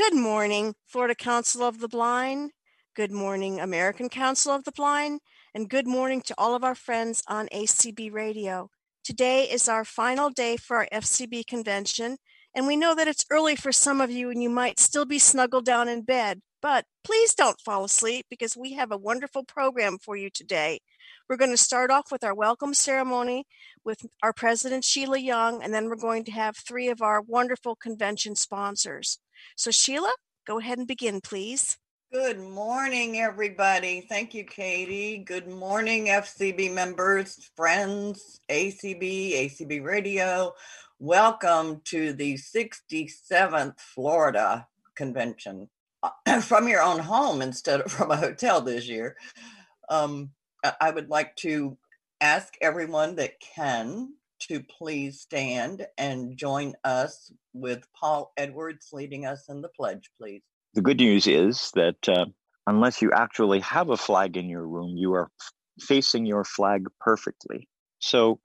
Good morning, Florida Council of the Blind. Good morning, American Council of the Blind. And good morning to all of our friends on ACB Radio. Today is our final day for our FCB convention, and we know that it's early for some of you and you might still be snuggled down in bed. But please don't fall asleep because we have a wonderful program for you today. We're going to start off with our welcome ceremony with our president, Sheila Young, and then we're going to have three of our wonderful convention sponsors. So, Sheila, go ahead and begin, please. Good morning, everybody. Thank you, Katie. Good morning, FCB members, friends, ACB, ACB Radio. Welcome to the 67th Florida Convention from your own home instead of from a hotel this year. Um, I would like to ask everyone that can to please stand and join us with Paul Edwards leading us in the pledge, please. The good news is that uh, unless you actually have a flag in your room, you are facing your flag perfectly. So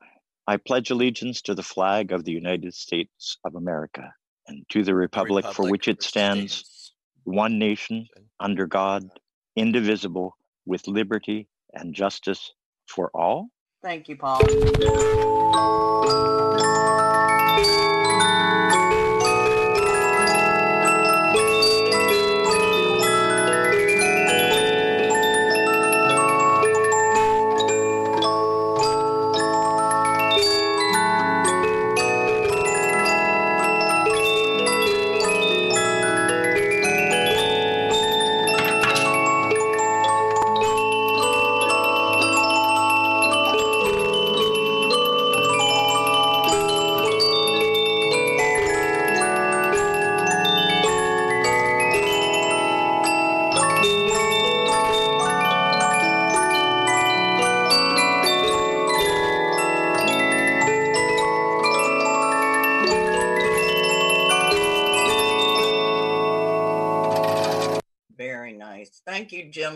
I pledge allegiance to the flag of the United States of America and to the republic, republic for which it stands, stands, one nation, under God, indivisible, with liberty and justice for all. Thank you, Paul. Thank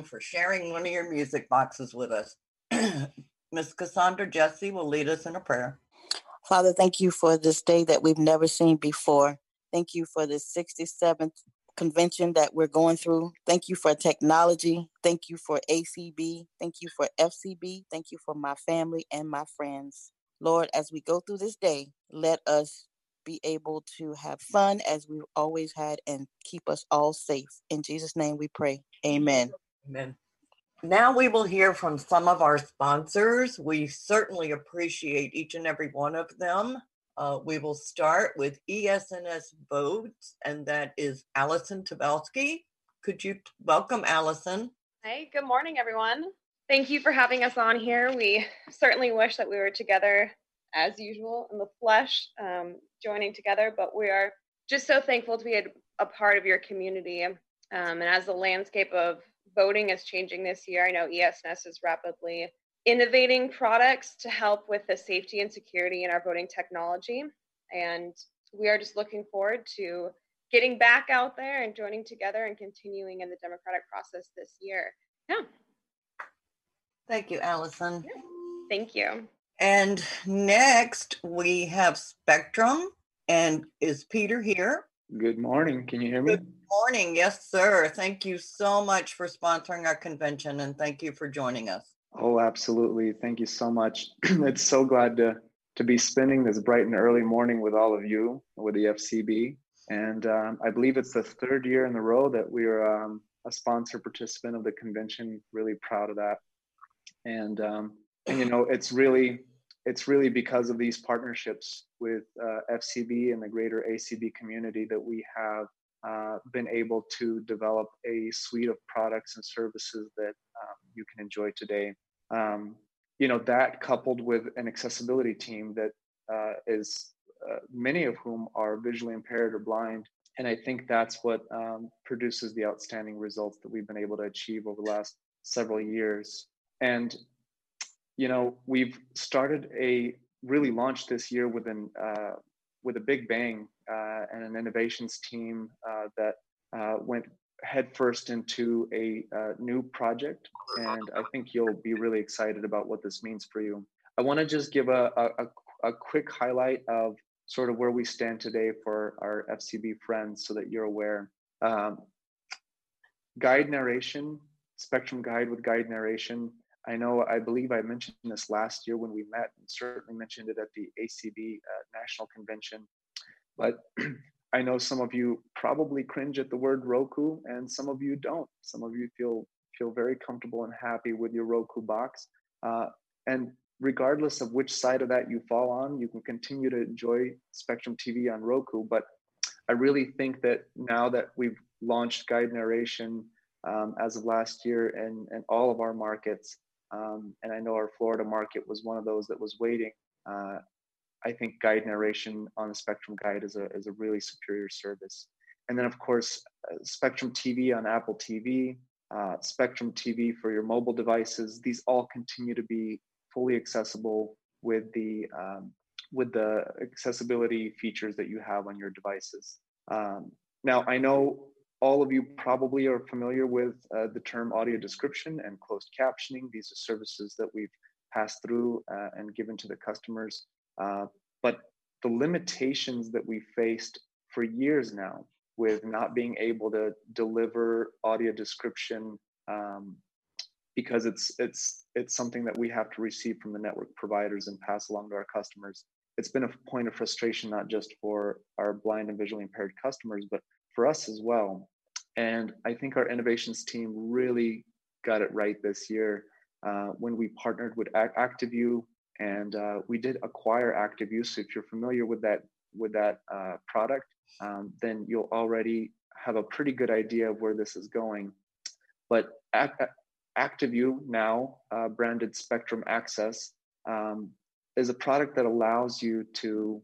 for sharing one of your music boxes with us. Miss Cassandra Jesse will lead us in a prayer. Father, thank you for this day that we've never seen before. Thank you for the 67th convention that we're going through. Thank you for technology. Thank you for ACB. Thank you for FCB. Thank you for my family and my friends. Lord, as we go through this day, let us be able to have fun as we've always had and keep us all safe. In Jesus' name we pray. Amen. Amen. Now we will hear from some of our sponsors. We certainly appreciate each and every one of them. Uh, we will start with ES&S Boats, and that is Allison Tabelsky. Could you welcome Allison? Hey, good morning, everyone. Thank you for having us on here. We certainly wish that we were together as usual in the flesh, um, joining together, but we are just so thankful to be a, a part of your community. Um, and as the landscape of voting is changing this year, I know ES&S is rapidly innovating products to help with the safety and security in our voting technology. And we are just looking forward to getting back out there and joining together and continuing in the democratic process this year. Yeah. Thank you, Allison. Yeah. Thank you. And next we have Spectrum. And is Peter here? Good morning. Can you hear me? Good morning. Yes, sir. Thank you so much for sponsoring our convention and thank you for joining us. Oh, absolutely. Thank you so much. it's so glad to to be spending this bright and early morning with all of you with the FCB. And um, I believe it's the third year in a row that we are um, a sponsor participant of the convention. Really proud of that. And um, and you know, it's really it's really because of these partnerships with uh, FCB and the greater ACB community that we have uh, been able to develop a suite of products and services that um, you can enjoy today. Um, you know, that coupled with an accessibility team that uh, is uh, many of whom are visually impaired or blind. And I think that's what um, produces the outstanding results that we've been able to achieve over the last several years. And you know, we've started a really launched this year with an uh, with a big bang uh, and an innovations team uh, that uh, went headfirst into a uh, new project, and I think you'll be really excited about what this means for you. I want to just give a, a, a quick highlight of sort of where we stand today for our FCB friends, so that you're aware. Um, guide narration, Spectrum Guide with guide narration. I know, I believe I mentioned this last year when we met, and certainly mentioned it at the ACB uh, National Convention. But I know some of you probably cringe at the word Roku, and some of you don't. Some of you feel feel very comfortable and happy with your Roku box. Uh, and regardless of which side of that you fall on, you can continue to enjoy Spectrum TV on Roku. But I really think that now that we've launched guide narration um, as of last year and, and all of our markets, um, and I know our Florida market was one of those that was waiting. Uh, I think guide narration on the Spectrum Guide is a, is a really superior service. And then, of course, uh, Spectrum TV on Apple TV, uh, Spectrum TV for your mobile devices. These all continue to be fully accessible with the um, with the accessibility features that you have on your devices. Um, now, I know all of you probably are familiar with uh, the term audio description and closed captioning. These are services that we've passed through uh, and given to the customers. Uh, but the limitations that we faced for years now with not being able to deliver audio description um, because it's it's it's something that we have to receive from the network providers and pass along to our customers. It's been a point of frustration not just for our blind and visually impaired customers, but for us as well. And I think our innovations team really got it right this year uh, when we partnered with ActiView and uh, we did acquire ActiView. So if you're familiar with that with that uh, product, um, then you'll already have a pretty good idea of where this is going. But ActiView now, uh, branded Spectrum Access, um, is a product that allows you to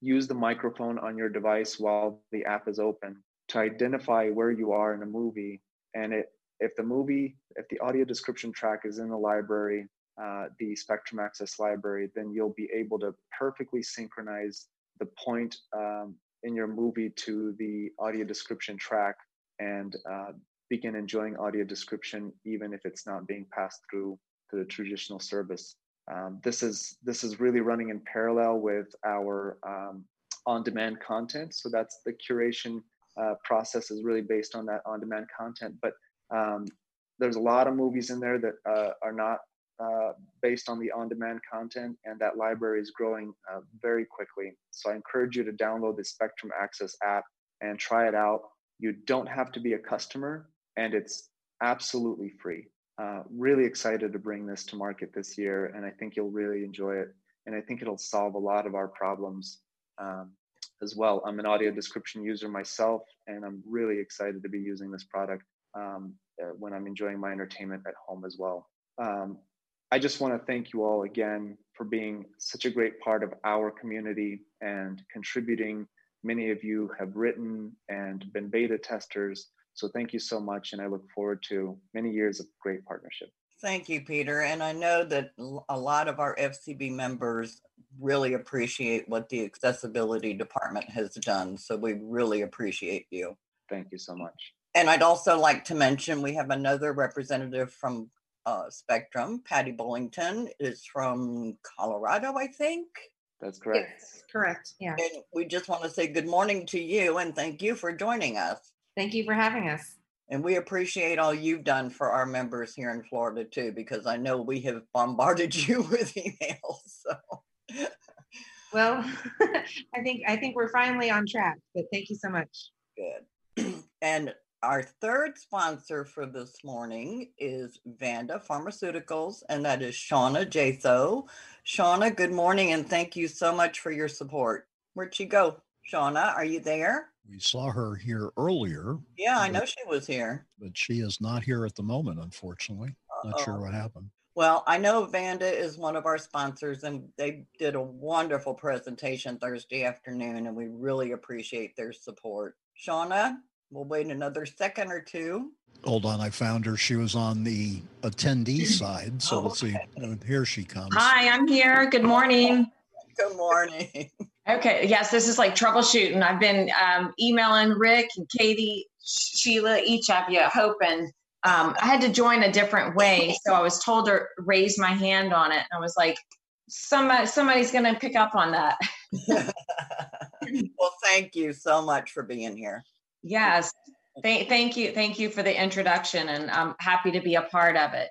use the microphone on your device while the app is open to identify where you are in a movie. And it, if the movie, if the audio description track is in the library, uh, the Spectrum Access library, then you'll be able to perfectly synchronize the point um, in your movie to the audio description track and uh, begin enjoying audio description even if it's not being passed through to the traditional service. Um, this is this is really running in parallel with our um, on-demand content. So that's the curation uh, process is really based on that on-demand content. But um, there's a lot of movies in there that uh, are not uh, based on the on-demand content, and that library is growing uh, very quickly. So I encourage you to download the Spectrum Access app and try it out. You don't have to be a customer, and it's absolutely free. Uh, really excited to bring this to market this year, and I think you'll really enjoy it. And I think it'll solve a lot of our problems um, as well. I'm an audio description user myself, and I'm really excited to be using this product um, uh, when I'm enjoying my entertainment at home as well. Um, I just want to thank you all again for being such a great part of our community and contributing. Many of you have written and been beta testers. So thank you so much. And I look forward to many years of great partnership. Thank you, Peter. And I know that a lot of our FCB members really appreciate what the accessibility department has done. So we really appreciate you. Thank you so much. And I'd also like to mention we have another representative from uh, Spectrum. Patty Bullington is from Colorado, I think. That's correct. Yes, correct. Yeah. And we just want to say good morning to you and thank you for joining us. Thank you for having us. And we appreciate all you've done for our members here in Florida too, because I know we have bombarded you with emails. So. Well, I think I think we're finally on track. But thank you so much. Good. and our third sponsor for this morning is Vanda Pharmaceuticals, and that is Shauna Jatho. Shauna, good morning, and thank you so much for your support. Where'd she go? Shauna, are you there? We saw her here earlier. Yeah, I know she was here. But she is not here at the moment, unfortunately. Uh-oh. Not sure what happened. Well, I know Vanda is one of our sponsors, and they did a wonderful presentation Thursday afternoon, and we really appreciate their support. Shauna, We'll wait another second or two. Hold on, I found her. She was on the attendee side. So oh, let's see. Here she comes. Hi, I'm here. Good morning. Good morning. Okay. Yes, this is like troubleshooting. I've been um, emailing Rick and Katie, Sheila, each of you, hoping. Um, I had to join a different way, so I was told to raise my hand on it. And I was like, somebody, somebody's going to pick up on that. well, thank you so much for being here. Yes. thank, thank you. Thank you for the introduction, and I'm happy to be a part of it.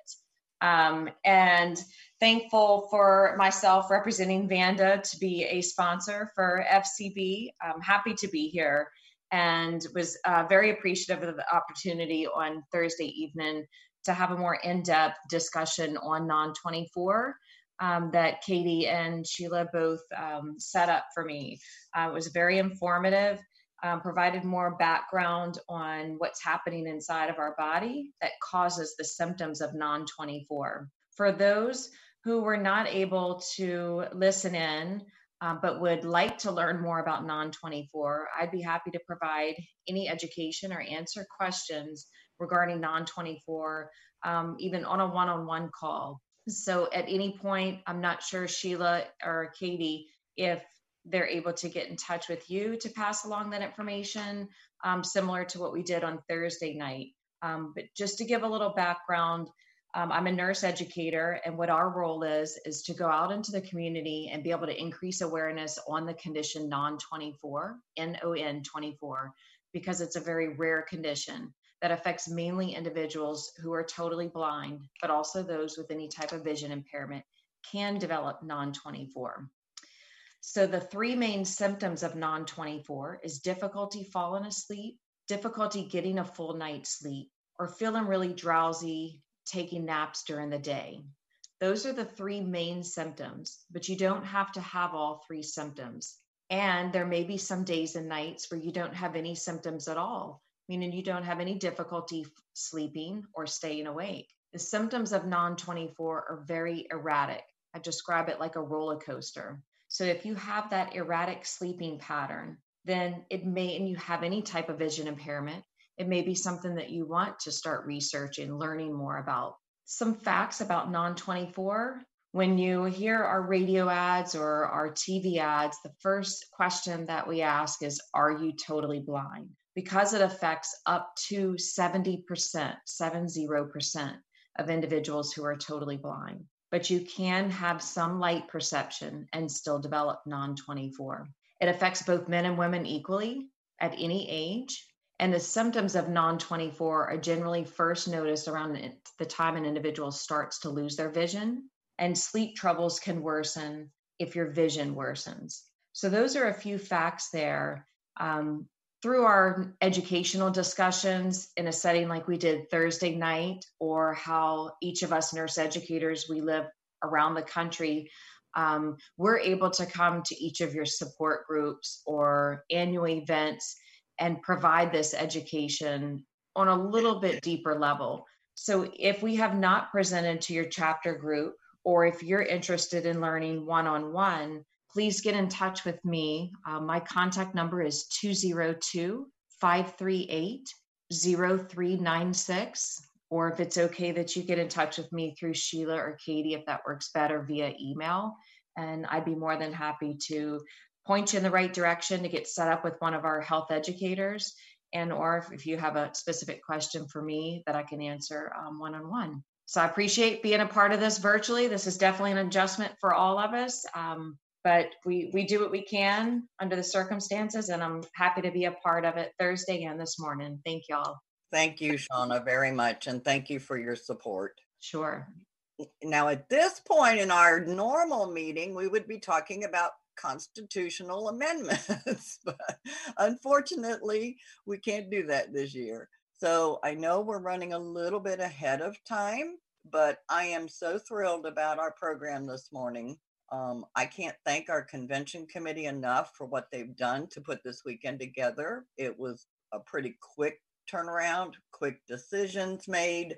Um, and thankful for myself representing Vanda to be a sponsor for FCB. I'm happy to be here and was uh, very appreciative of the opportunity on Thursday evening to have a more in depth discussion on non 24 um, that Katie and Sheila both um, set up for me. Uh, it was very informative, um, provided more background on what's happening inside of our body that causes the symptoms of non 24. For those who were not able to listen in, um, but would like to learn more about non 24, I'd be happy to provide any education or answer questions regarding non 24, um, even on a one on one call. So at any point, I'm not sure Sheila or Katie if they're able to get in touch with you to pass along that information, um, similar to what we did on Thursday night. Um, but just to give a little background, um, I'm a nurse educator, and what our role is is to go out into the community and be able to increase awareness on the condition non 24, NON 24, because it's a very rare condition that affects mainly individuals who are totally blind, but also those with any type of vision impairment can develop non 24. So, the three main symptoms of non 24 is difficulty falling asleep, difficulty getting a full night's sleep, or feeling really drowsy, taking naps during the day. Those are the three main symptoms, but you don't have to have all three symptoms. And there may be some days and nights where you don't have any symptoms at all, meaning you don't have any difficulty sleeping or staying awake. The symptoms of non 24 are very erratic. I describe it like a roller coaster. So if you have that erratic sleeping pattern, then it may, and you have any type of vision impairment, it may be something that you want to start researching, learning more about. Some facts about non 24 when you hear our radio ads or our TV ads, the first question that we ask is Are you totally blind? because it affects up to 70%, 70% of individuals who are totally blind. But you can have some light perception and still develop non 24. It affects both men and women equally at any age. And the symptoms of non 24 are generally first noticed around the time an individual starts to lose their vision. And sleep troubles can worsen if your vision worsens. So, those are a few facts there. Um, through our educational discussions in a setting like we did Thursday night, or how each of us nurse educators, we live around the country, um, we're able to come to each of your support groups or annual events and provide this education on a little bit deeper level. So if we have not presented to your chapter group, or if you're interested in learning one on one, please get in touch with me. Uh, my contact number is 202 538 0396. Or if it's okay that you get in touch with me through Sheila or Katie, if that works better via email. And I'd be more than happy to point you in the right direction to get set up with one of our health educators and or if, if you have a specific question for me that i can answer one on one so i appreciate being a part of this virtually. This is definitely an adjustment for all of us um, but we we do what we can under the circumstances and i'm happy to be a part of it thursday and this morning. Thank y'all. Thank you shauna very much and thank you for your support. Sure. Now at this point in our normal meeting we would be talking about constitutional amendments but unfortunately we can't do that this year so i know we're running a little bit ahead of time but i am so thrilled about our program this morning um, I can't thank our convention committee enough for what they've done to put this weekend together. It was a pretty quick turnaround, quick decisions made.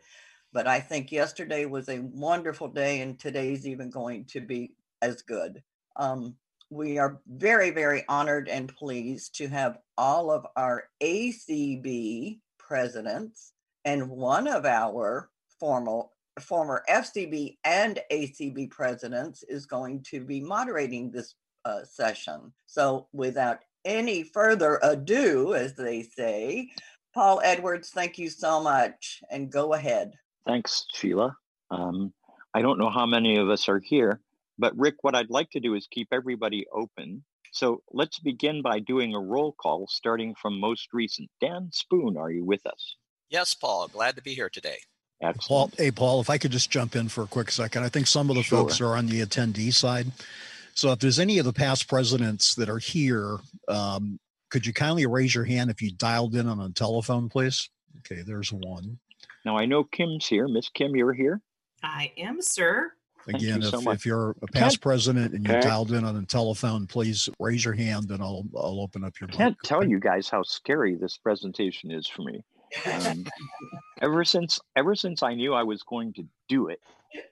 But I think yesterday was a wonderful day, and today's even going to be as good. Um, we are very, very honored and pleased to have all of our ACB presidents and one of our formal former FCB and ACB presidents is going to be moderating this uh, session. So, without any further ado, as they say, Paul Edwards, thank you so much, and go ahead. Thanks, Sheila. Um, I don't know how many of us are here, but Rick, what I'd like to do is keep everybody open So let's begin by doing a roll call starting from most recent. Dan Spoone, are you with us? Yes, Paul. Glad to be here today. Paul, Excellent. hey, Paul, if I could just jump in for a quick second. I think some of the Sure. folks are on the attendee side. So if there's any of the past presidents that are here, um, could you kindly raise your hand if you dialed in on a telephone, please? Okay, there's one. Now I know Kim's here. Miss Kim, you're here. I am, sir. Thank Again, you so if, much. if you're a past president and you Okay. dialed in on a telephone, please raise your hand and I'll, I'll open up your I can't tell you guys how scary this presentation is for me. Um, ever since ever since I knew I was going to do it,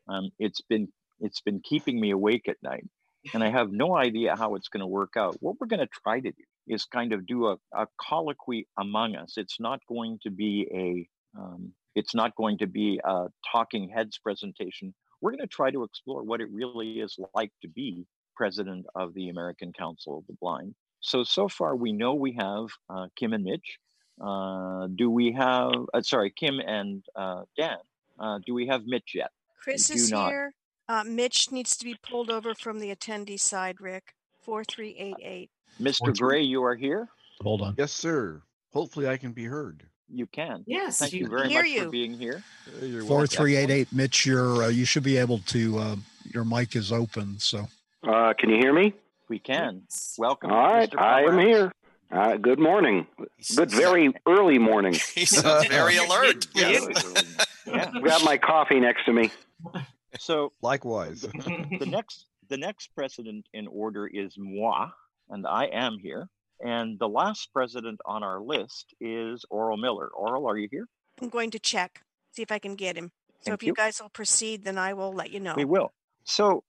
um, it's been it's been keeping me awake at night, and I have no idea how it's going to work out. What we're going to try to do is kind of do a, a colloquy among us. It's not going to be a um, it's not going to be a talking heads presentation. We're going to try to explore what it really is like to be president of the American Council of the Blind. So so far we know we have uh, Kim and Mitch. Uh, do we have? Uh, sorry, Kim and uh, Dan. Uh, do we have Mitch yet? Chris do is not. here. Uh, Mitch needs to be pulled over from the attendee side, Rick. 4388. Mr. Gray, you are here. Hold on. Yes, sir. Hopefully, I can be heard. You can. Yes, Thank you you- very much you. for being here. Uh, You're Four welcome. three eight eight, Mitch. Your uh, you should be able to. Uh, your mic is open. So Uh, can you hear me? We can. Welcome. All right, I am here. Uh, good morning. Good, very early morning. He sounds very alert. Yeah. Yes. yeah. Got my coffee next to me. So Likewise. the next the next president in order is moi, and I am here. And the last president on our list is Oral Miller. Oral, are you here? I'm going to check, see if I can get him. So Thank if you you. guys will proceed, then I will let you know. We will. So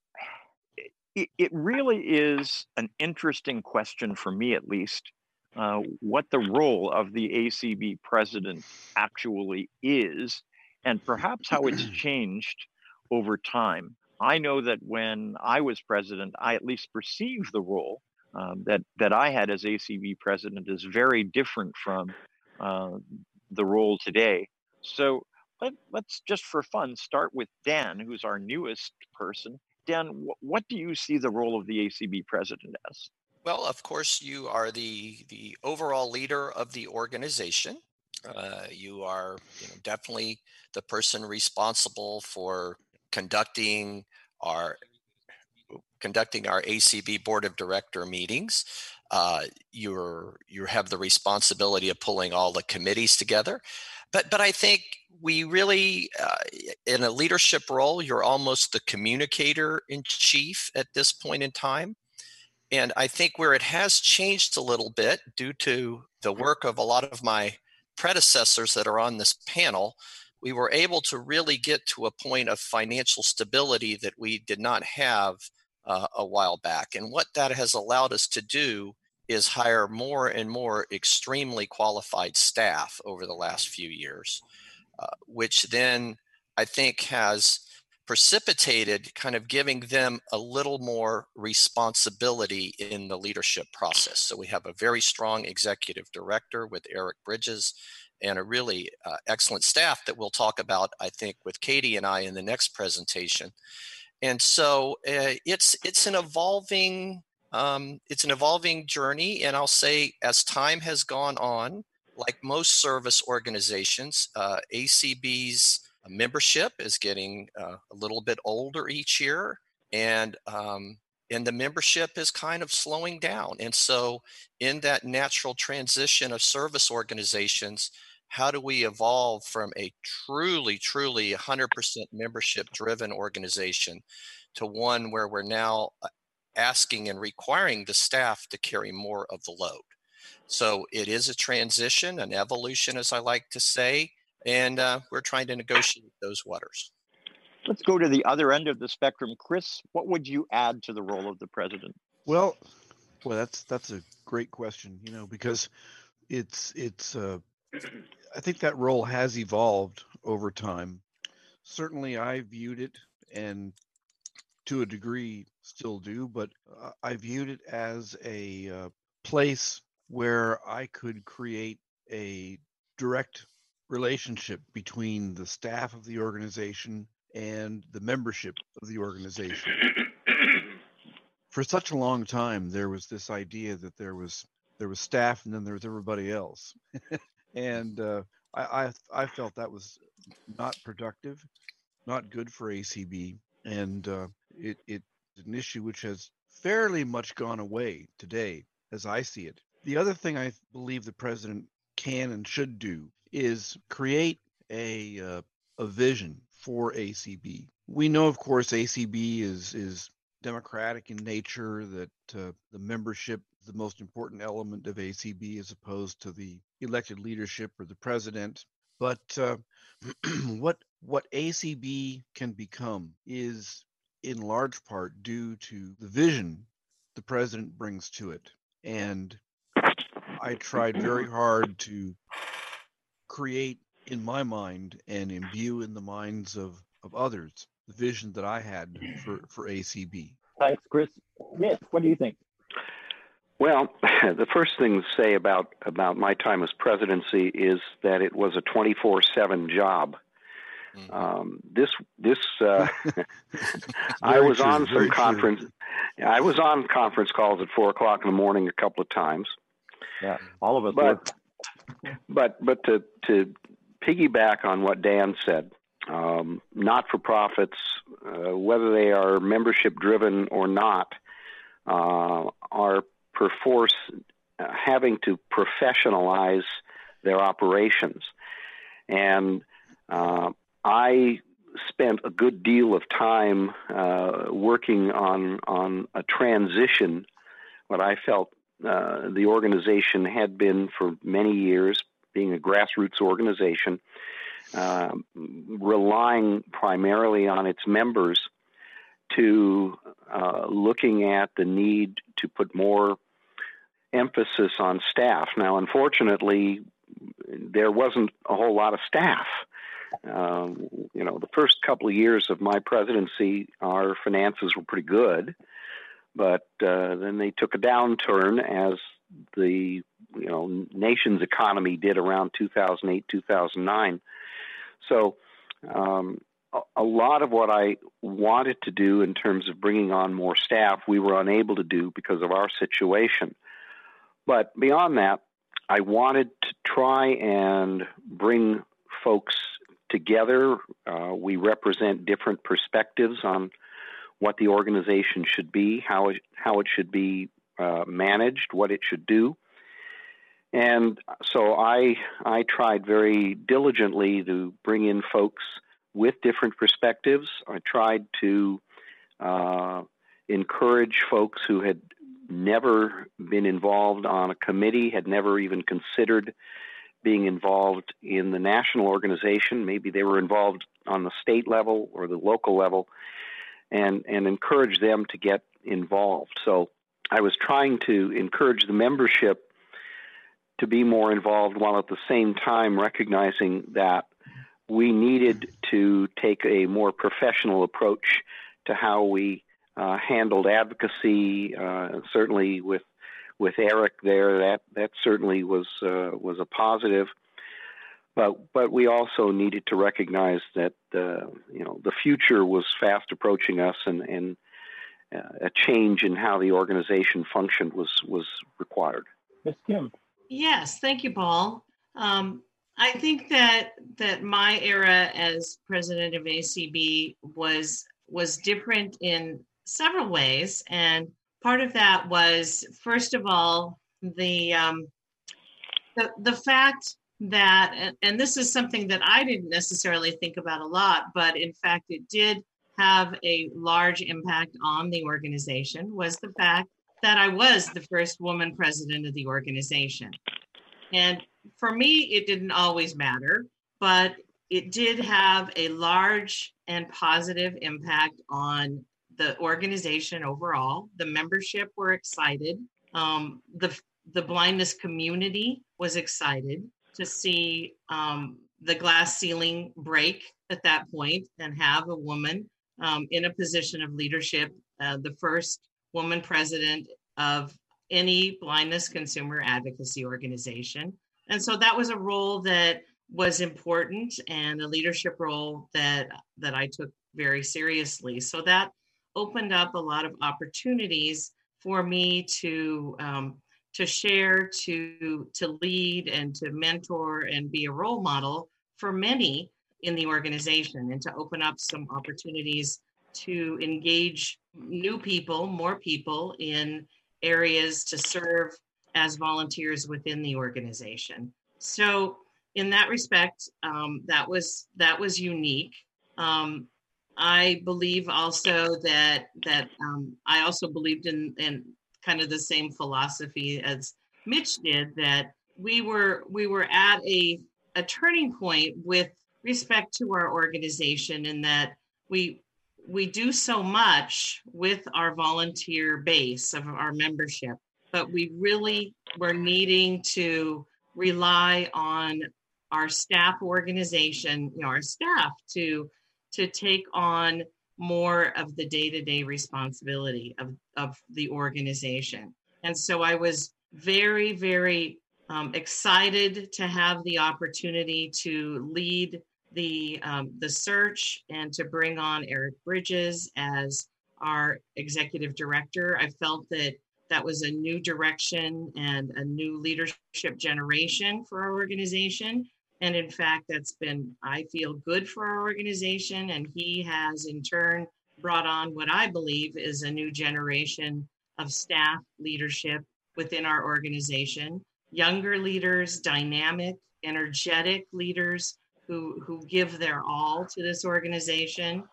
it, it really is an interesting question for me, at least, uh, what the role of the ACB president actually is, and perhaps how it's changed over time. I know that when I was president, I at least perceived the role um, that that I had as ACB president is very different from uh, the role today. So let, let's just for fun start with Dan, who's our newest person. Dan, wh- what do you see the role of the ACB president as? Well, of course, you are the the overall leader of the organization. Uh, you are you know, definitely the person responsible for conducting our conducting our ACB board of director meetings. Uh, you're you have the responsibility of pulling all the committees together. But but I think we really uh, in a leadership role, you're almost the communicator in chief at this point in time. And I think where it has changed a little bit due to the work of a lot of my predecessors that are on this panel, we were able to really get to a point of financial stability that we did not have uh, a while back. And what that has allowed us to do is hire more and more extremely qualified staff over the last few years, uh, which then I think has precipitated kind of giving them a little more responsibility in the leadership process. So we have a very strong executive director with Eric Bridges and a really uh, excellent staff that we'll talk about, I think, with Katie and I in the next presentation. And so uh, it's it's an evolving um, it's an evolving journey, and I'll say as time has gone on, like most service organizations, uh, ACB's membership is getting uh, a little bit older each year, and um, and the membership is kind of slowing down. And so, in that natural transition of service organizations, how do we evolve from a truly, truly 100% membership driven organization to one where we're now uh, asking and requiring the staff to carry more of the load? So it is a transition, an evolution, as I like to say, and uh, we're trying to negotiate those waters. Let's go to the other end of the spectrum. Chris, what would you add to the role of the president? Well, well, that's that's a great question. You know, because it's it's. Uh, I think that role has evolved over time. Certainly, I viewed it, and to a degree, still do. But uh, I viewed it as a uh, place where I could create a direct relationship between the staff of the organization and the membership of the organization. for such a long time there was this idea that there was there was staff and then there was everybody else, and uh, I, I I felt that was not productive, not good for ACB, and uh, it it's an issue which has fairly much gone away today as I see it. The other thing I believe the president can and should do is create a uh, a vision for ACB. We know, of course, ACB is is democratic in nature. That uh, the membership the most important element of ACB, as opposed to the elected leadership or the president. But uh, what what ACB can become is in large part due to the vision the president brings to it. And I tried very hard to create in my mind and imbue in the minds of, of others the vision that I had for, for ACB. Thanks, Chris. Mitch, what do you think? Well, the first thing to say about, about my time as presidency is that it was a 24 7 job. Mm-hmm. Um, this this uh, I was true, on some conference. True. I was on conference calls at four o'clock in the morning a couple of times. Yeah, all of us. But were. but but to to piggyback on what Dan said, um, not for profits, uh, whether they are membership driven or not, uh, are perforce uh, having to professionalize their operations. And uh, I spent a good deal of time uh, working on on a transition. What I felt uh, the organization had been for many years, being a grassroots organization, uh, relying primarily on its members to uh, looking at the need to put more emphasis on staff. Now, unfortunately, there wasn't a whole lot of staff. Um, you know, the first couple of years of my presidency, our finances were pretty good, but uh, then they took a downturn as the you know nation's economy did around 2008 2009 so um, a, a lot of what i wanted to do in terms of bringing on more staff we were unable to do because of our situation but beyond that i wanted to try and bring folks together. Uh, we represent different perspectives on what the organization should be, how it, how it should be uh, managed, what it should do. And so I, I tried very diligently to bring in folks with different perspectives. I tried to uh, encourage folks who had never been involved on a committee, had never even considered being involved in the national organization. Maybe they were involved on the state level or the local level, and and encourage them to get involved. So I was trying to encourage the membership to be more involved while at the same time recognizing that we needed to take a more professional approach to how we uh, handled advocacy, uh, certainly with with Eric there, that that certainly was uh, was a positive. But but we also needed to recognize that uh, you know the future was fast approaching us, and and uh, a change in how the organization functioned was was required. Ms. Kim. Yes, thank you, Paul. Um, I think that that my era as president of ACB was was different in several ways, and part of that was first of all the um, the, the fact that and, and this is something that i didn't necessarily think about a lot but in fact it did have a large impact on the organization was the fact that i was the first woman president of the organization. And for me it didn't always matter but it did have a large and positive impact on the organization overall. The membership were excited. Um, the the blindness community was excited to see um, the glass ceiling break at that point and have a woman um, in a position of leadership, uh, the first woman president of any blindness consumer advocacy organization. And so that was a role that was important and a leadership role that that I took very seriously. So that opened up a lot of opportunities for me to um, to share, to to lead, and to mentor and be a role model for many in the organization, and to open up some opportunities to engage new people, more people in areas to serve as volunteers within the organization. So in that respect, um, that was that was unique. Um, I believe also that that um, I also believed in in kind of the same philosophy as Mitch did that we were we were at a a turning point with respect to our organization in that we we do so much with our volunteer base of our membership, but we really were needing to rely on our staff organization, you know, our staff to to take on more of the day-to-day responsibility of, of the organization. And so I was very, very um, excited to have the opportunity to lead the um, the search and to bring on Eric Bridges as our executive director. I felt that that was a new direction and a new leadership generation for our organization. And in fact, that's been, I feel, good for our organization. And he has, in turn, brought on what I believe is a new generation of staff leadership within our organization. Younger leaders, dynamic, energetic leaders who, who give their all to this organization.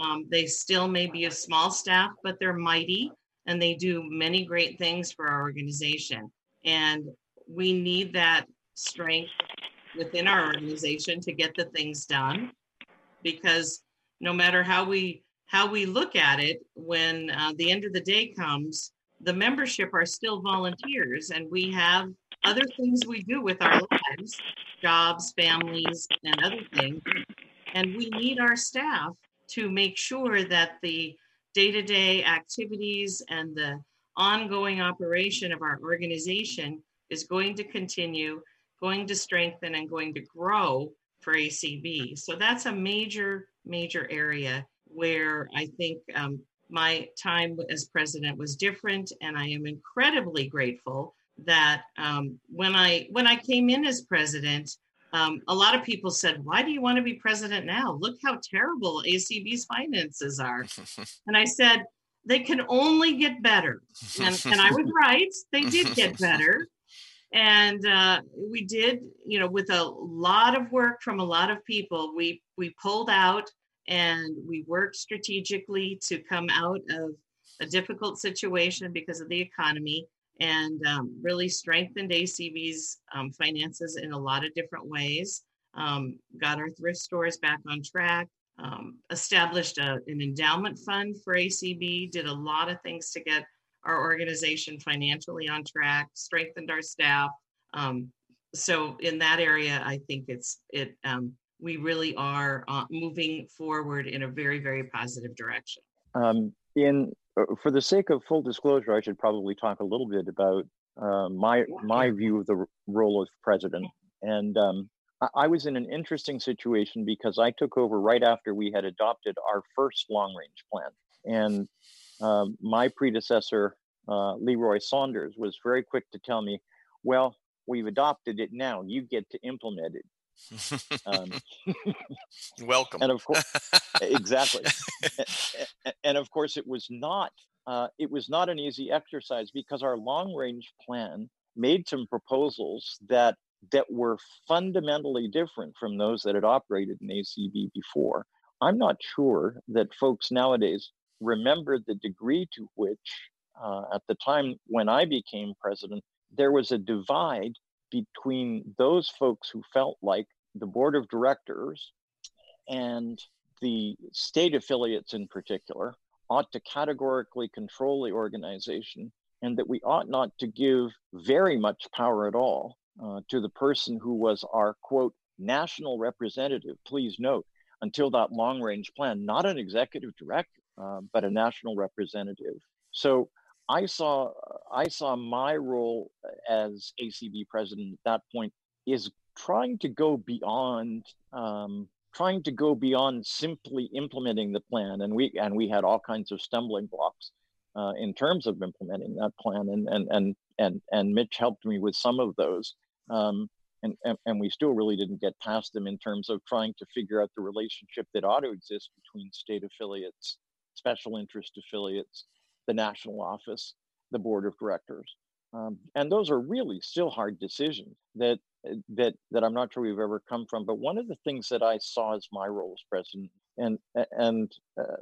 Um, they still may be a small staff, but they're mighty and they do many great things for our organization. And we need that strength within our organization to get the things done. Because no matter how we how we look at it when uh, the end of the day comes the membership are still volunteers and we have other things we do with our lives jobs families and other things. And we need our staff to make sure that the day-to-day activities and the ongoing operation of our organization is going to continue going to strengthen and going to grow for ACB. So that's a major, major area where I think um, my time as president was different, and I am incredibly grateful that um, when I when I came in as president, um, a lot of people said, "Why do you want to be president now? Look how terrible ACB's finances are." and I said, "They can only get better," and, and I was right. They did get better and uh, we did you know with a lot of work from a lot of people we we pulled out and we worked strategically to come out of a difficult situation because of the economy and um, really strengthened acb's um, finances in a lot of different ways. Um, got our thrift stores back on track um, established a, an endowment fund for acb did a lot of things to get our organization financially on track, strengthened our staff. Um, so in that area, I think it's it. Um, we really are uh, moving forward in a very very positive direction. Um, in uh, for the sake of full disclosure, I should probably talk a little bit about uh, my my view of the role of president. And um, I, I was in an interesting situation because I took over right after we had adopted our first long range plan, and um, my predecessor, uh, Leroy Saunders, was very quick to tell me, well, we've adopted it now. You get to implement it. Um, Welcome. And of course, exactly. and of course, it was not. Uh, it was not an easy exercise because our long range plan made some proposals that that were fundamentally different from those that had operated in ACB before. I'm not sure that folks nowadays remember the degree to which, uh, at the time when I became president, there was a divide between those folks who felt like the board of directors and the state affiliates in particular ought to categorically control the organization and that we ought not to give very much power at all uh, to the person who was our quote national representative please note until that long range plan not an executive director uh, but a national representative. So I saw I saw my role as ACB president at that point is trying to go beyond um, trying to go beyond simply implementing the plan, and we and we had all kinds of stumbling blocks uh, in terms of implementing that plan, and and and and and Mitch helped me with some of those. Um, and, and, and we still really didn't get past them in terms of trying to figure out the relationship that ought to exist between state affiliates, special interest affiliates, the national office, the board of directors. Um, and those are really still hard decisions that that that I'm not sure we've ever come from. But one of the things that I saw as my role as president and and uh,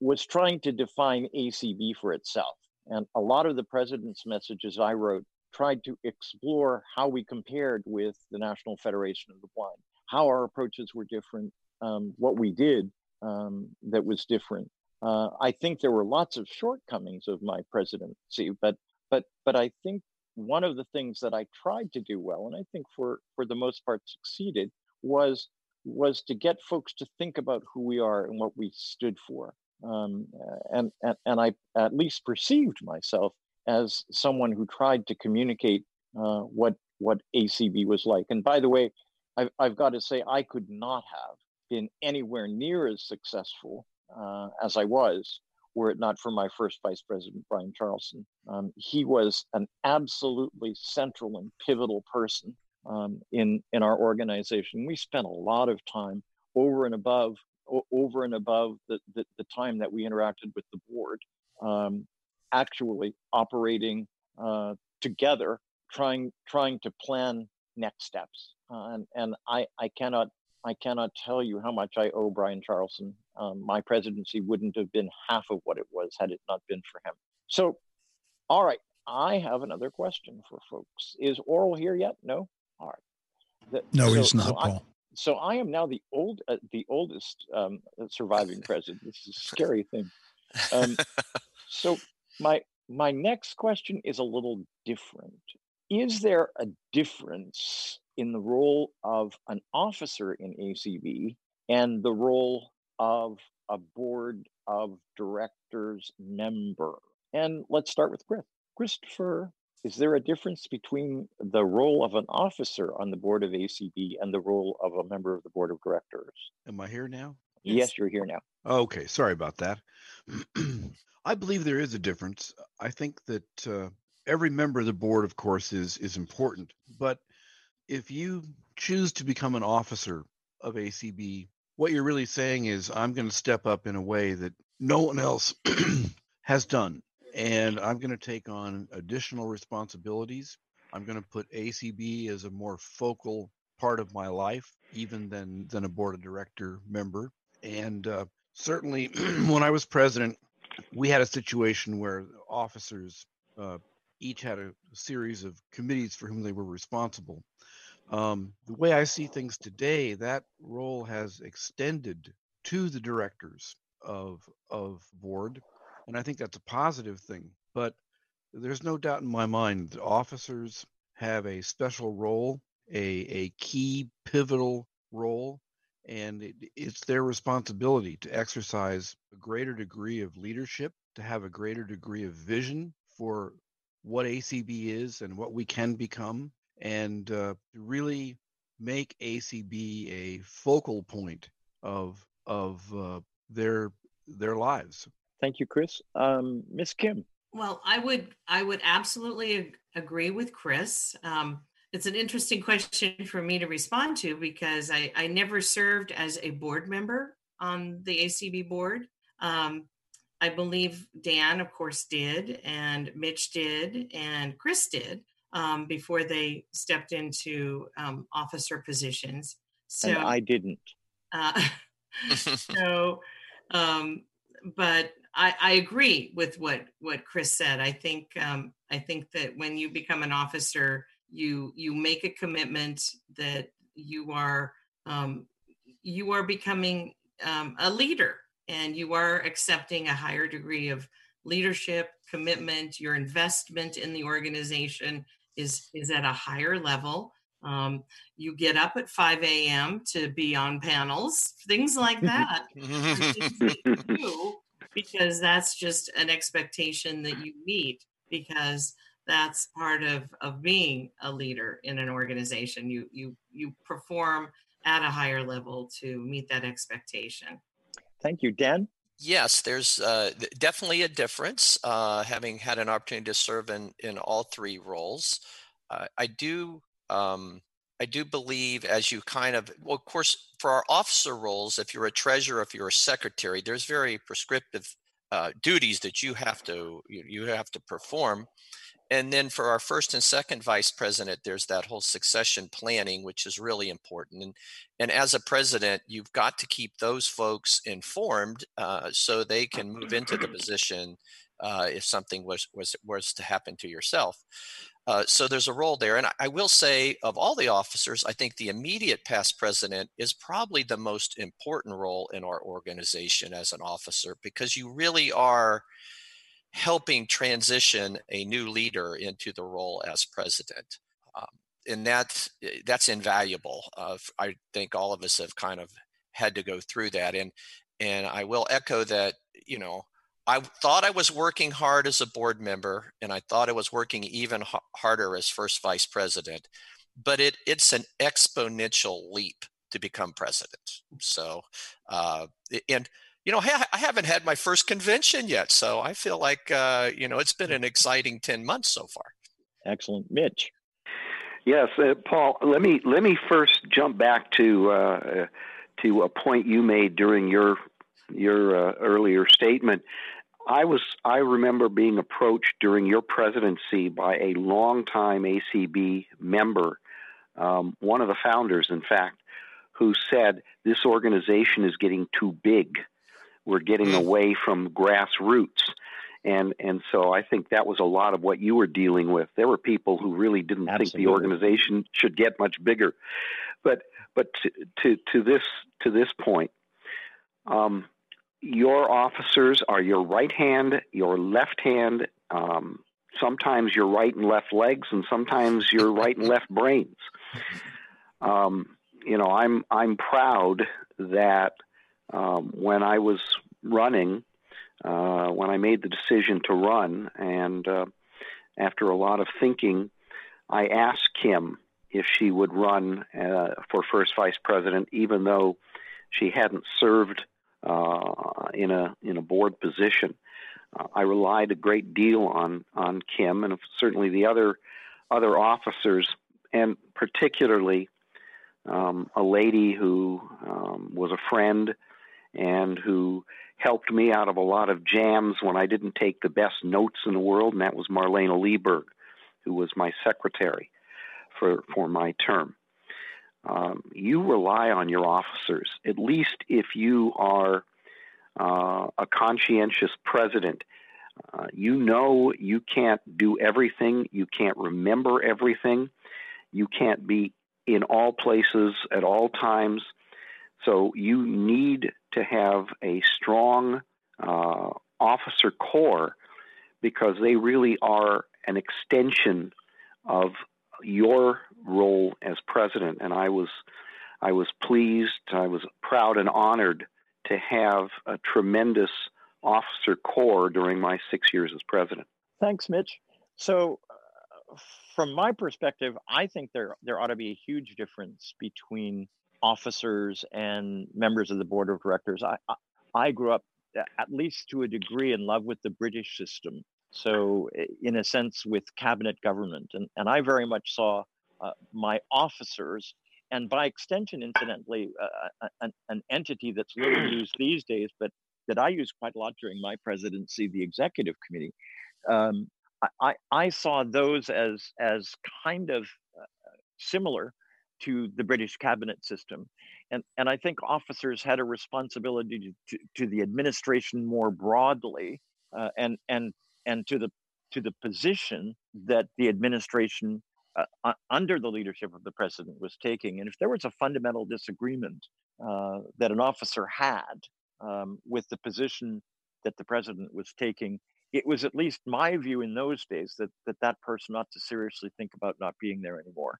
was trying to define ACB for itself. And a lot of the president's messages I wrote tried to explore how we compared with the National Federation of the Blind, how our approaches were different, um, what we did um, that was different. Uh, I think there were lots of shortcomings of my presidency, but but but I think one of the things that I tried to do well, and I think for for the most part succeeded, was was to get folks to think about who we are and what we stood for. Um, and, and and I at least perceived myself as someone who tried to communicate uh, what what ACB was like. And by the way, I've, I've got to say I could not have been anywhere near as successful uh, as I was were it not for my first vice president, Brian Charlson. Um, he was an absolutely central and pivotal person um, in, in our organization. We spent a lot of time over and above over and above the, the, the, time that we interacted with the board, um, actually operating uh, together, trying trying to plan next steps. Uh, and and I, I cannot I cannot tell you how much I owe Brian Charlson. Um, my presidency wouldn't have been half of what it was had it not been for him. So, all right, I have another question for folks. Is Oral here yet? No. All right. The, no, so, he's not, so Paul. I, so I am now the old, uh, the oldest um, surviving president. This is a scary thing. Um, so my my next question is a little different. Is there a difference in the role of an officer in ACB and the role of a board of directors member. And let's start with Chris. Christopher, is there a difference between the role of an officer on the board of ACB and the role of a member of the board of directors? Am I here now? Yes, yes you're here now. Okay, sorry about that. I believe there is a difference. I think that uh, every member of the board, of course, is is important, but if you choose to become an officer of ACB, what you're really saying is, I'm going to step up in a way that no one else has done. And I'm going to take on additional responsibilities. I'm going to put ACB as a more focal part of my life, even than, than a board of director member. And uh, certainly, when I was president, we had a situation where officers uh, each had a series of committees for whom they were responsible. Um, the way I see things today, that role has extended to the directors of of board, and I think that's a positive thing. But there's no doubt in my mind that officers have a special role, a a key pivotal role, and it, it's their responsibility to exercise a greater degree of leadership, to have a greater degree of vision for what ACB is and what we can become, and uh, really make ACB a focal point of of uh, their their lives. Thank you, Chris. Um, Miss Kim. Well, I would I would absolutely ag- agree with Chris. Um, it's an interesting question for me to respond to because I, I never served as a board member on the ACB board. Um, I believe Dan, of course, did, and Mitch did, and Chris did um, before they stepped into um, officer positions. So and I didn't. Uh, so, um, but I, I, agree with what what Chris said. I think um, I think that when you become an officer, you you make a commitment that you are um, you are becoming um, a leader and you are accepting a higher degree of leadership commitment your investment in the organization is is at a higher level. Um, you get up at 5 a.m. to be on panels, things like that. because that's just an expectation that you meet because that's part of, of being a leader in an organization. You you you perform at a higher level to meet that expectation. Thank you, Dan. Yes, there's uh, definitely a difference. Uh, having had an opportunity to serve in in all three roles, uh, I do um, I do believe as you kind of well, of course, for our officer roles, if you're a treasurer, if you're a secretary, there's very prescriptive uh, duties that you have to you, you have to perform and then for our first and second vice president there's that whole succession planning which is really important. And and as a president you've got to keep those folks informed uh, so they can move into the position uh, if something was was was to happen to yourself. Uh, so there's a role there. And I, I will say of all the officers i think the immediate past president is probably the most important role in our organization as an officer because you really are helping transition a new leader into the role as president. Um, and that eh, that's invaluable. Uh, I think all of us have kind of had to go through that, and and I will echo that. You know, I thought I was working hard as a board member, and I thought I was working even harder as first vice president. But it it's an exponential leap to become president. So, uh, and you know, I haven't had my first convention yet, so I feel like uh, you know it's been an exciting ten months so far. Excellent, Mitch. Yes, uh, Paul. Let me let me first jump back to uh, to a point you made during your your uh, earlier statement. I was I remember being approached during your presidency by a longtime ACB member, um, one of the founders, in fact, who said this organization is getting too big we're getting mm. away from grassroots. And and so I think that was a lot of what you were dealing with. There were people who really didn't Absolutely. think the organization should get much bigger. But but to to, to this to this point, um, your officers are your right hand, your left hand, um, sometimes your right and left legs, and sometimes your right and left brains. Um, you know, I'm I'm proud that um, when I was running, uh, when I made the decision to run, and uh, after a lot of thinking, I asked Kim if she would run uh, for first vice president, even though she hadn't served uh, in a in a board position. Uh, I relied a great deal on on Kim and certainly the other other officers, and particularly um, a lady who um, was a friend and who helped me out of a lot of jams when I didn't take the best notes in the world, and that was Marlaina Lieberg, who was my secretary for, for my term. Um, you rely on your officers, at least if you are uh, a conscientious president. Uh, you know you can't do everything, you can't remember everything, you can't be in all places at all times. So you need to have a strong uh, officer corps because they really are an extension of your role as president. And I was, I was pleased, I was proud and honored to have a tremendous officer corps during my six years as president. Thanks, Mitch. So, uh, from my perspective, I think there there ought to be a huge difference between officers and members of the board of directors. I, I, I grew up, at least to a degree, in love with the British system. So, in a sense, with cabinet government. And, and I very much saw uh, my officers, and by extension, incidentally, uh, an, an entity that's little used these days, but that I used quite a lot during my presidency, the executive committee. Um, I, I saw those as as kind of uh, similar to the British cabinet system. And, and I think officers had a responsibility to, to, to the administration more broadly uh, and, and, and to, the, to the position that the administration uh, under the leadership of the president was taking. And if there was a fundamental disagreement uh, that an officer had um, with the position that the president was taking, it was at least my view in those days that that, that person ought to seriously think about not being there anymore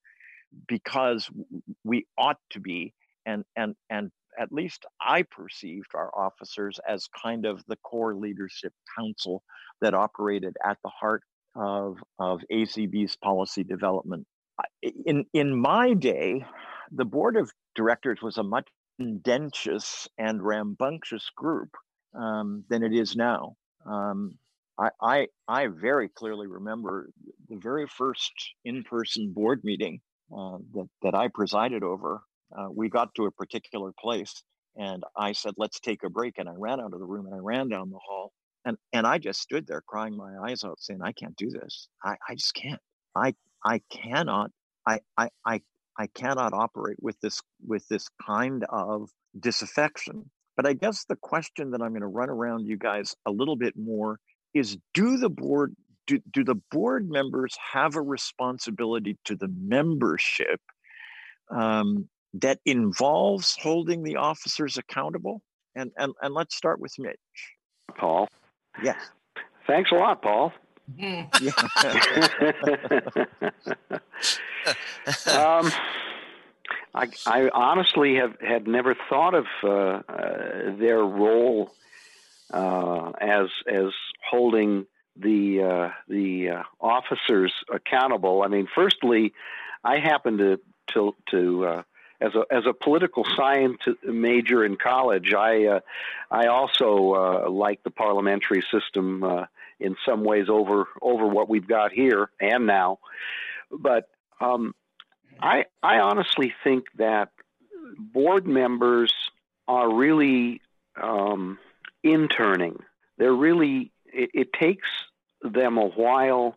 because we ought to be and and and at least I perceived our officers as kind of the core leadership council that operated at the heart of of ACB's policy development. In in my day, the board of directors was a much contentious and rambunctious group um, than it is now. Um, I, I, I very clearly remember the very first in-person board meeting uh, that, that I presided over. Uh, we got to a particular place and I said, let's take a break. And I ran out of the room and I ran down the hall and, and I just stood there crying my eyes out saying, I can't do this. I, I just can't. I, I cannot, I, I, I, I cannot operate with this, with this kind of disaffection. But I guess the question that I'm going to run around you guys a little bit more is do the board do, do the board members have a responsibility to the membership um, that involves holding the officers accountable? And, and, and let's start with Mitch. Paul. Yes. Thanks a lot, Paul. um, I, I, honestly have had never thought of uh, uh, their role uh, as as holding the uh, the uh, officers accountable. I mean, firstly, I happen to to to uh, as a as a political science major in college, I uh, I also uh, like the parliamentary system uh, in some ways over over what we've got here and now. But um, I I honestly think that board members are really um, interning. They're really it, it takes them a while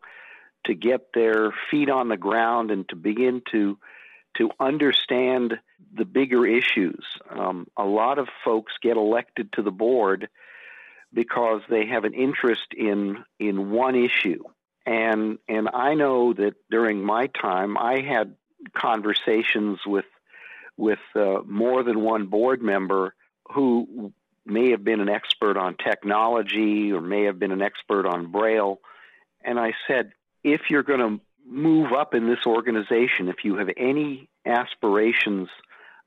to get their feet on the ground and to begin to to understand the bigger issues. Um, a lot of folks get elected to the board because they have an interest in in one issue, and and I know that during my time I had conversations with with uh, more than one board member who may have been an expert on technology or may have been an expert on Braille. And I said, if you're going to move up in this organization, if you have any aspirations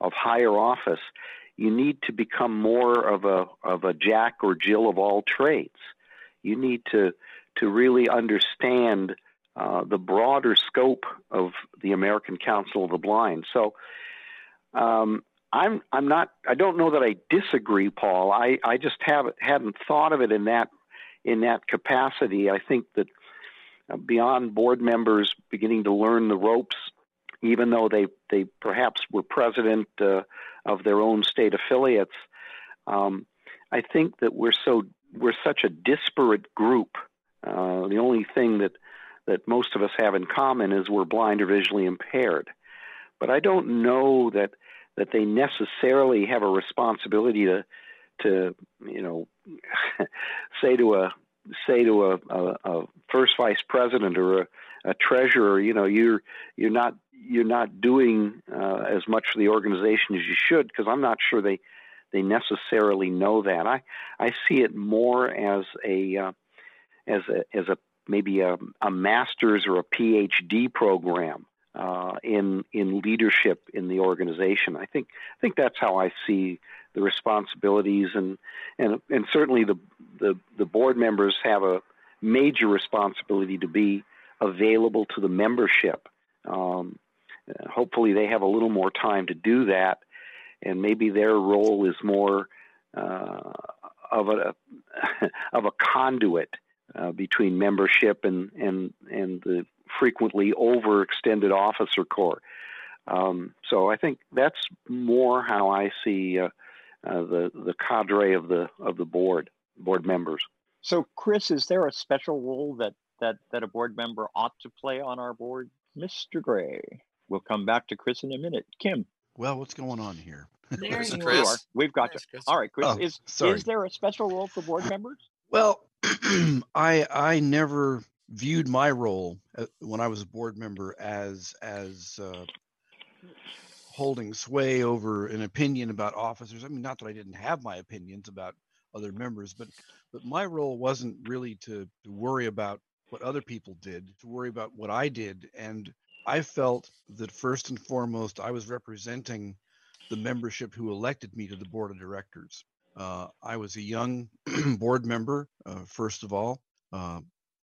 of higher office, you need to become more of a of a Jack or Jill of all trades. You need to to really understand uh, the broader scope of the American Council of the Blind. So um, I'm I'm not I don't know that I disagree, Paul. I, I just haven't hadn't thought of it in that in that capacity. I think that uh, beyond board members beginning to learn the ropes, even though they they perhaps were president uh, of their own state affiliates, um, I think that we're so we're such a disparate group. Uh, the only thing that that most of us have in common is we're blind or visually impaired. But I don't know that that they necessarily have a responsibility to to you know say to a say to a, a, a first vice president or a, a, treasurer you know you're you're not you're not doing uh, as much for the organization as you should because I'm not sure they they necessarily know that. I I see it more as a uh, as a as a maybe a, a master's or a PhD program uh, in in leadership in the organization. I think I think that's how I see the responsibilities and and and certainly the the, the board members have a major responsibility to be available to the membership. Um, hopefully, they have a little more time to do that, and maybe their role is more uh, of a of a conduit uh, between membership and and and the frequently overextended officer corps. Um, so I think that's more how I see uh, uh, the the cadre of the of the board board members. So, Chris, is there a special role that that that a board member ought to play on our board, Mr. Gray? We'll come back to Chris in a minute. Kim. Well, what's going on here? There you Chris. Are. We've got you. All right, Chris. Oh, is sorry. is there a special role for board members? Well, I I never viewed my role uh, when I was a board member as as uh, holding sway over an opinion about officers. I mean, not that I didn't have my opinions about other members, but but my role wasn't really to, to worry about what other people did, to worry about what I did, and I felt that first and foremost I was representing the membership who elected me to the board of directors. Uh, I was a young board member, uh, first of all. Uh,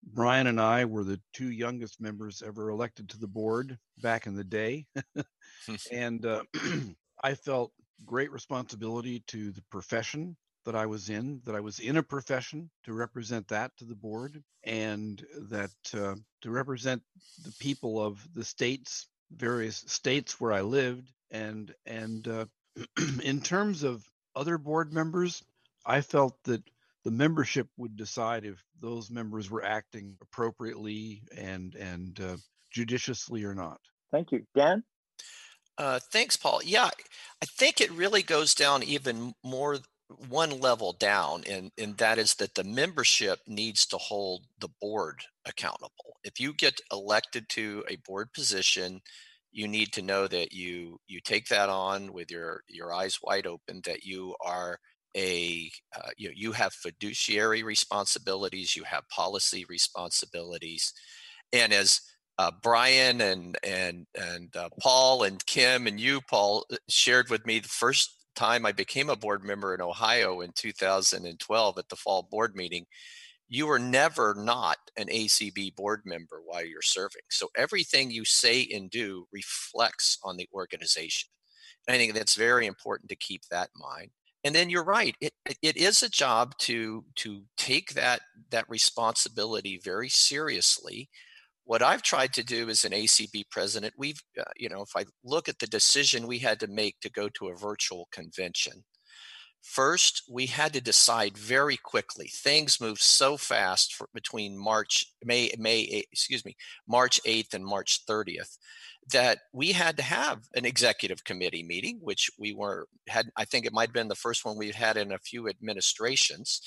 Brian and I were the two youngest members ever elected to the board back in the day. and uh, I felt great responsibility to the profession that I was in, that I was in a profession to represent that to the board, and that uh, to represent the people of the states, various states where I lived, and and uh, in terms of other board members, I felt that the membership would decide if those members were acting appropriately and and uh, judiciously or not. Thank you, Dan. Uh, thanks, Paul. Yeah, I think it really goes down even more one level down, and, and that is that the membership needs to hold the board accountable. If you get elected to a board position, you need to know that you you take that on with your your eyes wide open. That you are a uh, you know, you have fiduciary responsibilities, you have policy responsibilities, and as uh, Brian and and and uh, Paul and Kim and you, Paul, uh, shared with me the first time I became a board member in Ohio in 2012 at the fall board meeting, you were never not an ACB board member while you're serving. So everything you say and do reflects on the organization. I think that's very important to keep that in mind. And then you're right; it it is a job to to take that that responsibility very seriously. What I've tried to do as an ACB president, we've, uh, you know, if I look at the decision we had to make to go to a virtual convention, first we had to decide very quickly. Things moved so fast for, between March, May, May, excuse me, March 8th and March 30th that we had to have an executive committee meeting, which we were had. I think it might have been the first one we've had in a few administrations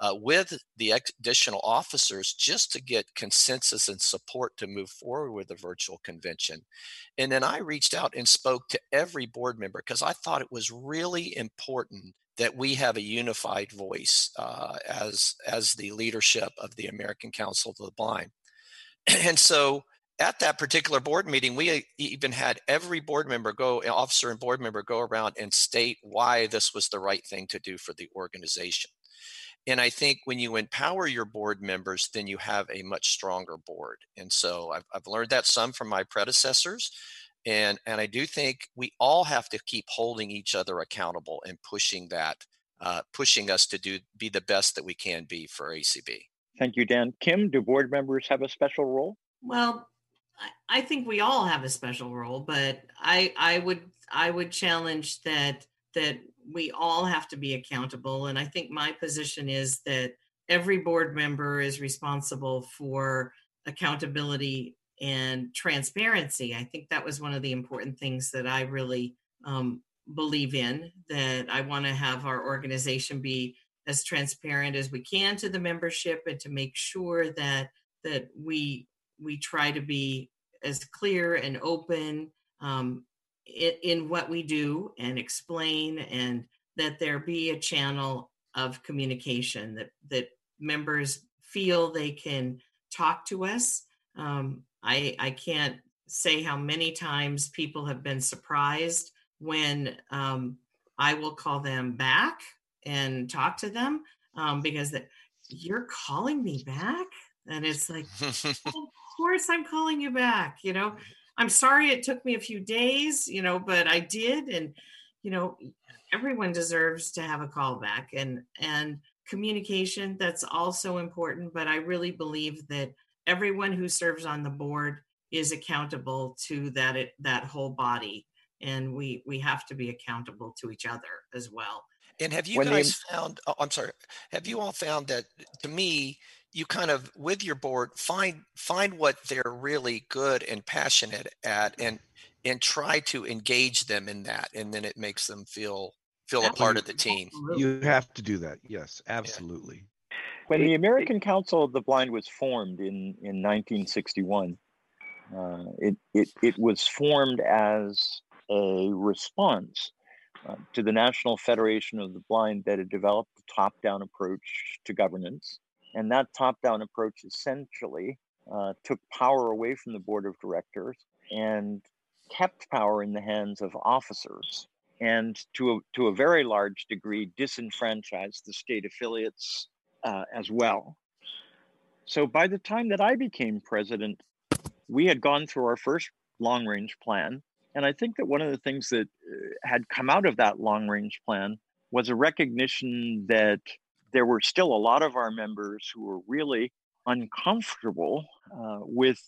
uh, with the additional officers just to get consensus and support to move forward with the virtual convention. And then I reached out and spoke to every board member because I thought it was really important that we have a unified voice uh, as as the leadership of the American Council of the Blind. And so at that particular board meeting, we even had every board member go, officer and board member go around and state why this was the right thing to do for the organization. And I think when you empower your board members, then you have a much stronger board. And so I've, I've learned that some from my predecessors. And, and I do think we all have to keep holding each other accountable and pushing that, uh, pushing us to do be the best that we can be for ACB. Thank you, Dan. Kim, do board members have a special role? Well, I think we all have a special role, but I I would I would challenge that that we all have to be accountable. And I think my position is that every board member is responsible for accountability and transparency. I think that was one of the important things that I really um, believe in, that I want to have our organization be as transparent as we can to the membership and to make sure that that we we try to be as clear and open um, in, in what we do and explain and that there be a channel of communication that that members feel they can talk to us um, i i can't say how many times people have been surprised when um, i will call them back and talk to them um, because that you're calling me back and it's like of course i'm calling you back you know I'm sorry it took me a few days, you know, but I did. And, you know, everyone deserves to have a callback and, and communication, that's also important. But I really believe that everyone who serves on the board is accountable to that, that whole body. And we, we have to be accountable to each other as well. And have you when guys they... found, oh, I'm sorry, have you all found that to me, you kind of with your board find find what they're really good and passionate at and and try to engage them in that and then it makes them feel feel a part of the team. You have to do that. Yes absolutely when the american council of the blind was formed in in 1961 uh, it, it it was formed as a response uh, to the national federation of the blind that had developed a top-down approach to governance. And that top down approach essentially uh, took power away from the board of directors and kept power in the hands of officers and to a, to a very large degree disenfranchised the state affiliates uh, as well. So by the time that I became president, we had gone through our first long range plan And I think that one of the things that uh, had come out of that long range plan was a recognition that there were still a lot of our members who were really uncomfortable uh, with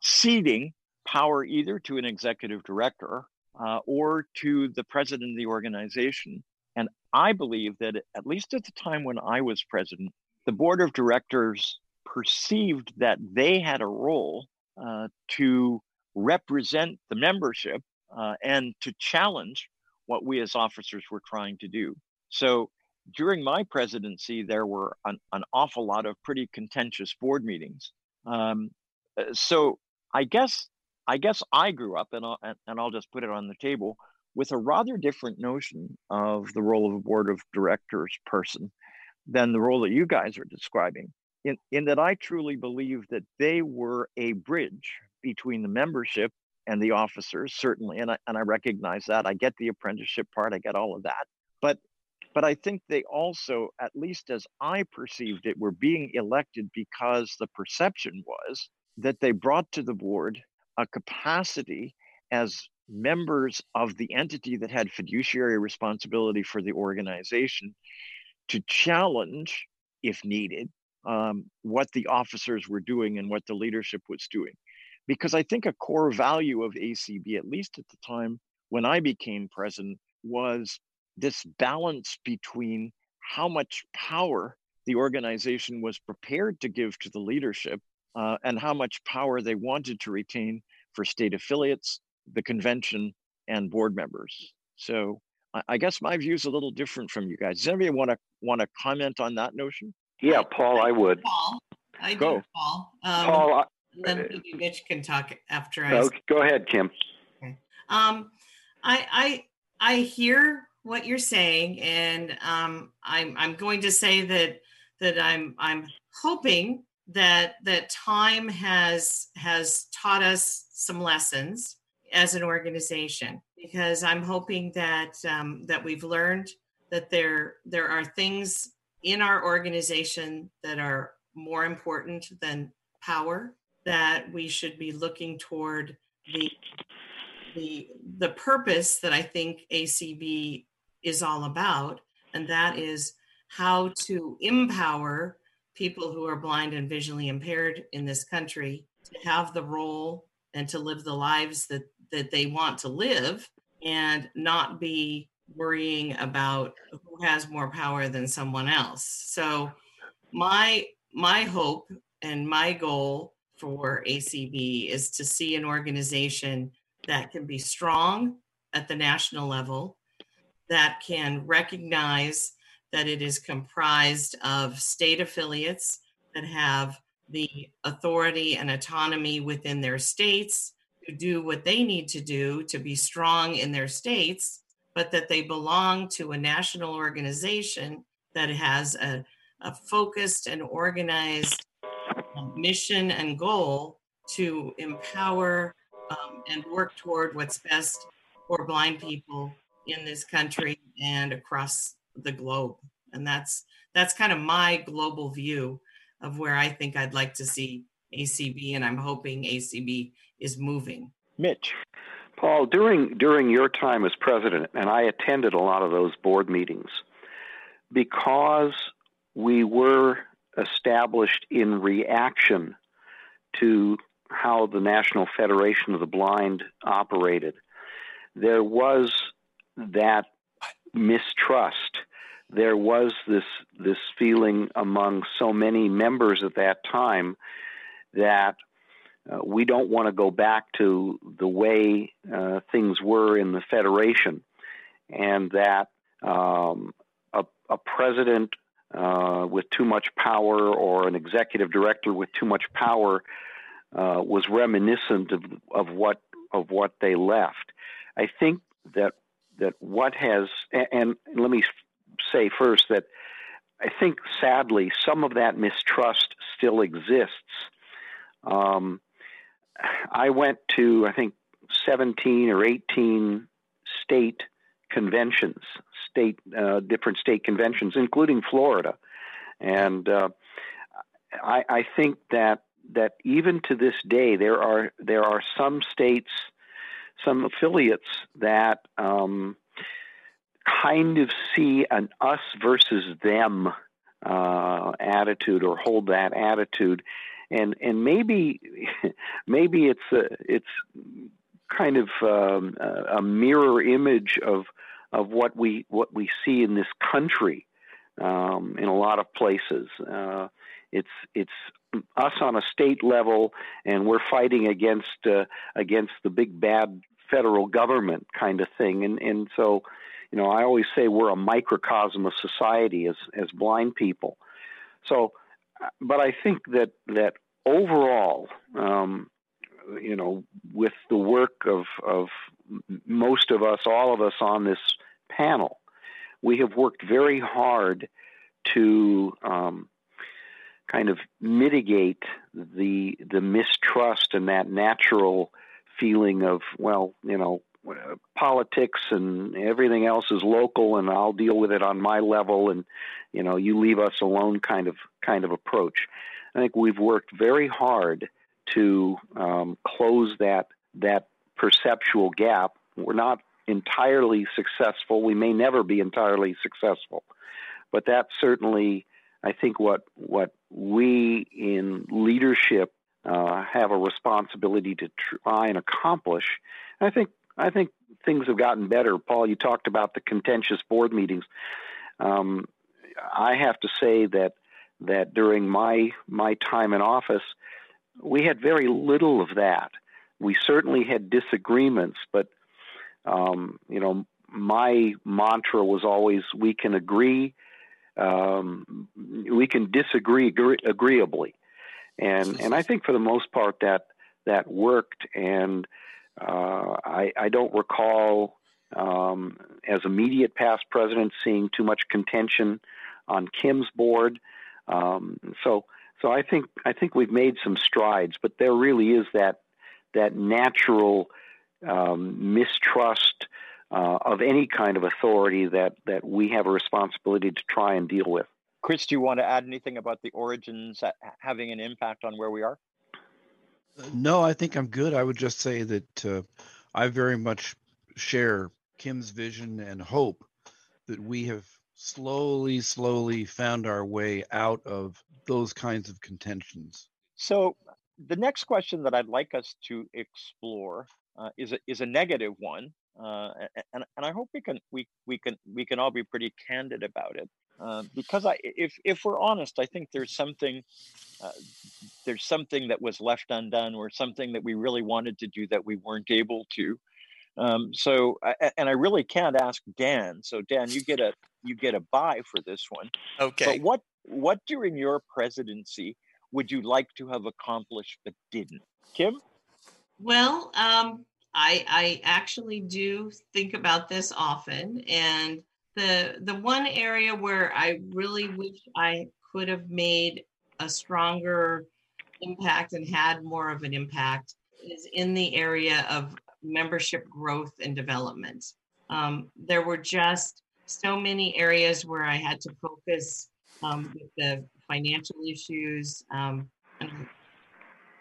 ceding power either to an executive director uh, or to the president of the organization. I believe that at least at the time when I was president, the board of directors perceived that they had a role uh, to represent the membership uh, and to challenge what we as officers were trying to do. So during my presidency, there were an, an awful lot of pretty contentious board meetings. Um, so I guess I guess I grew up, and I'll, and I'll just put it on the table with a rather different notion of the role of a board of directors person than the role that you guys are describing. In, in that I truly believe that they were a bridge between the membership and the officers, certainly, and I, and I recognize that. I get the apprenticeship part, I get all of that. But but I think they also, at least as I perceived it, were being elected because the perception was that they brought to the board a capacity as members of the entity that had fiduciary responsibility for the organization to challenge, if needed, um, what the officers were doing and what the leadership was doing. Because I think a core value of ACB, at least at the time when I became president, was this balance between how much power the organization was prepared to give to the leadership uh, and how much power they wanted to retain for state affiliates, the convention, and board members. So I, I guess my view is a little different from you guys. Does anybody want to want to comment on that notion? Yeah, Paul, I would. Paul, I Go. do, Paul. Um, Paul, I- Then maybe Mitch can talk after I. Okay, go ahead, Kim. Okay. Um, I, I, I hear what you're saying, and um, I'm, I'm going to say that that I'm, I'm hoping that that time has has taught us some lessons as an organization because I'm hoping that um, that we've learned that there there are things in our organization that are more important than power that we should be looking toward the the the purpose that I think ACB is all about, and that is how to empower people who are blind and visually impaired in this country to have the role and to live the lives that that they want to live and not be worrying about who has more power than someone else. So my my hope and my goal for ACB is to see an organization that can be strong at the national level, that can recognize that it is comprised of state affiliates that have the authority and autonomy within their states to do what they need to do to be strong in their states, but that they belong to a national organization that has a, a focused and organized um, mission and goal to empower um, and work toward what's best for blind people in this country and across the globe. And that's that's kind of my global view of where I think I'd like to see ACB, and I'm hoping ACB is moving. Mitch. Paul, during during your time as president, and I attended a lot of those board meetings, because we were established in reaction to how the National Federation of the Blind operated. There was that mistrust. There was this this feeling among so many members at that time that uh, we don't want to go back to the way uh, things were in the Federation, and that um, a, a, president uh, with too much power or an executive director with too much power uh, was reminiscent of, of what of what they left. I think that that what has and, and let me say first that I think sadly some of that mistrust still exists. Um, I went to, I think, 17 or 18 state conventions, state, uh, different state conventions, including Florida. And uh, I, I think that that even to this day, there are there are some states some affiliates that um, kind of see an us versus them uh, attitude or hold that attitude, and and maybe maybe it's a, it's kind of um, a mirror image of of what we what we see in this country um, in a lot of places. Uh, it's it's us on a state level, and we're fighting against uh, against the big bad federal government kind of thing. And and so, you know, I always say we're a microcosm of society as as blind people. So, but I think that that overall, um, you know, with the work of of most of us, all of us on this panel, we have worked very hard to um, kind of mitigate the the mistrust and that natural feeling of well, you know, politics and everything else is local, and I'll deal with it on my level, and you know, you leave us alone kind of kind of approach. I think we've worked very hard to um, close that that perceptual gap. We're not entirely successful. We may never be entirely successful, but that's certainly, I think, what what we in leadership uh, have a responsibility to try and accomplish. And I think I think things have gotten better. Paul, you talked about the contentious board meetings. Um, I have to say that that during my my time in office, we had very little of that. We certainly had disagreements, but um, you know, my mantra was always we can agree, um, we can disagree agree- agreeably, and and I think for the most part that that worked, and uh, I, I don't recall um, as immediate past president seeing too much contention on Kim's board. Um, so so I think I think we've made some strides, but there really is that that natural um, mistrust uh, of any kind of authority that that we have a responsibility to try and deal with. Chris, do you want to add anything about the origins having an impact on where we are? No, I think I'm good. I would just say that uh, I very much share Kim's vision and hope that we have slowly, slowly found our way out of those kinds of contentions. So, the next question that I'd like us to explore uh, is a, is a negative one, uh, and and I hope we can we we can we can all be pretty candid about it. Uh, because I, if if we're honest, I think there's something uh, there's something that was left undone, or something that we really wanted to do that we weren't able to. Um, so, I, and I really can't ask Dan. So, Dan, you get a you get a bye for this one. Okay. But what what during your presidency would you like to have accomplished but didn't? Kim? Well, um, I I actually do think about this often, and the the one area where I really wish I could have made a stronger impact and had more of an impact is in the area of membership growth and development. Um, there were just so many areas where I had to focus um, with the financial issues. Um,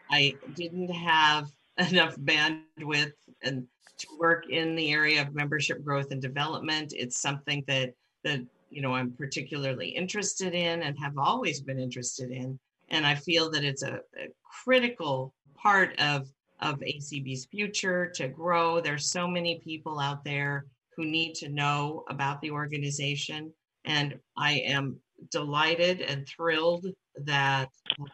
I didn't have enough bandwidth and to work in the area of membership growth and development. It's something that that you know I'm particularly interested in and have always been interested in, and I feel that it's a, a critical part of of ACB's future to grow. There's so many people out there who need to know about the organization, and I am delighted and thrilled that um,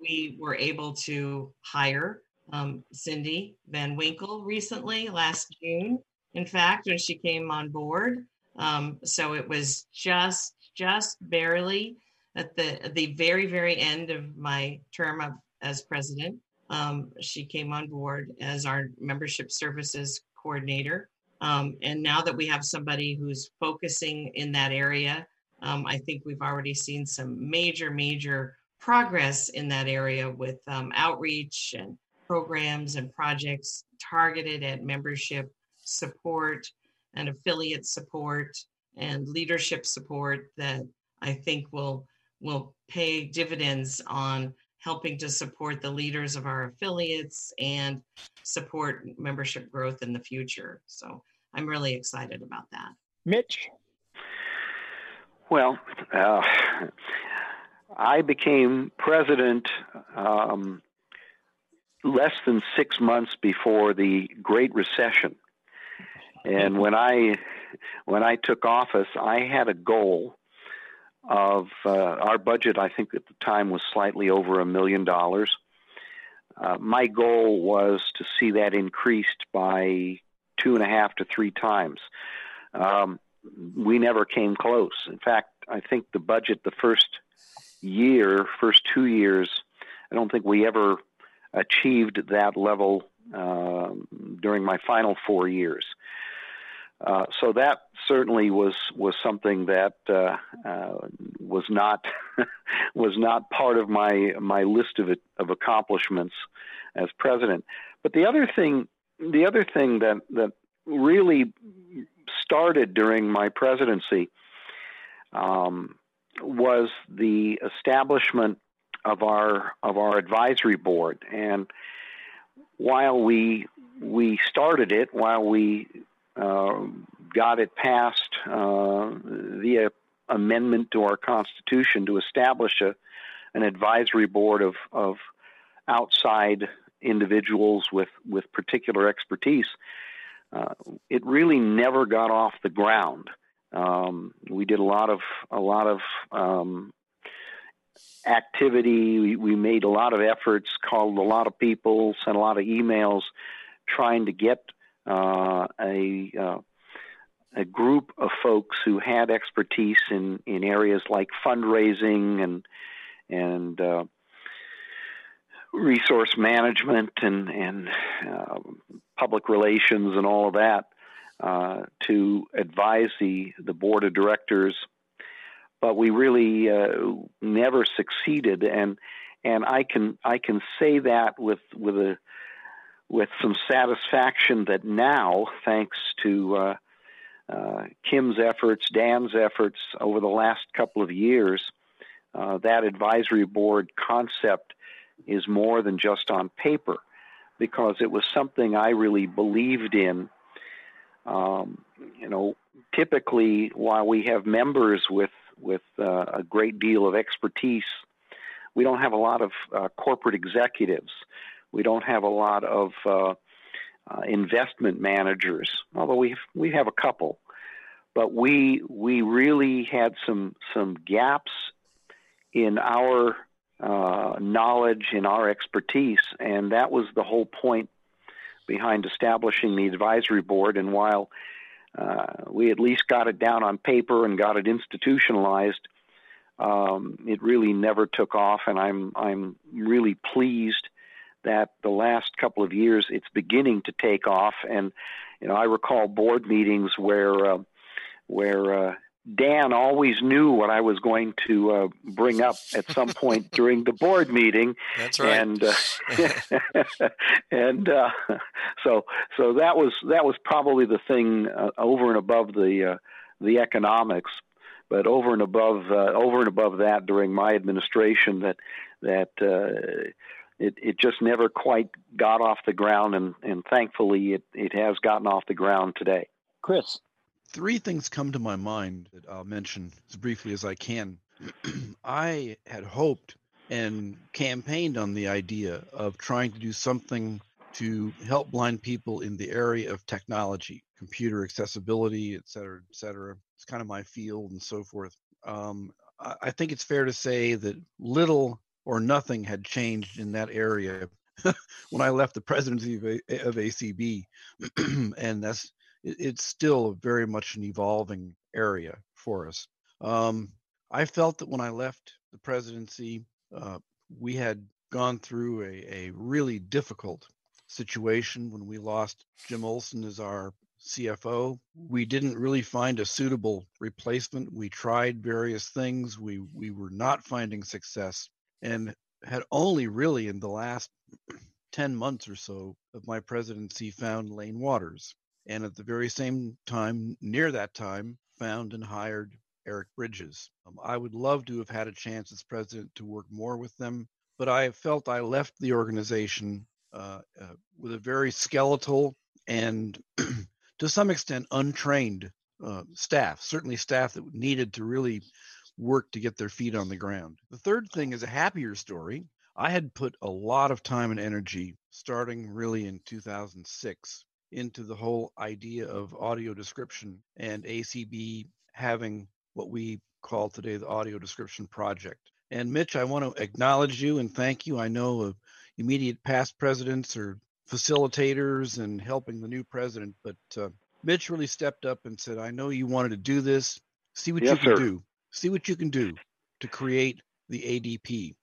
we were able to hire um, Cindy Van Winkle recently, last June, in fact, when she came on board. Um, so it was just just barely at the the very very end of my term of, as president. Um, she came on board as our membership services coordinator. Um, and now that we have somebody who's focusing in that area, um, I think we've already seen some major, major progress in that area with um, outreach and programs and projects targeted at membership support and affiliate support and leadership support that I think will will pay dividends on helping to support the leaders of our affiliates and support membership growth in the future. So I'm really excited about that. Mitch? Well, uh, I became president um, less than six months before the Great Recession. And when I when I took office, I had a goal of uh, our budget. I think at the time was slightly over a million dollars. Uh, my goal was to see that increased by two and a half to three times. Um, we never came close. In fact, I think the budget the first year, first two years, I don't think we ever achieved that level uh, during my final four years. Uh, so that certainly was was something that uh, uh, was not was not part of my my list of of accomplishments as president. But the other thing the other thing that that really started during my presidency um, was the establishment of our of our advisory board. And while we we started it while we uh, got it passed uh, via amendment to our constitution to establish a an advisory board of of outside individuals with with particular expertise uh, it really never got off the ground. Um, we did a lot of a lot of um, activity. We, we, made a lot of efforts, called a lot of people, sent a lot of emails, trying to get uh, a uh, a group of folks who had expertise in, in areas like fundraising and and uh, resource management and and uh, public relations and all of that uh, to advise the, the board of directors, but we really uh, never succeeded. And and I can I can say that with with a with some satisfaction that now, thanks to uh, uh Kim's efforts, Dan's efforts over the last couple of years, uh, that advisory board concept is more than just on paper, because it was something I really believed in um, you know, typically, while we have members with with uh, a great deal of expertise, we don't have a lot of uh, corporate executives. We don't have a lot of uh, uh investment managers, although we we have a couple. But we we really had some some gaps in our uh, knowledge, in our expertise, and that was the whole point behind establishing the advisory board. And while uh, we at least got it down on paper and got it institutionalized, um, it really never took off. And I'm I'm really pleased that the last couple of years it's beginning to take off. And you know, I recall board meetings where uh, where uh, Dan always knew what I was going to uh, bring up at some point during the board meeting. That's right. And uh, and uh, so so that was that was probably the thing uh, over and above the uh, the economics, but over and above uh, over and above that during my administration that that it, it just never quite got off the ground, and, and thankfully it, it has gotten off the ground today. Chris three things come to my mind that I'll mention as briefly as I can. I had hoped and campaigned on the idea of trying to do something to help blind people in the area of technology, computer accessibility, et cetera, et cetera. It's kind of my field and so forth. Um, I think it's fair to say that little or nothing had changed in that area when I left the presidency of, a- of ACB, and that's it's still very much an evolving area for us. Um, I felt that when I left the presidency, uh, we had gone through a, a really difficult situation when we lost Jim Olson as our CFO. We didn't really find a suitable replacement. We tried various things. We we were not finding success and had only really in the last 10 months or so of my presidency found Lane Waters and at the very same time, near that time, found and hired Eric Bridges. Um, I would love to have had a chance as president to work more with them. but I felt I left the organization uh, uh, with a very skeletal and to some extent untrained uh, staff, certainly staff that needed to really work to get their feet on the ground. The third thing is a happier story. I had put a lot of time and energy starting really in 2006 into the whole idea of audio description and ACB having what we call today the Audio Description Project. And Mitch, I want to acknowledge you and thank you. I know immediate past presidents are facilitators and helping the new president, but uh, Mitch really stepped up and said, I know you wanted to do this. See what Yes, you can sir. do. See what you can do to create the ADP.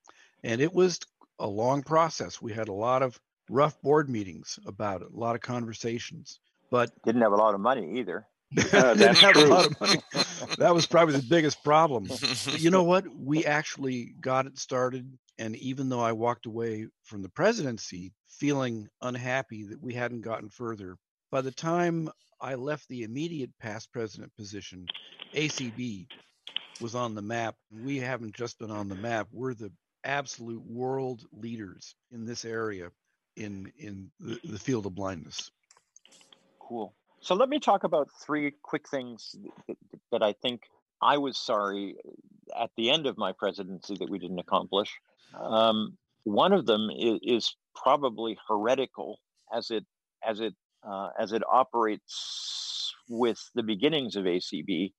And it was a long process. We had a lot of rough board meetings about it, a lot of conversations, but Didn't have a lot of money either. Uh, didn't that's have a true. lot of money. That was probably the biggest problem. But you know what? We actually got it started. And even though I walked away from the presidency feeling unhappy that we hadn't gotten further, by the time I left the immediate past president position, ACB was on the map. We haven't just been on the map, we're the absolute world leaders in this area in in the, the field of blindness. Cool. So let me talk about three quick things that, that I think I was sorry at the end of my presidency that we didn't accomplish. Um, one of them is, is probably heretical as it as it uh, as it operates with the beginnings of ACB.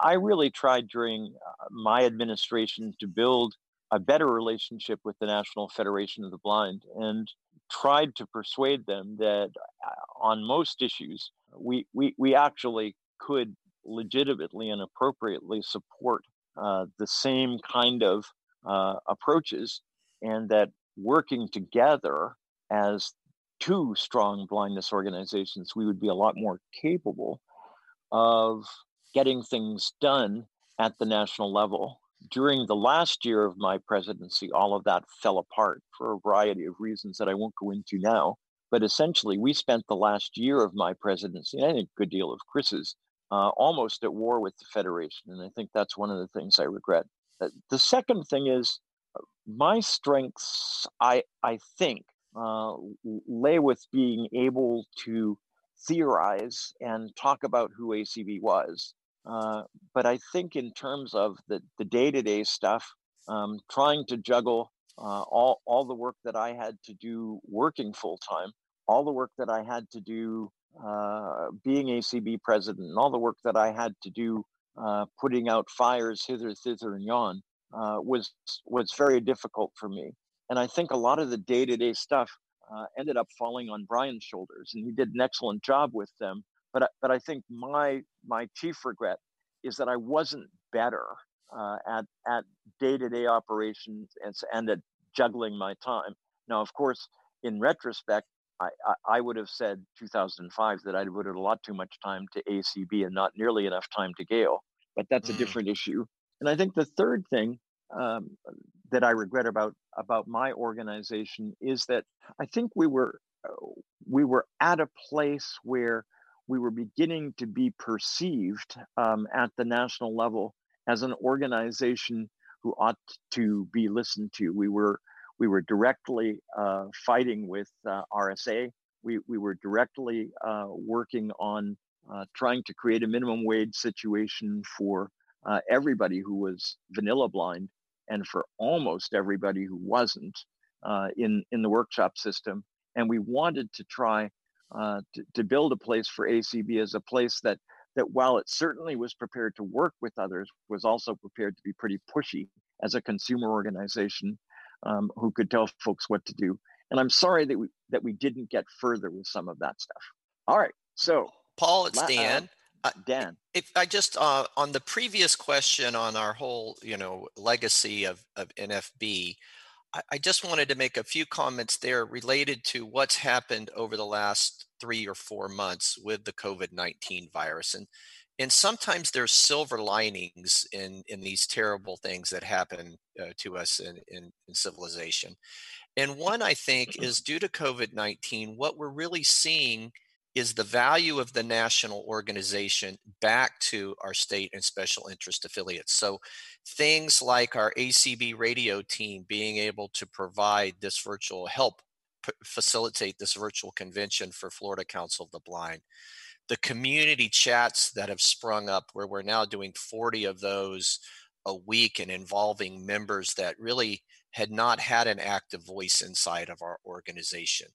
I- really tried during uh, my administration to build a better relationship with the National Federation of the Blind and tried to persuade them that uh, on most issues we, we, we actually could legitimately and appropriately support uh, the same kind of uh, approaches and that working together as two strong blindness organizations, we would be a lot more capable of getting things done at the national level. During the last year of my presidency, all of that fell apart for a variety of reasons that I won't go into now. But essentially, we spent the last year of my presidency, and a good deal of Chris's, uh, almost at war with the Federation. And I think that's one of the things I regret. Uh, the second thing is uh, my strengths, I, I think, uh, lay with being able to theorize and talk about who ACB was. Uh, but I think in terms of the, the day-to-day stuff, um, trying to juggle uh, all, all the work that I had to do working full-time, all the work that I had to do uh, being ACB president, and all the work that I had to do uh, putting out fires hither, thither, and yon uh, was was very difficult for me. And I think a lot of the day-to-day stuff uh, ended up falling on Brian's shoulders, and he did an excellent job with them. But I, but I think my my chief regret is that I wasn't better uh, at at day-to-day operations and, and at juggling my time. Now, of course, in retrospect, I, I, I would have said 2005 that I devoted a lot too much time to ACB and not nearly enough time to Gale. But that's a Mm. different issue. And I think the third thing um, that I regret about about my organization is that I think we were uh, we were at a place where we were beginning to be perceived um, at the national level as an organization who ought to be listened to. We were we were directly uh, fighting with uh, RSA. We we were directly uh, working on uh, trying to create a minimum wage situation for uh, everybody who was vanilla blind and for almost everybody who wasn't uh, in in the workshop system. And we wanted to try uh, to, to build a place for ACB as a place that that while it certainly was prepared to work with others, was also prepared to be pretty pushy as a consumer organization um, who could tell folks what to do. And I'm sorry that we that we didn't get further with some of that stuff. All right, so Paul, it's uh, Dan. Uh, Dan, If I just uh, on the previous question on our whole, you know, legacy of, of NFB, I, I just wanted to make a few comments there related to what's happened over the last three or four months with the COVID nineteen virus, and and sometimes there's silver linings in in these terrible things that happen uh, to us in, in in civilization. And one I think is due to COVID nineteen, what we're really seeing is the value of the national organization back to our state and special interest affiliates. So things like our ACB radio team being able to provide this virtual help facilitate this virtual convention for Florida Council of the Blind. The community chats that have sprung up where we're now doing 40 of those a week and involving members that really had not had an active voice inside of our organization.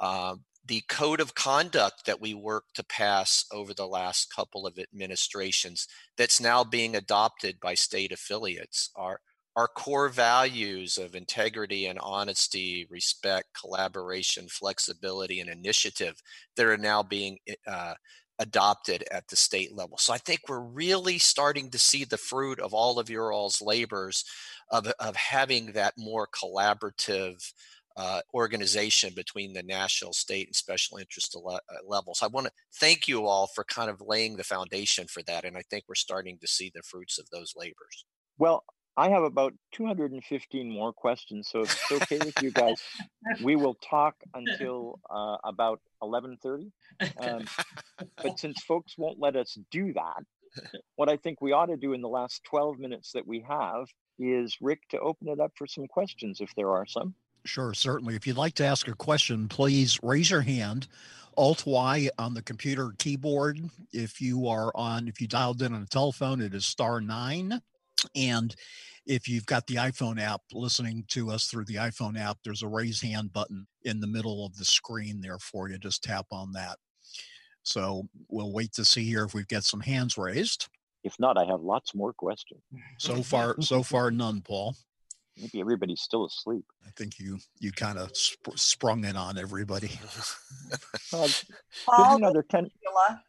Um, the code of conduct that we worked to pass over the last couple of administrations that's now being adopted by state affiliates are our core values of integrity and honesty, respect, collaboration, flexibility, and initiative that are now being uh, adopted at the state level. So I think we're really starting to see the fruit of all of your all's labors of, of having that more collaborative uh, organization between the national, state, and special interest le- uh, levels. I want to thank you all for kind of laying the foundation for that, and I think we're starting to see the fruits of those labors. Well, I have about 215 more questions, so if it's okay with you guys, we will talk until uh, about 11:30. Um, but since folks won't let us do that, what I think we ought to do in the last 12 minutes that we have is Rick to open it up for some questions if there are some. Sure, certainly. If you'd like to ask a question, please raise your hand. Alt Y on the computer keyboard. If you are on, if you dialed in on a telephone, it is star nine. And if you've got the iPhone app listening to us through the iPhone app, there's a raise hand button in the middle of the screen there for you. Just tap on that. So we'll wait to see here if we've got some hands raised. If not, I have lots more questions. So far, so far, none, Paul. Maybe everybody's still asleep. I think you you kind of sp- sprung it on everybody. uh, Paul, another ten. Sheila.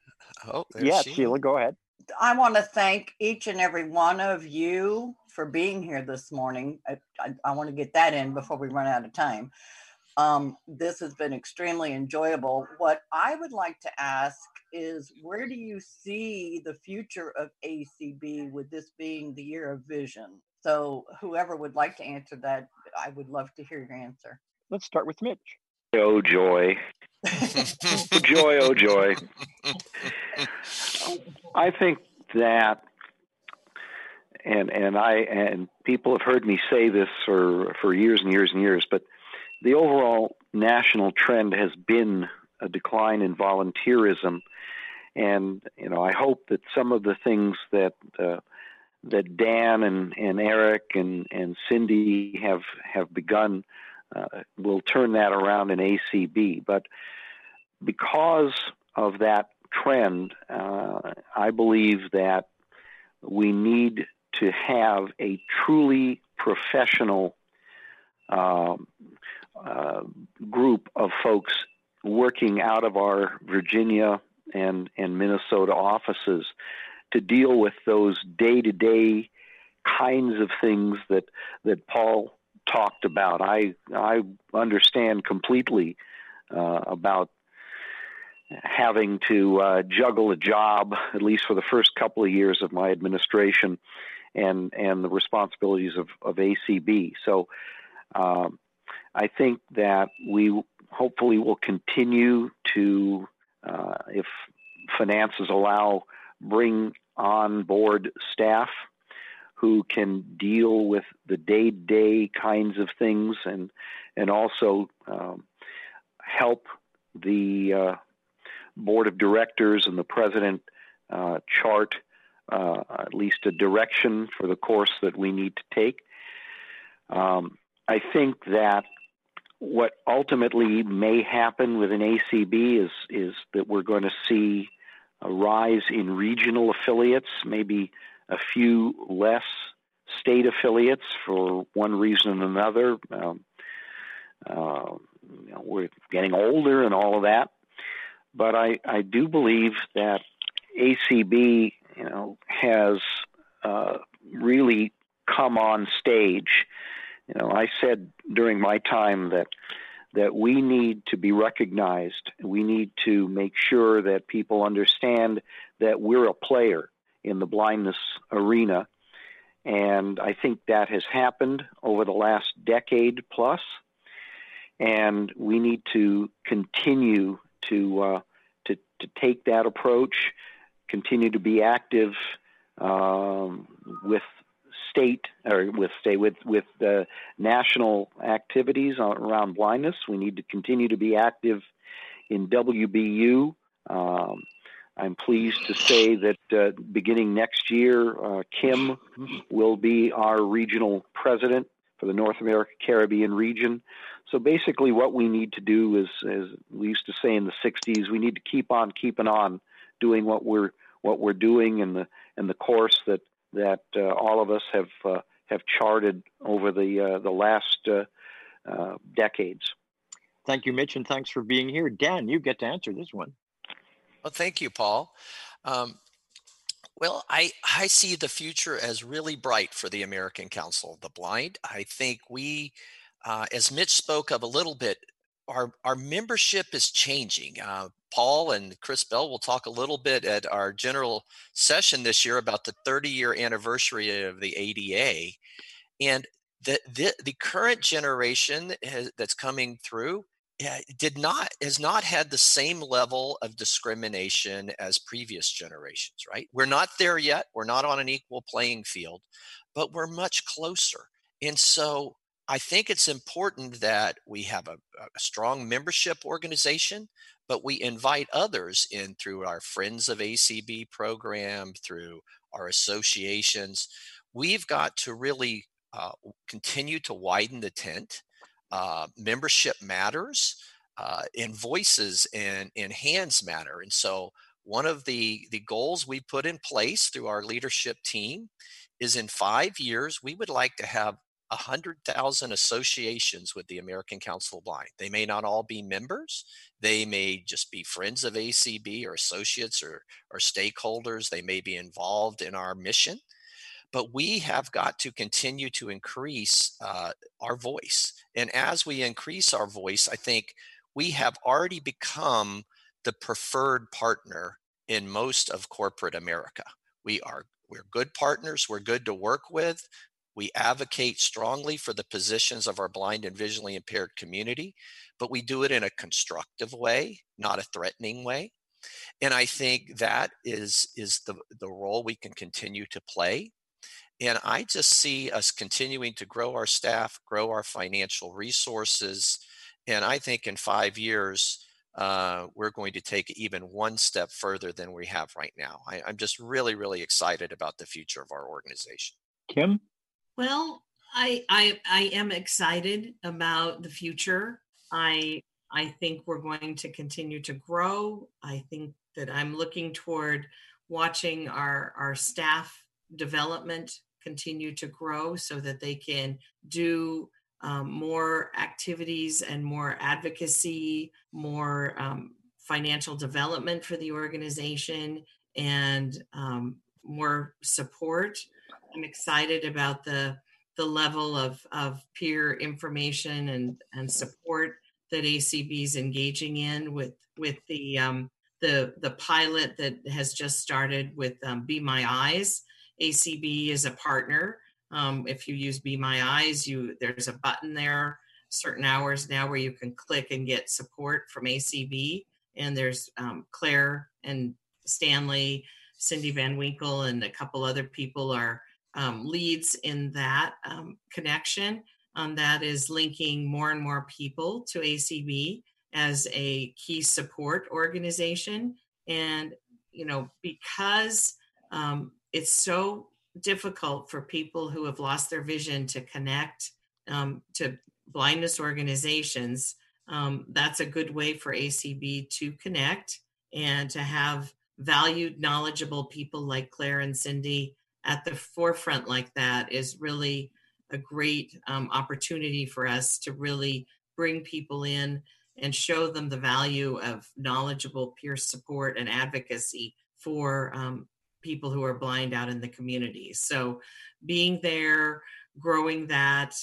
Oh, yeah, Sheila. Sheila, go ahead. I want to thank each and every one of you for being here this morning. I, I, I want to get that in before we run out of time. Um, this has been extremely enjoyable. What I would like to ask is where do you see the future of ACB with this being the year of vision? So, whoever would like to answer that, I would love to hear your answer. Let's start with Mitch. Oh, joy. joy, oh, joy. I think that and and I and people have heard me say this for for years and years and years, but the overall national trend has been a decline in volunteerism, and you know I hope that some of the things that uh, that Dan and, and Eric and, and Cindy have have begun uh, will turn that around in ACB. But because of that trend, uh, I believe that we need to have a truly professional uh, uh, group of folks working out of our Virginia and, and Minnesota offices to deal with those day to day kinds of things that, that Paul talked about. I, I understand completely uh, about having to uh, juggle a job, at least for the first couple of years of my administration, and and the responsibilities of, of ACB. So um, I think that we hopefully will continue to, uh, if finances allow, bring on board staff who can deal with the day-to-day kinds of things and and also um, help the uh, board of directors and the president uh, chart uh, at least a direction for the course that we need to take. Um, I think that what ultimately may happen with an ACB is is that we're going to see a rise in regional affiliates, maybe a few less state affiliates for one reason or another. Um, uh, you know, we're getting older and all of that, but I, I do believe that ACB you know, has uh, really come on stage. You know, I said during my time that that we need to be recognized. We need to make sure that people understand that we're a player in the blindness arena. And I think that has happened over the last decade plus. And we need to continue to uh, to to take that approach, continue to be active um, with state or with state with with uh, national activities around blindness. We need to continue to be active in WBU. Um, I'm pleased to say that uh, beginning next year, uh, Kim will be our regional president for the North America Caribbean region. So basically, what we need to do is, as we used to say in the '60s, we need to keep on keeping on doing what we're what we're doing and the and the course that that uh, all of us have uh, have charted over the uh, the last uh, uh, decades. Thank you, Mitch, and thanks for being here. Dan, you get to answer this one. Well, thank you, Paul. Um, well, I, I see the future as really bright for the American Council of the Blind. I think we, uh, as Mitch spoke of a little bit, our, our membership is changing. Uh, Paul and Chris Bell will talk a little bit at our general session this year about the 30 year anniversary of the ADA. And the, the, the current generation has, that's coming through did not has not had the same level of discrimination as previous generations right we're not there yet we're not on an equal playing field but we're much closer and so i think it's important that we have a, a strong membership organization but we invite others in through our Friends of ACB program, through our associations. We've got to really uh, continue to widen the tent. Uh, membership matters, uh, and voices and, and hands matter. And so, one of the, the goals we put in place through our leadership team is in five years, we would like to have 100,000 associations with the American Council of Blind. They may not all be members. They may just be friends of ACB or associates or, or stakeholders. They may be involved in our mission. But we have got to continue to increase uh, our voice. And as we increase our voice, I think we have already become the preferred partner in most of corporate America. We are we're good partners, we're good to work with. We advocate strongly for the positions of our blind and visually impaired community, but we do it in a constructive way, not a threatening way. And I think that is, is the, the role we can continue to play. And I just see us continuing to grow our staff, grow our financial resources. And I think in five years, uh, we're going to take even one step further than we have right now. I, I'm just really, really excited about the future of our organization. Kim? Well, I, I I am excited about the future. I I think we're going to continue to grow. I think that I'm looking toward watching our our staff development continue to grow so that they can do um, more activities and more advocacy, more um, financial development for the organization, and um, more support I'm excited about the the level of, of peer information and, and support that ACB is engaging in with with the um, the the pilot that has just started with um, Be My Eyes. ACB is a partner. Um, if you use Be My Eyes, you there's a button there, certain hours now where you can click and get support from ACB. And there's um, Claire and Stanley, Cindy Van Winkle, and a couple other people are um, leads in that um, connection um, that is linking more and more people to ACB as a key support organization. And, you know, because um, it's so difficult for people who have lost their vision to connect um, to blindness organizations, um, that's a good way for ACB to connect and to have valued, knowledgeable people like Claire and Cindy at the forefront like that is really a great um, opportunity for us to really bring people in and show them the value of knowledgeable peer support and advocacy for um, people who are blind out in the community. So, being there, growing that,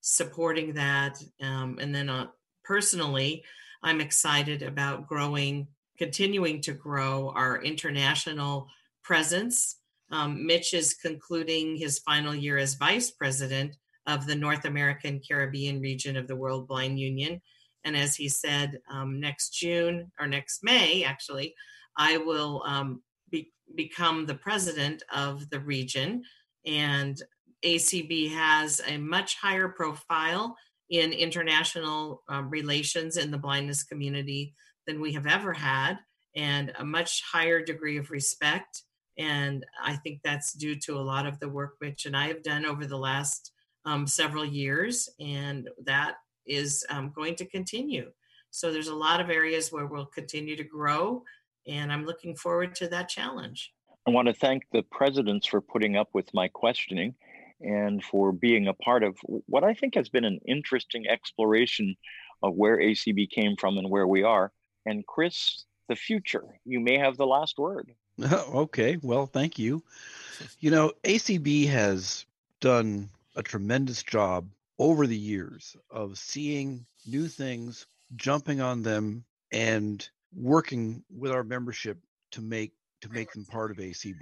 supporting that, um, and then uh, personally, I'm excited about growing, continuing to grow our international presence um, Mitch is concluding his final year as vice president of the North American Caribbean region of the World Blind Union. And as he said, um, next June or next May, actually, I will um, be, become the president of the region. And ACB has a much higher profile in international um, relations in the blindness community than we have ever had, and a much higher degree of respect. And I think that's due to a lot of the work Mitch and I have done over the last um, several years, and that is um, going to continue. So there's a lot of areas where we'll continue to grow, and I'm looking forward to that challenge. I want to thank the presidents for putting up with my questioning and for being a part of what I think has been an interesting exploration of where ACB came from and where we are. And Chris, the future, you may have the last word. okay, well, thank you. You know, ACB has done a tremendous job over the years of seeing new things, jumping on them, and working with our membership to make to make them part of ACB.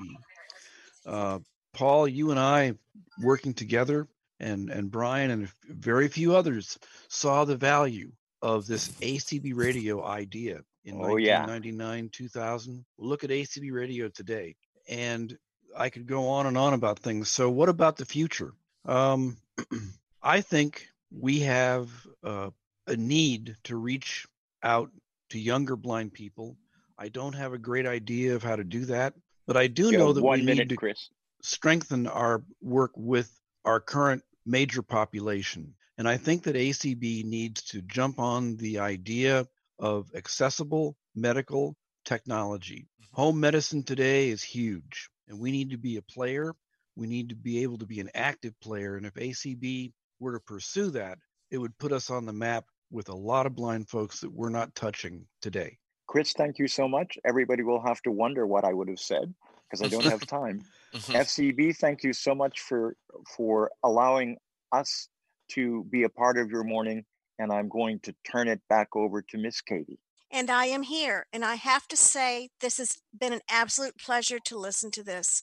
Uh, Paul, you and I working together, and and Brian and very few others saw the value of this ACB radio idea in oh, 1999, yeah. 2000. Look at ACB radio today, and I could go on and on about things. So, what about the future? Um, I think we have uh, a need to reach out to younger blind people. I don't have a great idea of how to do that, but I do know that we minute, need to Chris strengthen our work with our current major population. And I think that ACB needs to jump on the idea of accessible medical technology. Mm-hmm. Home medicine today is huge, and we need to be a player. We need to be able to be an active player. And if ACB were to pursue that, it would put us on the map with a lot of blind folks that we're not touching today. Chris, thank you so much. Everybody will have to wonder what I would have said because I don't have time. Mm-hmm. FCB, thank you so much for for allowing us to be a part of your morning. And I'm going to turn it back over to Miss Katie. And I am here. And I have to say, this has been an absolute pleasure to listen to this.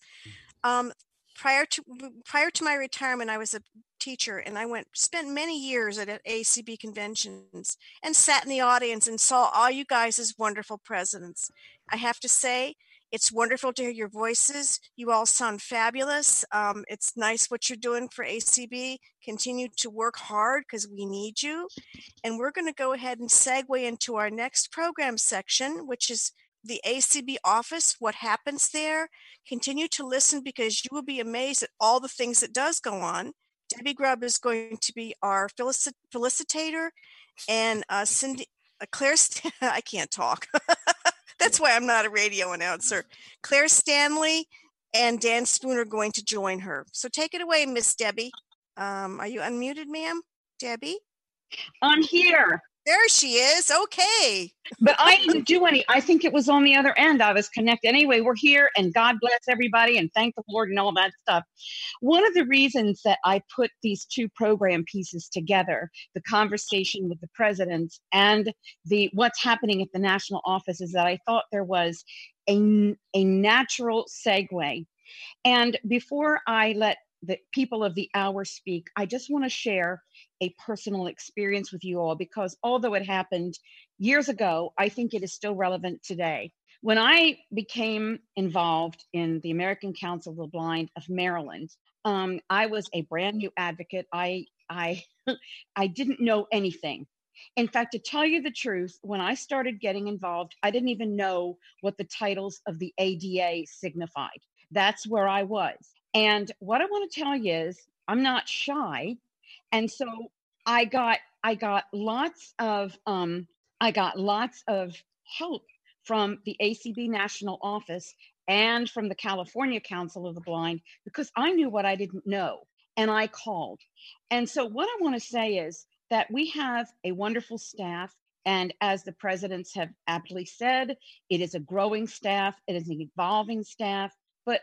Mm. Um, prior to prior to my retirement, I was a teacher and I went spent many years at ACB conventions and sat in the audience and saw all you guys as wonderful presidents. I have to say, it's wonderful to hear your voices. You all sound fabulous. Um, it's nice what you're doing for ACB. Continue to work hard because we need you. And we're going to go ahead and segue into our next program section, which is the ACB office, what happens there. Continue to listen because you will be amazed at all the things that does go on. Debbie Grubb is going to be our felicit- felicitator, and uh, Cindy, uh, Claire, St- I can't talk. That's why I'm not a radio announcer. Claire Stanley and Dan Spoone are going to join her. So take it away, Miss Debbie. Um, are you unmuted, ma'am? Debbie? I'm here. There she is. Okay. But I didn't do any. I think it was on the other end. I was connected. Anyway, we're here and God bless everybody and thank the Lord and all that stuff. One of the reasons that I put these two program pieces together, the conversation with the presidents and the what's happening at the national office is that I thought there was a, a natural segue. And before I let the people of the hour speak, I just want to share a personal experience with you all because although it happened years ago, I think it is still relevant today. When I became involved in the American Council of the Blind of Maryland, um, I was a brand new advocate. I I I didn't know anything. In fact, to tell you the truth, when I started getting involved, I didn't even know what the titles of the ADA signified. That's where I was. And what I want to tell you is I'm not shy. And so I got I got lots of um, I got lots of help from the ACB national office and from the California Council of the Blind because I knew what I didn't know and I called. And so what I want to say is that we have a wonderful staff and as the presidents have aptly said, it is a growing staff, it is an evolving staff, but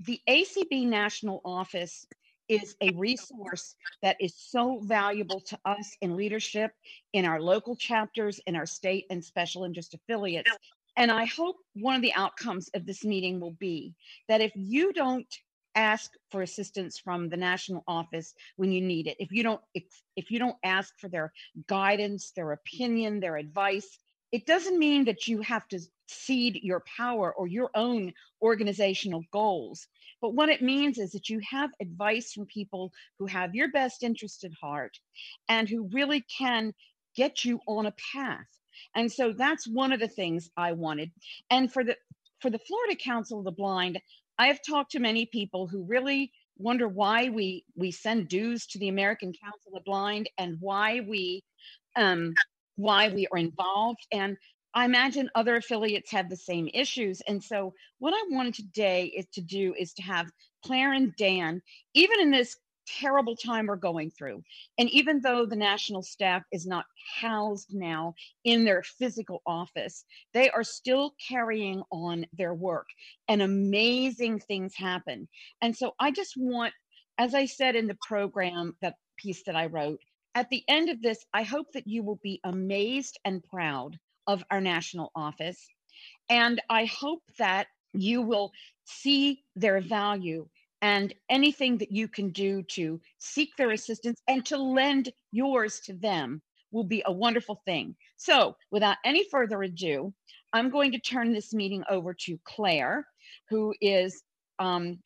the ACB National Office is a resource that is so valuable to us in leadership in our local chapters, in our state and special interest affiliates. And I hope one of the outcomes of this meeting will be that if you don't ask for assistance from the national office when you need it, if you don't if you don't ask for their guidance, their opinion, their advice, it doesn't mean that you have to cede your power or your own organizational goals. But what it means is that you have advice from people who have your best interest at heart and who really can get you on a path. And so that's one of the things I wanted. And for the for the Florida Council of the Blind, I have talked to many people who really wonder why we we send dues to the American Council of the Blind and why we um, why we are involved. And I imagine other affiliates have the same issues. And so, what I wanted today is to do is to have Claire and Dan, even in this terrible time we're going through, and even though the national staff is not housed now in their physical office, they are still carrying on their work, and amazing things happen. And so, I just want, as I said in the program, that piece that I wrote, at the end of this, I hope that you will be amazed and proud of our national office. And I hope that you will see their value and anything that you can do to seek their assistance and to lend yours to them will be a wonderful thing. So, without any further ado, I'm going to turn this meeting over to Claire, who is um,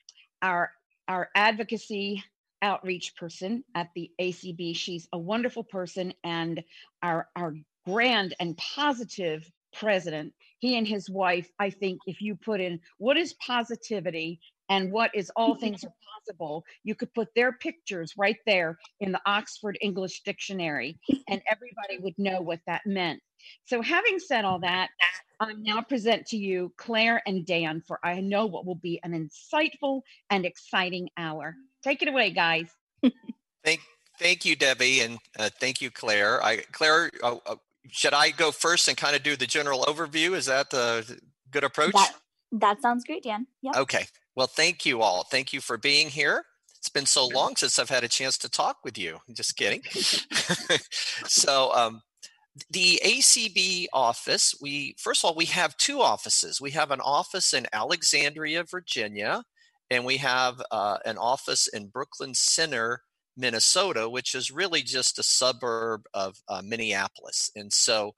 our our advocacy outreach person at the ACB. She's a wonderful person and our our grand and positive president. He and his wife, I think, if you put in what is positivity and what is all things are possible, you could put their pictures right there in the Oxford English Dictionary, and everybody would know what that meant. So, having said all that, I now present to you Claire and Dan for I know what will be an insightful and exciting hour. Take it away, guys. Thank, thank you, Debbie, and uh, thank you, Claire. I, Claire, uh, uh, should I go first and kind of do the general overview? Is that the good approach? That, that sounds great, Dan. Yeah. Okay. Well, thank you all. Thank you for being here. It's been so long since I've had a chance to talk with you. Just kidding. so, um, the ACB office, we first of all, we have two offices. We have an office in Alexandria, Virginia, and we have uh, an office in Brooklyn Center, Minnesota, which is really just a suburb of uh, Minneapolis. And so,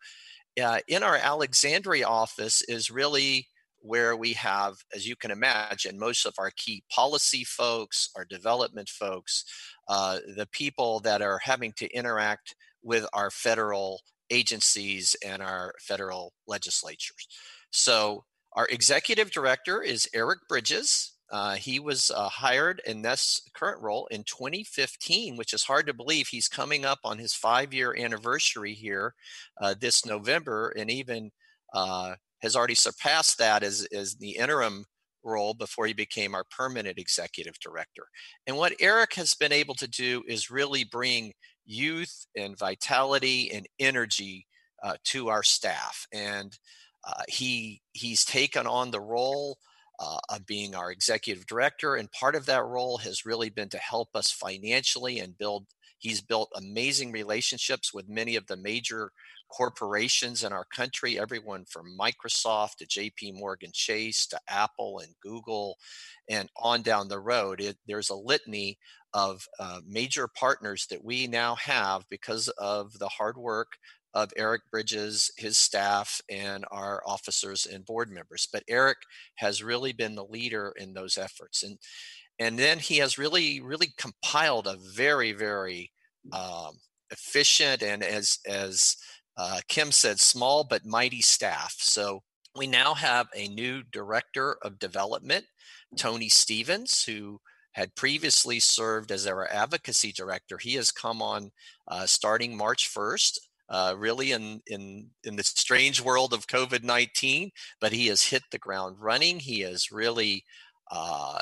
uh, in our Alexandria office is really where we have, as you can imagine, most of our key policy folks, our development folks, uh, the people that are having to interact with our federal agencies and our federal legislatures. So, our executive director is Eric Bridges. Uh, he was uh, hired in this current role in 2015, which is hard to believe. He's coming up on his five year anniversary here uh, this November and even uh, has already surpassed that as, as the interim role before he became our permanent executive director. And what Eric has been able to do is really bring youth and vitality and energy uh, to our staff. And uh, he he's taken on the role uh, of being our executive director. And part of that role has really been to help us financially and build. He's built amazing relationships with many of the major corporations in our country, everyone from Microsoft to JP Morgan Chase to Apple and Google and on down the road. It, there's a litany of uh, major partners that we now have because of the hard work of Eric Bridges, his staff, and our officers and board members. But Eric has really been the leader in those efforts. And, and then he has really, really compiled a very, very um, efficient and as, as uh, Kim said, small but mighty staff. So we now have a new director of development, Tony Stevens, who had previously served as our advocacy director. He has come on uh, starting March 1st uh, really in, in, in the strange world of COVID 19, but he has hit the ground running. He has really uh,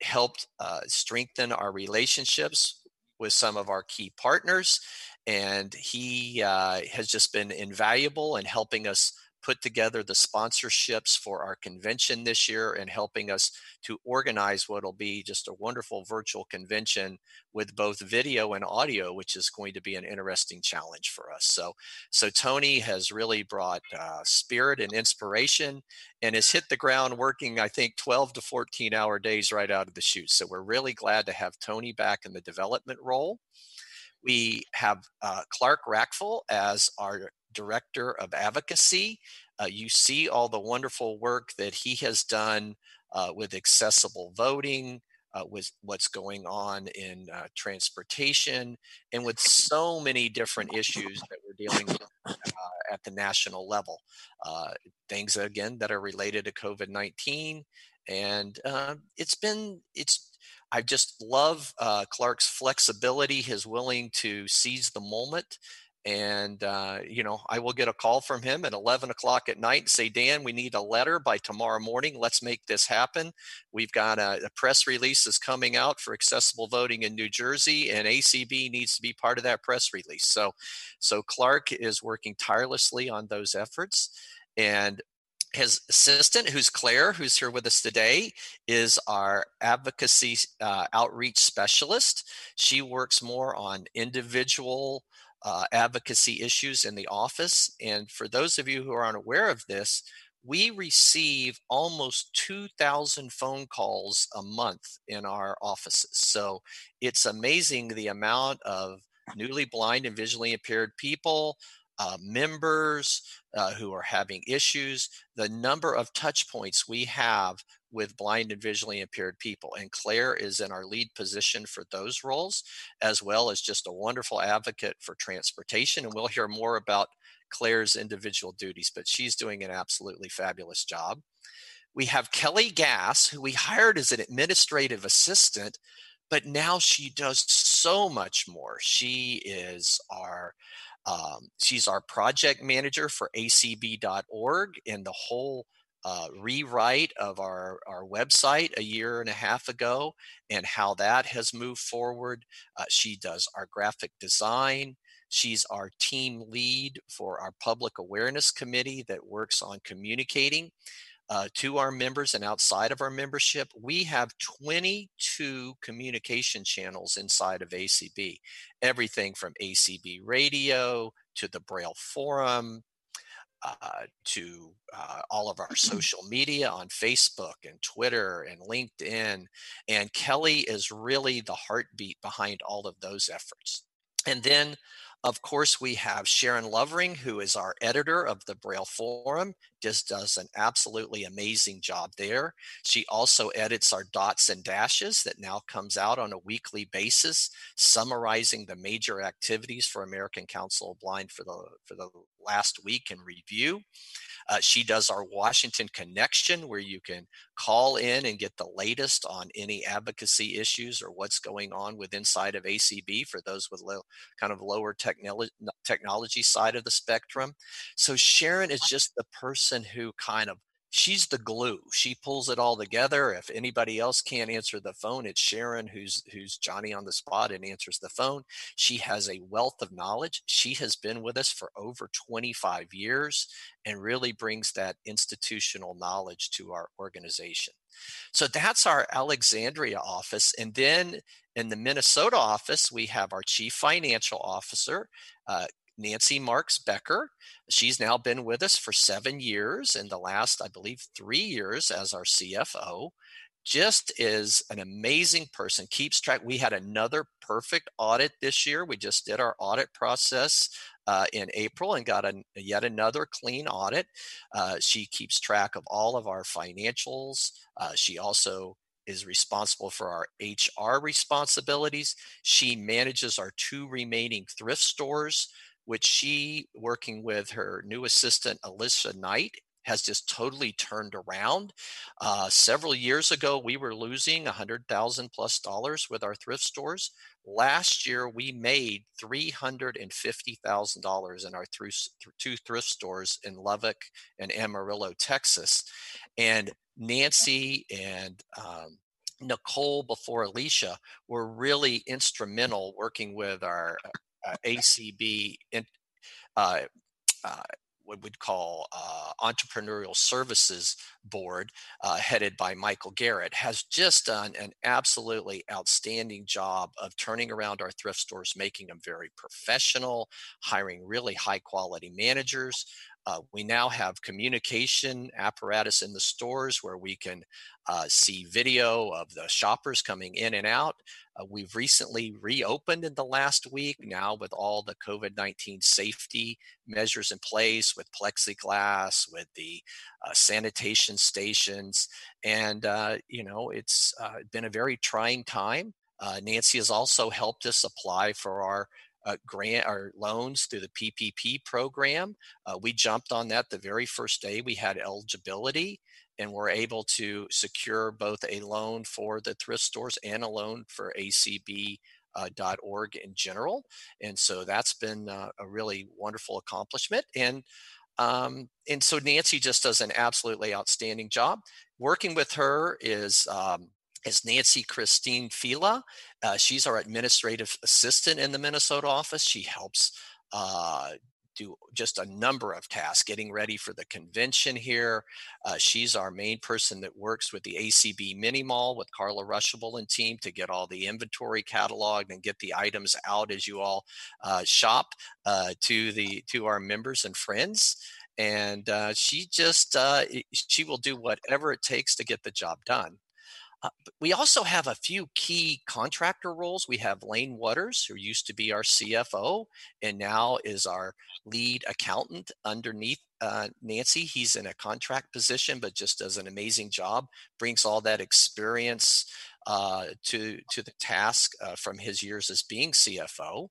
helped uh, strengthen our relationships with some of our key partners. And he uh, has just been invaluable in helping us put together the sponsorships for our convention this year and helping us to organize what will be just a wonderful virtual convention with both video and audio, which is going to be an interesting challenge for us. So, so Tony has really brought uh, spirit and inspiration and has hit the ground working, I think, 12 to 14 hour days right out of the chute. So we're really glad to have Tony back in the development role. We have uh, Clark Rachfal as our Director of Advocacy. Uh, you see all the wonderful work that he has done uh, with accessible voting, uh, with what's going on in uh, transportation, and with so many different issues that we're dealing with uh, at the national level. Uh, things again that are related to COVID nineteen, and uh, it's been it's. I just love Clark's flexibility, his willing to seize the moment, and uh, you know i will get a call from him at 11 o'clock at night and say dan we need a letter by tomorrow morning. Let's make this happen. We've got a, a, press release is coming out for accessible voting in new jersey and acb needs to be part of that press release. So so clark is working tirelessly on those efforts and his assistant, who's Claire, who's here with us today, is our advocacy uh, outreach specialist. She works more on individual uh, advocacy issues in the office. And for those of you who are unaware of this, we receive almost 2,000 phone calls a month in our offices. So it's amazing the amount of newly blind and visually impaired people, uh, members uh, who are having issues, the number of touch points we have with blind and visually impaired people. And Claire is in our lead position for those roles, as well as just a wonderful advocate for transportation. And we'll hear more about Claire's individual duties, but she's doing an absolutely fabulous job. We have Kelly Gass, who we hired as an administrative assistant, but now she does so much more. She is our um, she's our project manager for acb.org and the whole uh, rewrite of our, our website a year and a half ago and how that has moved forward. Uh, she does our graphic design. She's our team lead for our public awareness committee that works on communicating uh, to our members and outside of our membership. We have 22 communication channels inside of ACB, everything from ACB radio to the Braille Forum uh, to uh, all of our social media on Facebook and Twitter and LinkedIn. And Kelly is really the heartbeat behind all of those efforts. And then of course, we have Sharon Lovering, who is our editor of the Braille Forum, just does an absolutely amazing job there. She also edits our dots and dashes that now comes out on a weekly basis, summarizing the major activities for American Council of Blind for the for the last week in review. Uh, she does our Washington Connection, where you can call in and get the latest on any advocacy issues or what's going on with inside of ACB for those with low, kind of lower technology technology side of the spectrum. So Sharon is just the person who kind of she's the glue. She pulls it all together. If anybody else can't answer the phone, it's Sharon who's who's Johnny on the spot and answers the phone. She has a wealth of knowledge. She has been with us for over 25 years and really brings that institutional knowledge to our organization. So that's our Alexandria office. And then in the Minnesota office, we have our chief financial officer, uh, Nancy Marks Becker. She's now been with us for seven years, and the last, I believe, three years as our CFO. Just is an amazing person, keeps track. We had another perfect audit this year. We just did our audit process uh, in April and got a, yet another clean audit. Uh, she keeps track of all of our financials. Uh, she also is responsible for our HR responsibilities. She manages our two remaining thrift stores which she, working with her new assistant, Alyssa Knight, has just totally turned around. Uh, several years ago, we were losing a hundred thousand plus dollars with our thrift stores. Last year, we made three hundred and fifty thousand dollars in our two thrift stores in Lubbock and Amarillo, Texas. And Nancy and um, Nicole before Alicia were really instrumental working with our uh, ACB in, uh, uh, what we'd call uh, entrepreneurial services board uh, headed by michael garrett has just done an absolutely outstanding job of turning around our thrift stores making them very professional hiring really high quality managers Uh, we now have communication apparatus in the stores where we can uh, see video of the shoppers coming in and out. Uh, we've recently reopened in the last week now with all the COVID 19 safety measures in place with plexiglass, with the uh, sanitation stations. And, uh, you know, it's uh, been a very trying time. Nancy has also helped us apply for our uh, grant or loans through the PPP program. Uh, we jumped on that the very first day we had eligibility and we're able to secure both a loan for the thrift stores and a loan for ACB. Uh, .org in general, and so that's been uh, a really wonderful accomplishment. And um, and so Nancy just does an absolutely outstanding job. Working with her is um, is Nancy Christine Fila. Uh, she's our administrative assistant in the Minnesota office. She helps uh, do just a number of tasks, getting ready for the convention here. Uh, she's our main person that works with the ACB Mini Mall with Carla Ruschival and team to get all the inventory cataloged and get the items out as you all uh, shop uh, to the to our members and friends. And uh, she just uh, she will do whatever it takes to get the job done. Uh, we also have a few key contractor roles. We have Lane Waters, who used to be our CFO and now is our lead accountant underneath uh, Nancy. He's in a contract position, but just does an amazing job, brings all that experience uh, to, to the task uh, from his years as being CFO.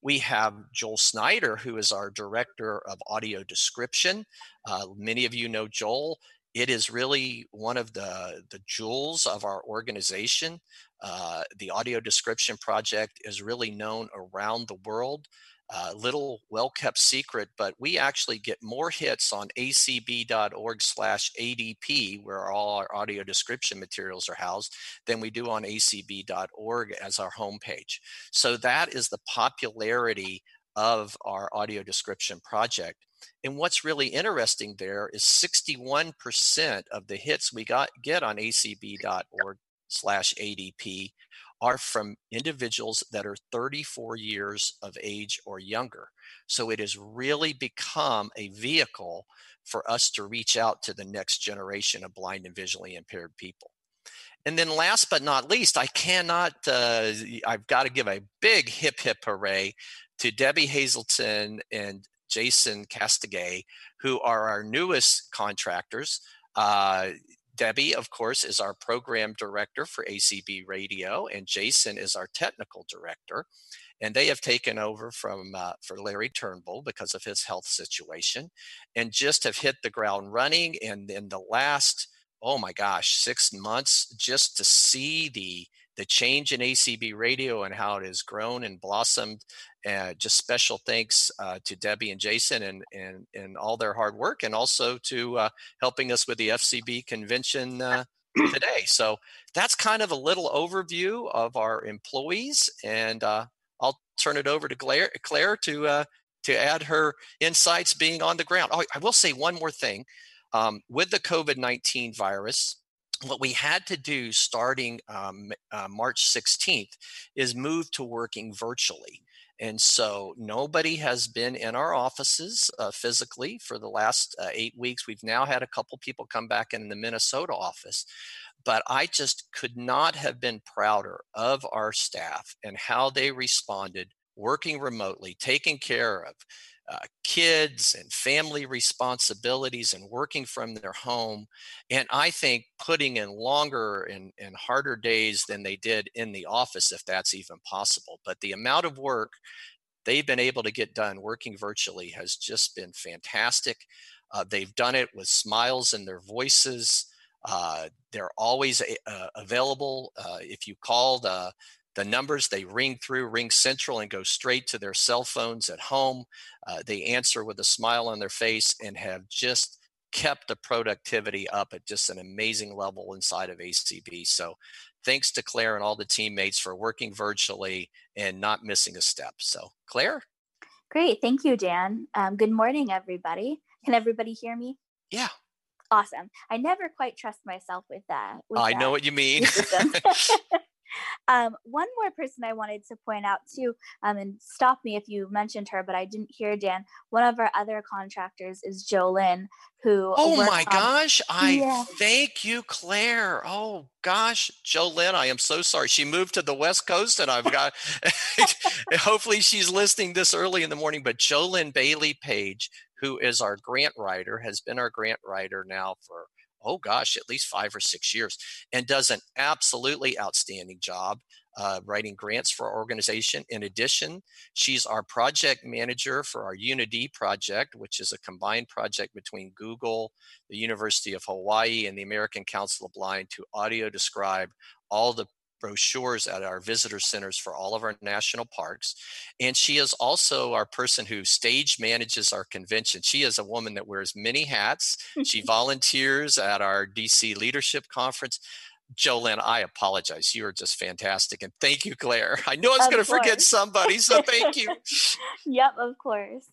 We have Joel Snyder, who is our director of audio description. Uh, many of you know Joel it is really one of the the jewels of our organization. Uh, the audio description project is really known around the world. Uh, little well-kept secret, but we actually get more hits on acb.org slash ADP, where all our audio description materials are housed, than we do on acb.org as our homepage. So that is the popularity of our audio description project. And what's really interesting there is 61% of the hits we got get on acb.org slash ADP are from individuals that are 34 years of age or younger. So it has really become a vehicle for us to reach out to the next generation of blind and visually impaired people. And then last but not least, I cannot, uh, I've got to give a big hip hip hooray to Debbie Hazelton and Jason Castonguay, who are our newest contractors. Uh, Debbie, of course, is our program director for ACB Radio, and Jason is our technical director. And they have taken over from uh, for Larry Turnbull because of his health situation, and just have hit the ground running. And in the last, oh my gosh, six months, just to see the the change in ACB radio and how it has grown and blossomed. Uh, just special thanks uh, to Debbie and Jason and, and, and all their hard work, and also to uh, helping us with the FCB convention uh, today. So that's kind of a little overview of our employees, and uh, I'll turn it over to Claire, Claire to uh, to add her insights being on the ground. Oh, I will say one more thing. Um, with the COVID 19 virus, what we had to do starting um, uh, March 16th is move to working virtually. And so nobody has been in our offices uh, physically for the last uh, eight weeks. We've now had a couple people come back in the Minnesota office. But I just could not have been prouder of our staff and how they responded working remotely, taking care of uh, kids and family responsibilities and working from their home. And I think putting in longer and, and harder days than they did in the office, if that's even possible. But the amount of work they've been able to get done working virtually has just been fantastic. Uh, they've done it with smiles in their voices. Uh, they're always uh, available. Uh, if you call the the numbers they ring through ring central and go straight to their cell phones at home. Uh, they answer with a smile on their face and have just kept the productivity up at just an amazing level inside of acb so thanks to claire and all the teammates for working virtually and not missing a step. So claire? Great. Thank you dan. Um, good morning everybody. Can everybody hear me? Yeah. Awesome. I never quite trust myself with that with i that know what you mean Um, one more person I wanted to point out too, um, and stop me if you mentioned her, but I didn't hear Dan. One of our other contractors is Jolyn, who. Oh my on- gosh. I Yeah. thank you, Claire. Oh gosh, Jolynn, I am so sorry. She moved to the West Coast and I've got, hopefully she's listening this early in the morning, but Jolynn Bailey Page, who is our grant writer, has been our grant writer now for, oh gosh, at least five or six years and does an absolutely outstanding job uh, writing grants for our organization. In addition, she's our project manager for our Unity project, which is a combined project between Google, the University of Hawaii, and the American Council of Blind to audio describe all the brochures at our visitor centers for all of our national parks. And she is also our person who stage manages our convention. She is a woman that wears many hats. She volunteers at our DC Leadership Conference. Jolynn, I apologize. You are just fantastic. And thank you, Claire. I know I was going to forget somebody, so thank you. yep, of course.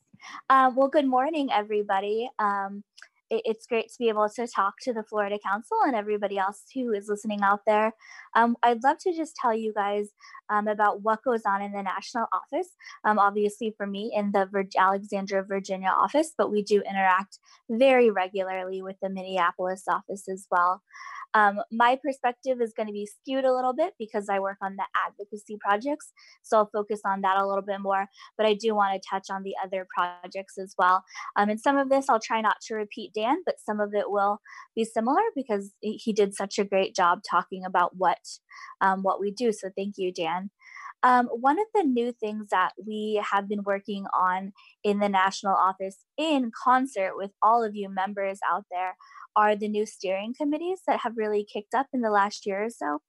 Um, well, good morning, everybody. Um, it's great to be able to talk to the Florida Council and everybody else who is listening out there. Um, I'd love to just tell you guys um, about what goes on in the national office. Um, obviously, for me, in the Vir- Alexandria, Virginia office, but we do interact very regularly with the Minneapolis office as well. Um, my perspective is going to be skewed a little bit because I work on the advocacy projects. So I'll focus on that a little bit more, but I do want to touch on the other projects as well. Um, and some of this I'll try not to repeat Dan, but some of it will be similar because he did such a great job talking about what um, what we do. So thank you, Dan. Um, one of the new things that we have been working on in the national office in concert with all of you members out there are the new steering committees that have really kicked up in the last year or so.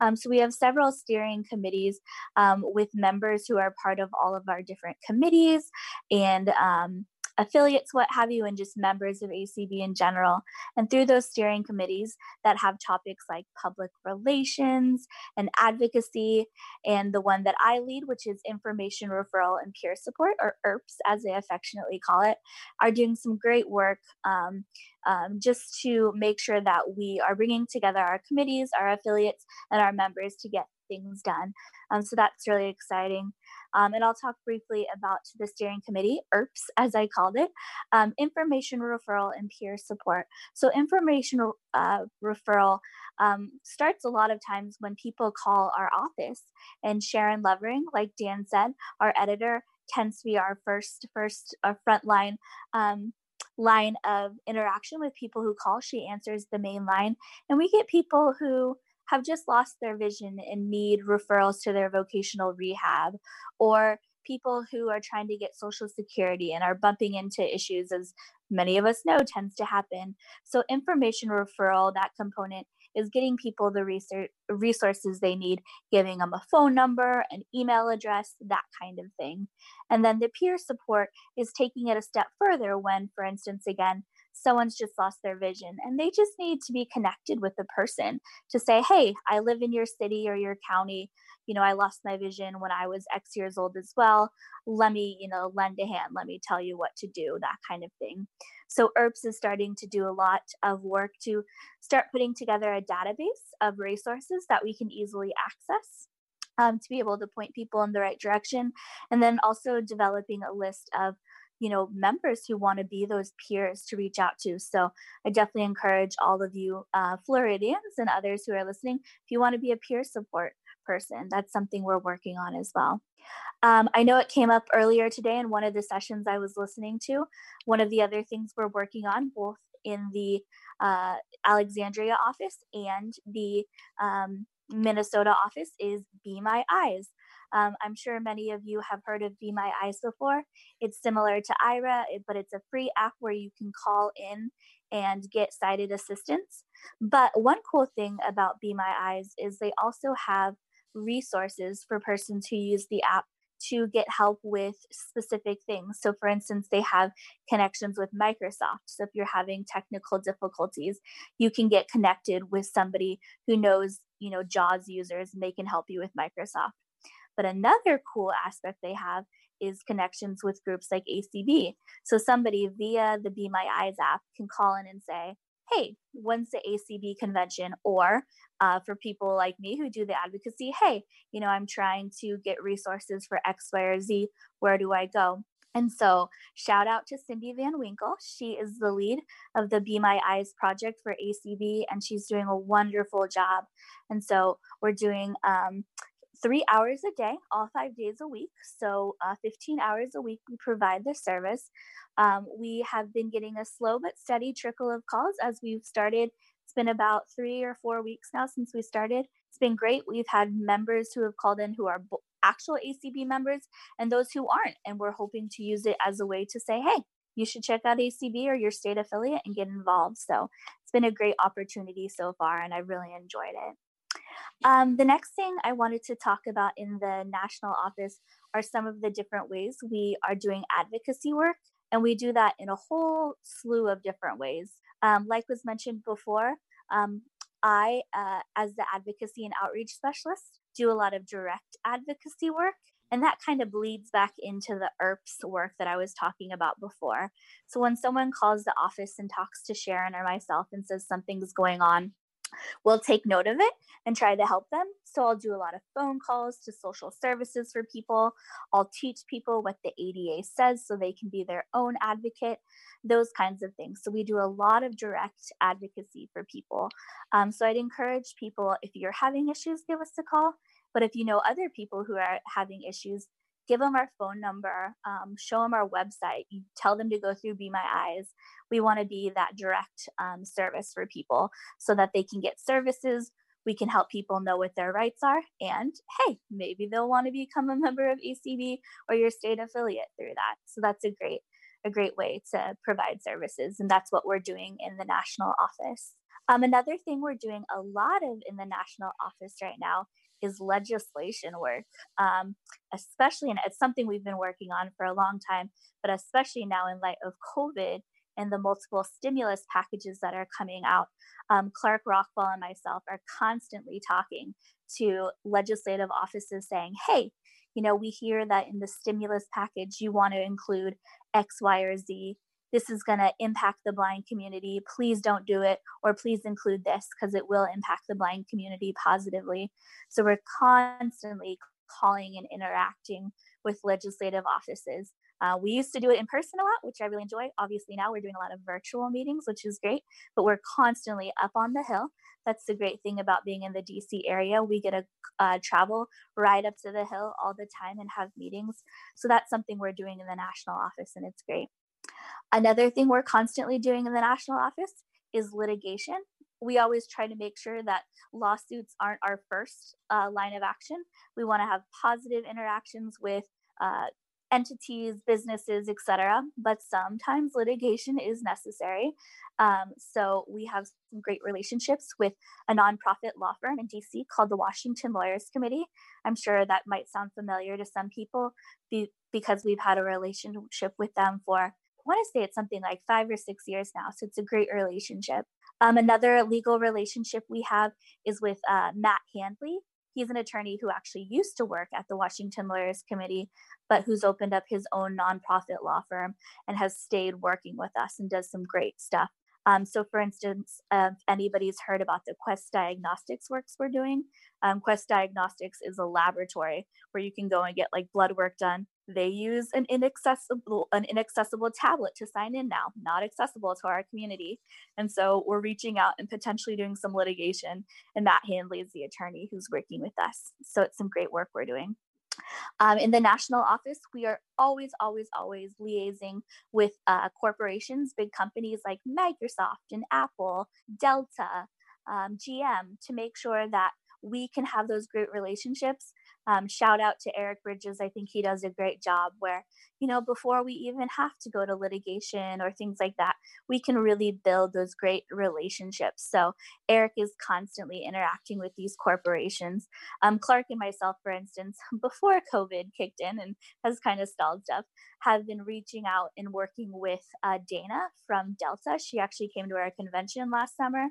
Um, so we have several steering committees um, with members who are part of all of our different committees and um, affiliates, what have you, and just members of ACB in general. And through those steering committees that have topics like public relations and advocacy, and the one that I lead, which is information referral and peer support, or ERPS as they affectionately call it, are doing some great work um, um, just to make sure that we are bringing together our committees, our affiliates, and our members to get things done. Um, so that's really exciting. Um, and I'll talk briefly about the steering committee, ERPS, as I called it, um, information referral and peer support. So, information uh, referral um, starts a lot of times when people call our office. And Sharon Lovering, like Dan said, our editor, tends to be our first, first, uh, frontline um, line of interaction with people who call. She answers the main line, and we get people who have just lost their vision and need referrals to their vocational rehab, or people who are trying to get social security and are bumping into issues as many of us know tends to happen. So information referral, that component is getting people the research, resources they need, giving them a phone number, an email address, that kind of thing. And then the peer support is taking it a step further when, for instance, again, someone's just lost their vision and they just need to be connected with the person to say, hey, I live in your city or your county. You know, I lost my vision when I was X years old as well. Let me, you know, lend a hand. Let me tell you what to do, that kind of thing. So ERPS is starting to do a lot of work to start putting together a database of resources that we can easily access. Um, to be able to point people in the right direction and then also developing a list of you know members who want to be those peers to reach out to. So i definitely encourage all of you uh, floridians and others who are listening if you want to be a peer support person that's something we're working on as well. Um, i know it came up earlier today in one of the sessions i was listening to. One of the other things we're working on both in the uh, alexandria office and the um, minnesota office is be my eyes um, I'm sure many of you have heard of Be My Eyes before. It's similar to Aira, but it's a free app where you can call in and get sighted assistance. But one cool thing about Be My Eyes is they also have resources for persons who use the app to get help with specific things. So, for instance, they have connections with Microsoft. So, if you're having technical difficulties, you can get connected with somebody who knows, you know, JAWS users and they can help you with Microsoft. But another cool aspect they have is connections with groups like ACB. So somebody via the Be My Eyes app can call in and say, hey, when's the ACB convention? Or uh, for people like me who do the advocacy, hey, you know, I'm trying to get resources for X, Y, or Z. Where do I go? And so, shout out to Cindy Van Winkle. She is the lead of the Be My Eyes project for ACB, and she's doing a wonderful job. And so, we're doing um, three hours a day, all five days a week. So, uh, 15 hours a week, we provide the service. Um, we have been getting a slow but steady trickle of calls as we've started. It's been about three or four weeks now since we started. It's been great. We've had members who have called in who are actual ACB members and those who aren't. And we're hoping to use it as a way to say, hey, you should check out ACB or your state affiliate and get involved. So it's been a great opportunity so far, and I really enjoyed it. Um, the next thing I wanted to talk about in the national office are some of the different ways we are doing advocacy work. And we do that in a whole slew of different ways. Um, like was mentioned before, um, I, uh, as the advocacy and outreach specialist, do a lot of direct advocacy work. And that kind of bleeds back into the ERPS work that I was talking about before. So when someone calls the office and talks to Sharon or myself and says something's going on, we'll take note of it and try to help them. So I'll do a lot of phone calls to social services for people. I'll teach people what the ADA says so they can be their own advocate, those kinds of things. So we do a lot of direct advocacy for people. Um, so I'd encourage people if you're having issues, give us a call. But if you know other people who are having issues, give them our phone number, um, show them our website, you tell them to go through Be My Eyes. We want to be that direct um, service for people so that they can get services. We can help people know what their rights are. And hey, maybe they'll want to become a member of ACB or your state affiliate through that. So that's a great, a great way to provide services. And that's what we're doing in the national office. Um, another thing we're doing a lot of in the national office right now is legislation work, um, especially, and it's something we've been working on for a long time, but especially now in light of COVID and the multiple stimulus packages that are coming out. Um, Clark Rachfal and myself are constantly talking to legislative offices saying, hey, you know, we hear that in the stimulus package, you want to include X, Y, or Z this is going to impact the blind community. Please don't do it, or please include this because it will impact the blind community positively. So we're constantly calling and interacting with legislative offices. Uh, we used to do it in person a lot, which I really enjoy. Obviously, now we're doing a lot of virtual meetings, which is great, but we're constantly up on the hill. That's the great thing about being in the DC area. We get to uh, travel right up to the hill all the time and have meetings. So that's something we're doing in the national office, and it's great. Another thing we're constantly doing in the national office is litigation. We always try to make sure that lawsuits aren't our first uh, line of action. We want to have positive interactions with uh, entities, businesses, etc. But sometimes litigation is necessary. Um, so we have some great relationships with a nonprofit law firm in DC called the Washington Lawyers Committee. I'm sure that might sound familiar to some people be, because we've had a relationship with them for want to say it's something like five or six years now. So it's a great relationship. Um, another legal relationship we have is with uh, Matt Handley. He's an attorney who actually used to work at the Washington Lawyers Committee, but who's opened up his own nonprofit law firm and has stayed working with us and does some great stuff. Um, so, for instance, uh, if anybody's heard about the Quest Diagnostics works we're doing, um, Quest Diagnostics is a laboratory where you can go and get like blood work done. They use an inaccessible an inaccessible tablet to sign in now, not accessible to our community. And so we're reaching out and potentially doing some litigation. And Matt Handley is the attorney who's working with us. So it's some great work we're doing. Um, in the national office, we are always, always, always liaising with uh, corporations, big companies like Microsoft and Apple, Delta, um, GM, to make sure that we can have those great relationships um, shout out to Eric Bridges. I think he does a great job where, you know, before we even have to go to litigation or things like that, we can really build those great relationships. So Eric is constantly interacting with these corporations. Um, Clark and myself, for instance, before COVID kicked in and has kind of stalled stuff, have been reaching out and working with uh, Dana from Delta. She actually came to our convention last summer.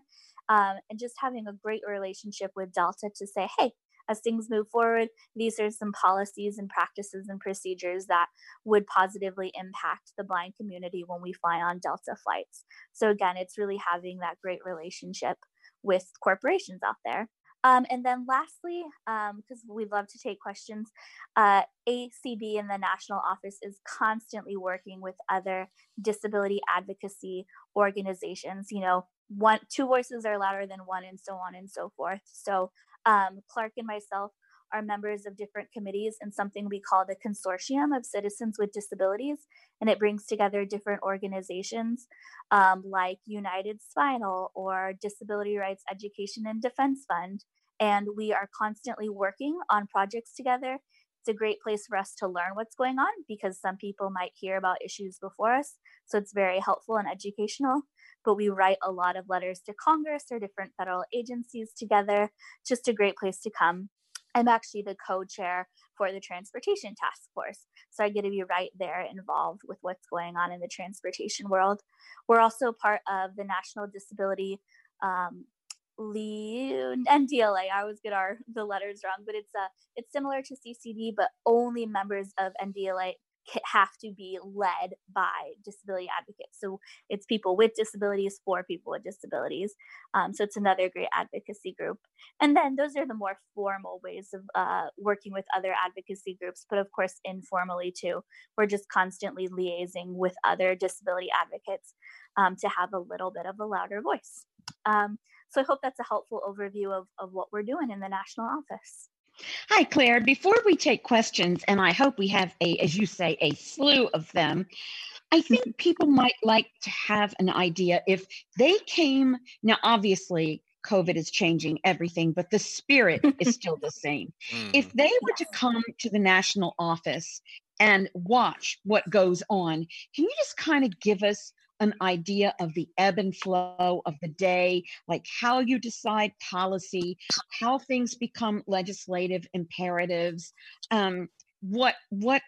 Um, and just having a great relationship with Delta to say, hey, as things move forward, these are some policies and practices and procedures that would positively impact the blind community when we fly on Delta flights. So, again, it's really having that great relationship with corporations out there. Um, and then lastly, because um, we love to take questions, uh, ACB in the national office is constantly working with other disability advocacy organizations. You know, one, two voices are louder than one, and so on and so forth. So um, Clark and myself are members of different committees in something we call the Consortium of Citizens with Disabilities. And it brings together different organizations um, like United Spinal or Disability Rights Education and Defense Fund. And we are constantly working on projects together. It's a great place for us to learn what's going on because some people might hear about issues before us. So it's very helpful and educational but we write a lot of letters to Congress or different federal agencies together. Just a great place to come. I'm actually the co chair for the Transportation Task Force. So I get to be right there involved with what's going on in the transportation world. We're also part of the National Disability um, NDLA. I always get our the letters wrong, but it's uh, it's similar to CCD, but only members of NDLA have to be led by disability advocates. So it's people with disabilities for people with disabilities. Um, so it's another great advocacy group. And then those are the more formal ways of uh, working with other advocacy groups, but of course, informally too. We're just constantly liaising with other disability advocates um, to have a little bit of a louder voice. Um, so I hope that's a helpful overview of, of what we're doing in the national office. Hi, Claire. Before we take questions, and I hope we have a, as you say, a slew of them, I think people might like to have an idea if they came. Now, obviously, COVID is changing everything, but the spirit is still the same. Mm. If they were to come to the national office and watch what goes on, can you just kind of give us an idea of the ebb and flow of the day, like how you decide policy, how things become legislative imperatives, um, what what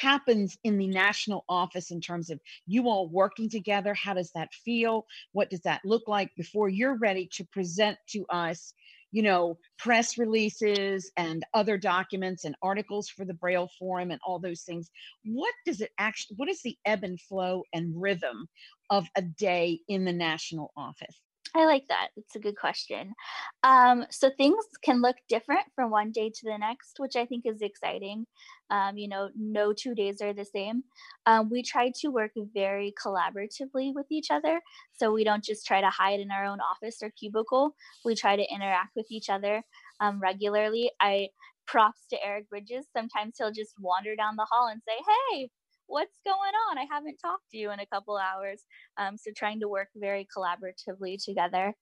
happens in the national office in terms of you all working together how does that feel what does that look like before you're ready to present to us you know, press releases and other documents and articles for the Braille Forum and all those things. What does it actually, what is the ebb and flow and rhythm of a day in the national office? I like that. It's a good question. Um, so things can look different from one day to the next, which I think is exciting. Um, you know, no two days are the same. Um, we try to work very collaboratively with each other. So we don't just try to hide in our own office or cubicle. We try to interact with each other um, regularly. I props to Eric Bridges. Sometimes he'll just wander down the hall and say, Hey, what's going on? I haven't talked to you in a couple hours. Um, so trying to work very collaboratively together.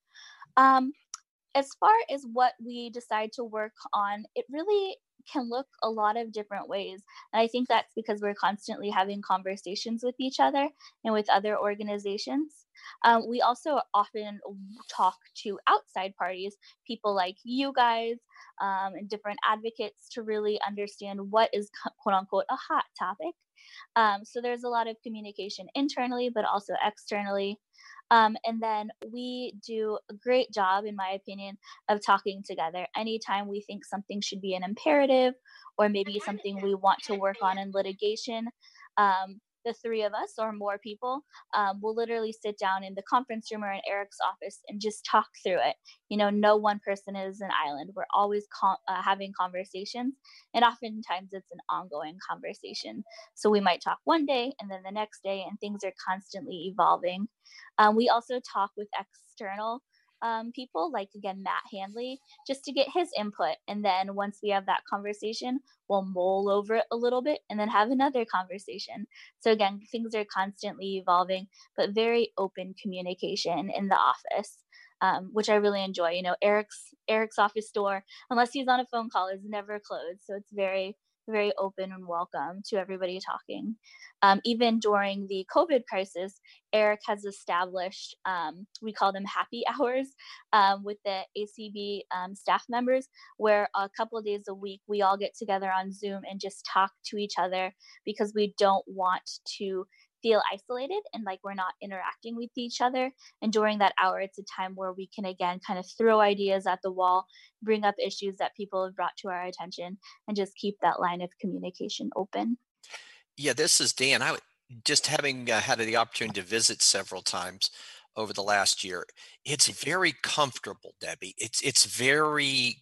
Um, as far as what we decide to work on, it really can look a lot of different ways. And I think that's because we're constantly having conversations with each other and with other organizations. Um, we also often talk to outside parties, people like you guys um, and different advocates to really understand what is quote unquote a hot topic. Um, so there's a lot of communication internally, but also externally. Um, and then we do a great job, in my opinion, of talking together. Anytime we think something should be an imperative or maybe something we want to work on in litigation, um, the three of us or more people um, will literally sit down in the conference room or in Eric's office and just talk through it. You know, no one person is an island. We're always uh, having conversations, and oftentimes it's an ongoing conversation. So we might talk one day and then the next day, and things are constantly evolving. Um, we also talk with external um, people, like again, Matt Handley, just to get his input. And then once we have that conversation, we'll mull over it a little bit and then have another conversation. So again, things are constantly evolving, but very open communication in the office. Um, which I really enjoy. You know, Eric's Eric's office door, unless he's on a phone call, is never closed. So it's very very open and welcome to everybody talking. Um, even during the COVID crisis, Eric has established, um, we call them happy hours um, with the ACB um, staff members, where a couple days a week we all get together on Zoom and just talk to each other because we don't want to feel isolated and like we're not interacting with each other. And during that hour, it's a time where we can again kind of throw ideas at the wall, bring up issues that people have brought to our attention, and just keep that line of communication open. Yeah, this is Dan. I just having uh, had the opportunity to visit several times over the last year. It's very comfortable, Debbie. It's it's very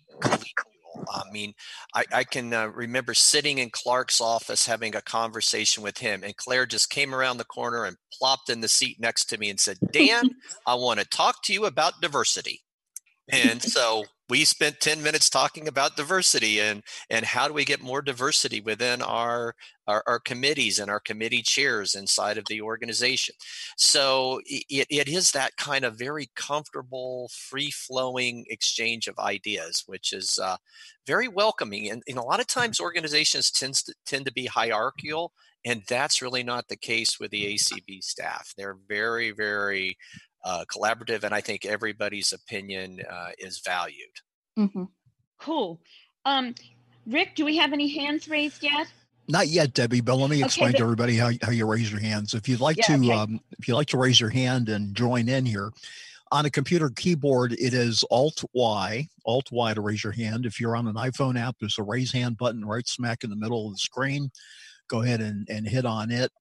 I mean, I, I can uh, remember sitting in Clark's office having a conversation with him, and Claire just came around the corner and plopped in the seat next to me and said, Dan, I want to talk to you about diversity. And so we spent 10 minutes talking about diversity and and how do we get more diversity within our our, our committees and our committee chairs inside of the organization. So it, it is that kind of very comfortable free flowing exchange of ideas which is uh, very welcoming. And, and a lot of times organizations tends to tend to be hierarchical and that's really not the case with the acb staff. They're very very uh, collaborative, and I think everybody's opinion uh, is valued. Mm-hmm. Cool. Um, Rick, do we have any hands raised yet? Not yet, Debbie, but let me explain okay, but, to everybody how, how you raise your hands. If you'd like yeah, to, okay. um, if you'd like to raise your hand and join in here, on a computer keyboard, it is Alt Y, Alt Y to raise your hand. If you're on an iPhone app, there's a raise hand button right smack in the middle of the screen. Go ahead and, and hit on it.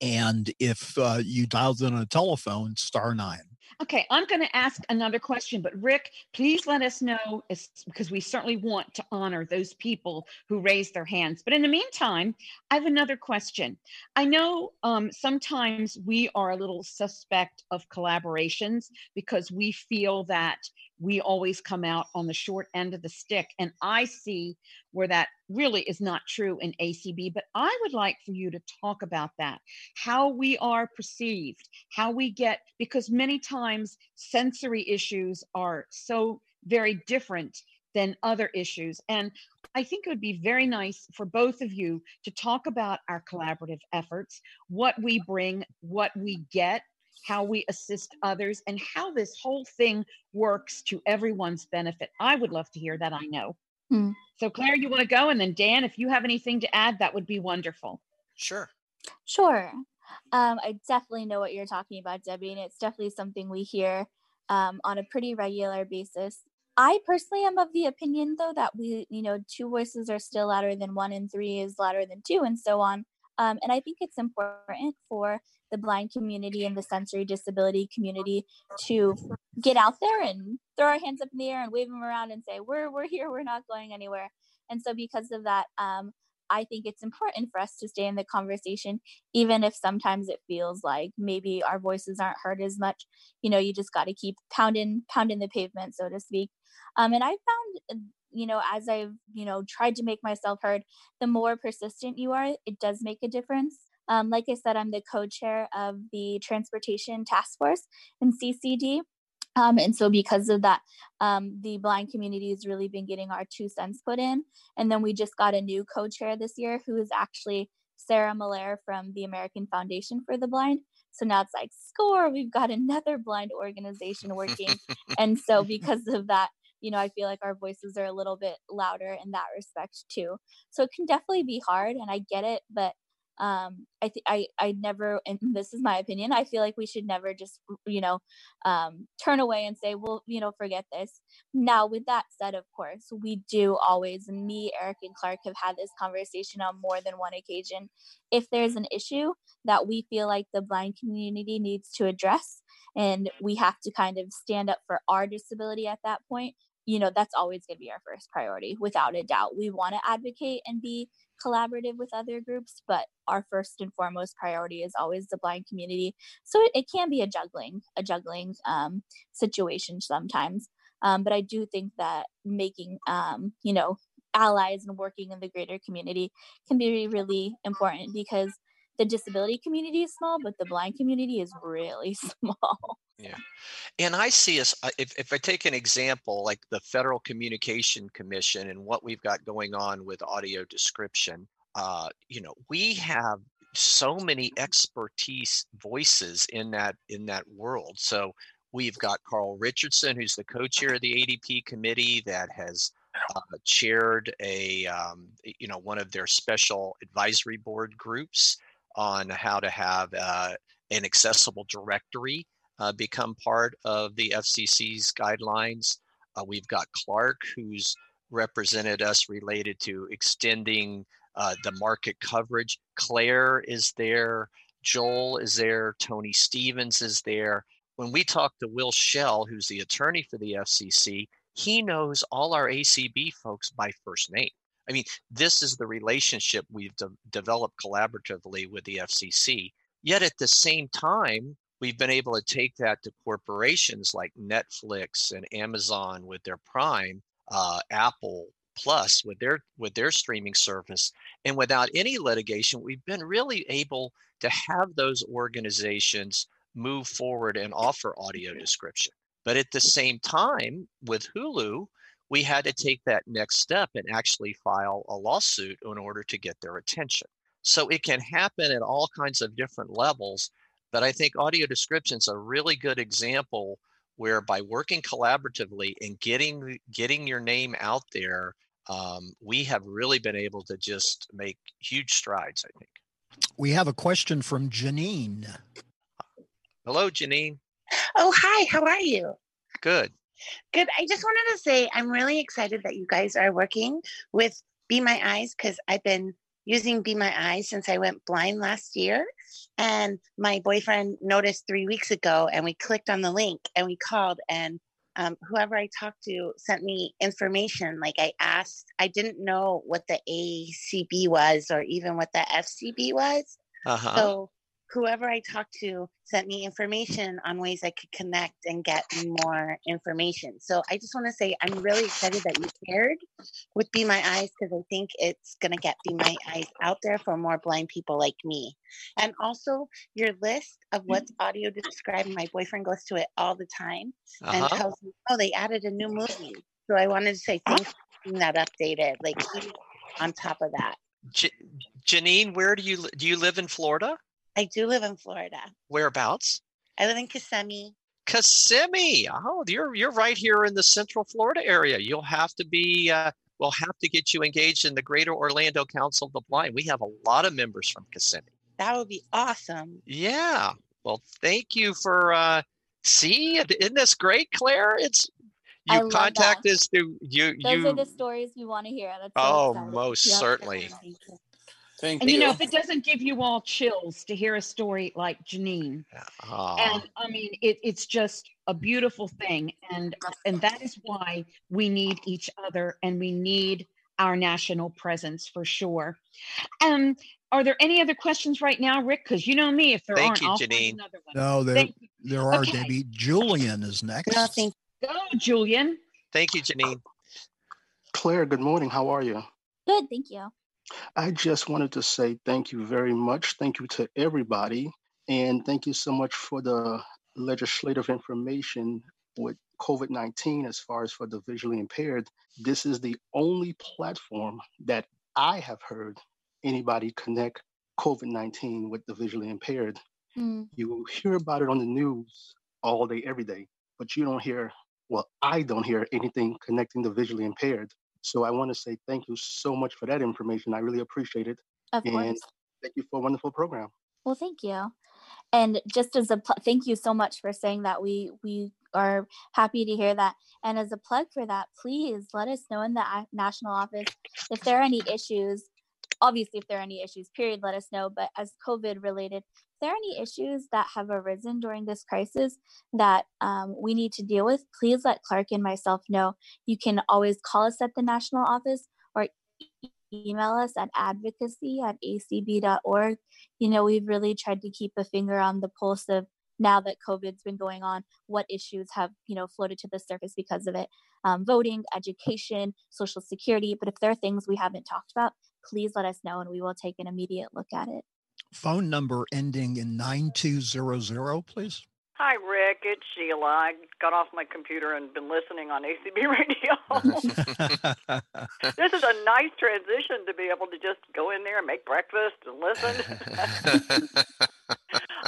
And if uh, you dialed in on a telephone, star nine. Okay, I'm going to ask another question, but Rick, please let us know because we certainly want to honor those people who raise their hands. But in the meantime, I have another question. I know um, sometimes we are a little suspect of collaborations because we feel that we always come out on the short end of the stick. And I see where that really is not true in ACB, but I would like for you to talk about that how we are perceived, how we get, because many times sensory issues are so very different than other issues. And I think it would be very nice for both of you to talk about our collaborative efforts, what we bring, what we get, how we assist others, and how this whole thing works to everyone's benefit. I would love to hear that. I know. Hmm. So, Claire, you want to go? And then, Dan, if you have anything to add, that would be wonderful. Sure. Sure. Um, I definitely know what you're talking about, Debbie, and it's definitely something we hear um, on a pretty regular basis. I personally am of the opinion, though, that we, you know, two voices are still louder than one, and three is louder than two, and so on. Um, and I think it's important for the blind community and the sensory disability community to get out there and throw our hands up in the air and wave them around and say, we're, we're here, we're not going anywhere. And so, because of that, um, I think it's important for us to stay in the conversation, even if sometimes it feels like maybe our voices aren't heard as much. You know, you just got to keep pounding, pounding the pavement, so to speak. Um, and I found you know, as I've, you know, tried to make myself heard, the more persistent you are, it does make a difference. Um, like I said, I'm the co chair of the Transportation Task Force in CCD. Um, and so, because of that, um, the blind community has really been getting our two cents put in. And then we just got a new co chair this year who is actually Sarah Malaire from the American Foundation for the Blind. So now it's like, score, we've got another blind organization working. and so, because of that, you know, I feel like our voices are a little bit louder in that respect too. So it can definitely be hard and I get it, but um i think i i never and this is my opinion i feel like we should never just you know um turn away and say well you know forget this. Now with that said of course we do always me eric and clark have had this conversation on more than one occasion. If there's an issue that we feel like the blind community needs to address and we have to kind of stand up for our disability at that point you know that's always going to be our first priority without a doubt. We want to advocate and be collaborative with other groups but our first and foremost priority is always the blind community. So it, it can be a juggling a juggling um, situation sometimes. Um, but i do think that making um, you know allies and working in the greater community can be really important because the disability community is small, but the blind community is really small. Yeah. And I see us, uh, if, if I take an example like the Federal Communication Commission and what we've got going on with audio description, uh, you know, we have so many expertise voices in that in that world. So we've got Carl Richardson, who's the co-chair of the ADP committee that has uh, chaired a um, you know one of their special advisory board groups on how to have uh, an accessible directory uh, become part of the FCC's guidelines. Uh, we've got Clark, who's represented us related to extending uh, the market coverage. Claire is there. Joel is there. Tony Stevens is there. When we talk to Will Shell, who's the attorney for the FCC, he knows all our ACB folks by first name. I mean, this is the relationship we've de- developed collaboratively with the FCC. Yet at the same time, we've been able to take that to corporations like Netflix and Amazon with their Prime, uh, Apple Plus with their with their streaming service, and without any litigation, we've been really able to have those organizations move forward and offer audio description. But at the same time, with Hulu, we had to take that next step and actually file a lawsuit in order to get their attention. So it can happen at all kinds of different levels. But I think audio description is a really good example where by working collaboratively and getting getting your name out there, um, we have really been able to just make huge strides. I think. We have a question from Janine. Hello, Janine. Oh, hi. How are you? Good. Good. I just wanted to say I'm really excited that you guys are working with Be My Eyes because I've been using Be My Eyes since I went blind last year. And my boyfriend noticed three weeks ago, and we clicked on the link and we called, and um, whoever I talked to sent me information. Like I asked, I didn't know what the ACB was or even what the FCB was. Uh-huh. So whoever I talked to sent me information on ways I could connect and get more information. So I just want to say I'm really excited that you cared with Be My Eyes because I think it's going to get Be My Eyes out there for more blind people like me. And also your list of what's audio described. My boyfriend goes to it all the time and Uh-huh. tells me, oh, they added a new movie. So I wanted to say thanks for that updated. Like on top of that. J- Janine, where do you do you live in Florida? I do live in Florida. Whereabouts? I live in Kissimmee. Kissimmee. Oh, you're you're right here in the Central Florida area. You'll have to be. Uh, we'll have to get you engaged in the Greater Orlando Council of the Blind. We have a lot of members from Kissimmee. That would be awesome. Yeah. Well, thank you for. Uh, see, isn't this great, Claire? It's I you love contact that. us through you Those you. are the stories we want to hear. That's oh, exciting. most Yep. certainly. Thank And you know, if it doesn't give you all chills to hear a story like Janine, Aw. and I mean, it, it's just a beautiful thing, and and that is why we need each other, and we need our national presence for sure. Um, are there any other questions right now, Rick? Because you know me, if there Thank aren't, you, I'll find Janine. another one. No, there, Thank you. there are, Okay. Debbie. Julian is next. Nothing. Go, Julian. Thank you, Janine. Claire, good morning. How are you? Good, thank you. I just wanted to say thank you very much. Thank you to everybody. And thank you so much for the legislative information with COVID 19 as far as for the visually impaired. This is the only platform that I have heard anybody connect COVID 19 with the visually impaired. Hmm. You hear about it on the news all day, every day, but you don't hear, well, I don't hear anything connecting the visually impaired. So I want to say thank you so much for that information. I really appreciate it. Of and course. thank you for a wonderful program. Well, thank you. And just as a pl- thank you so much for saying that. We we are happy to hear that. And as a plug for that, please let us know in the national office if there are any issues. Obviously, if there are any issues, period, let us know. But as COVID related, there are any issues that have arisen during this crisis that um, we need to deal with, please let Clark and myself know. You can always call us at the national office or email us at advocacy at acb.org. You know, we've really tried to keep a finger on the pulse of now that COVID's been going on, what issues have, you know, floated to the surface because of it. Um, voting, education, social security. But if there are things we haven't talked about, please let us know and we will take an immediate look at it. Phone number ending in 9200, please. Hi, Rick. It's Sheila. I got off my computer and been listening on ACB radio. this is a nice transition to be able to just go in there and make breakfast and listen.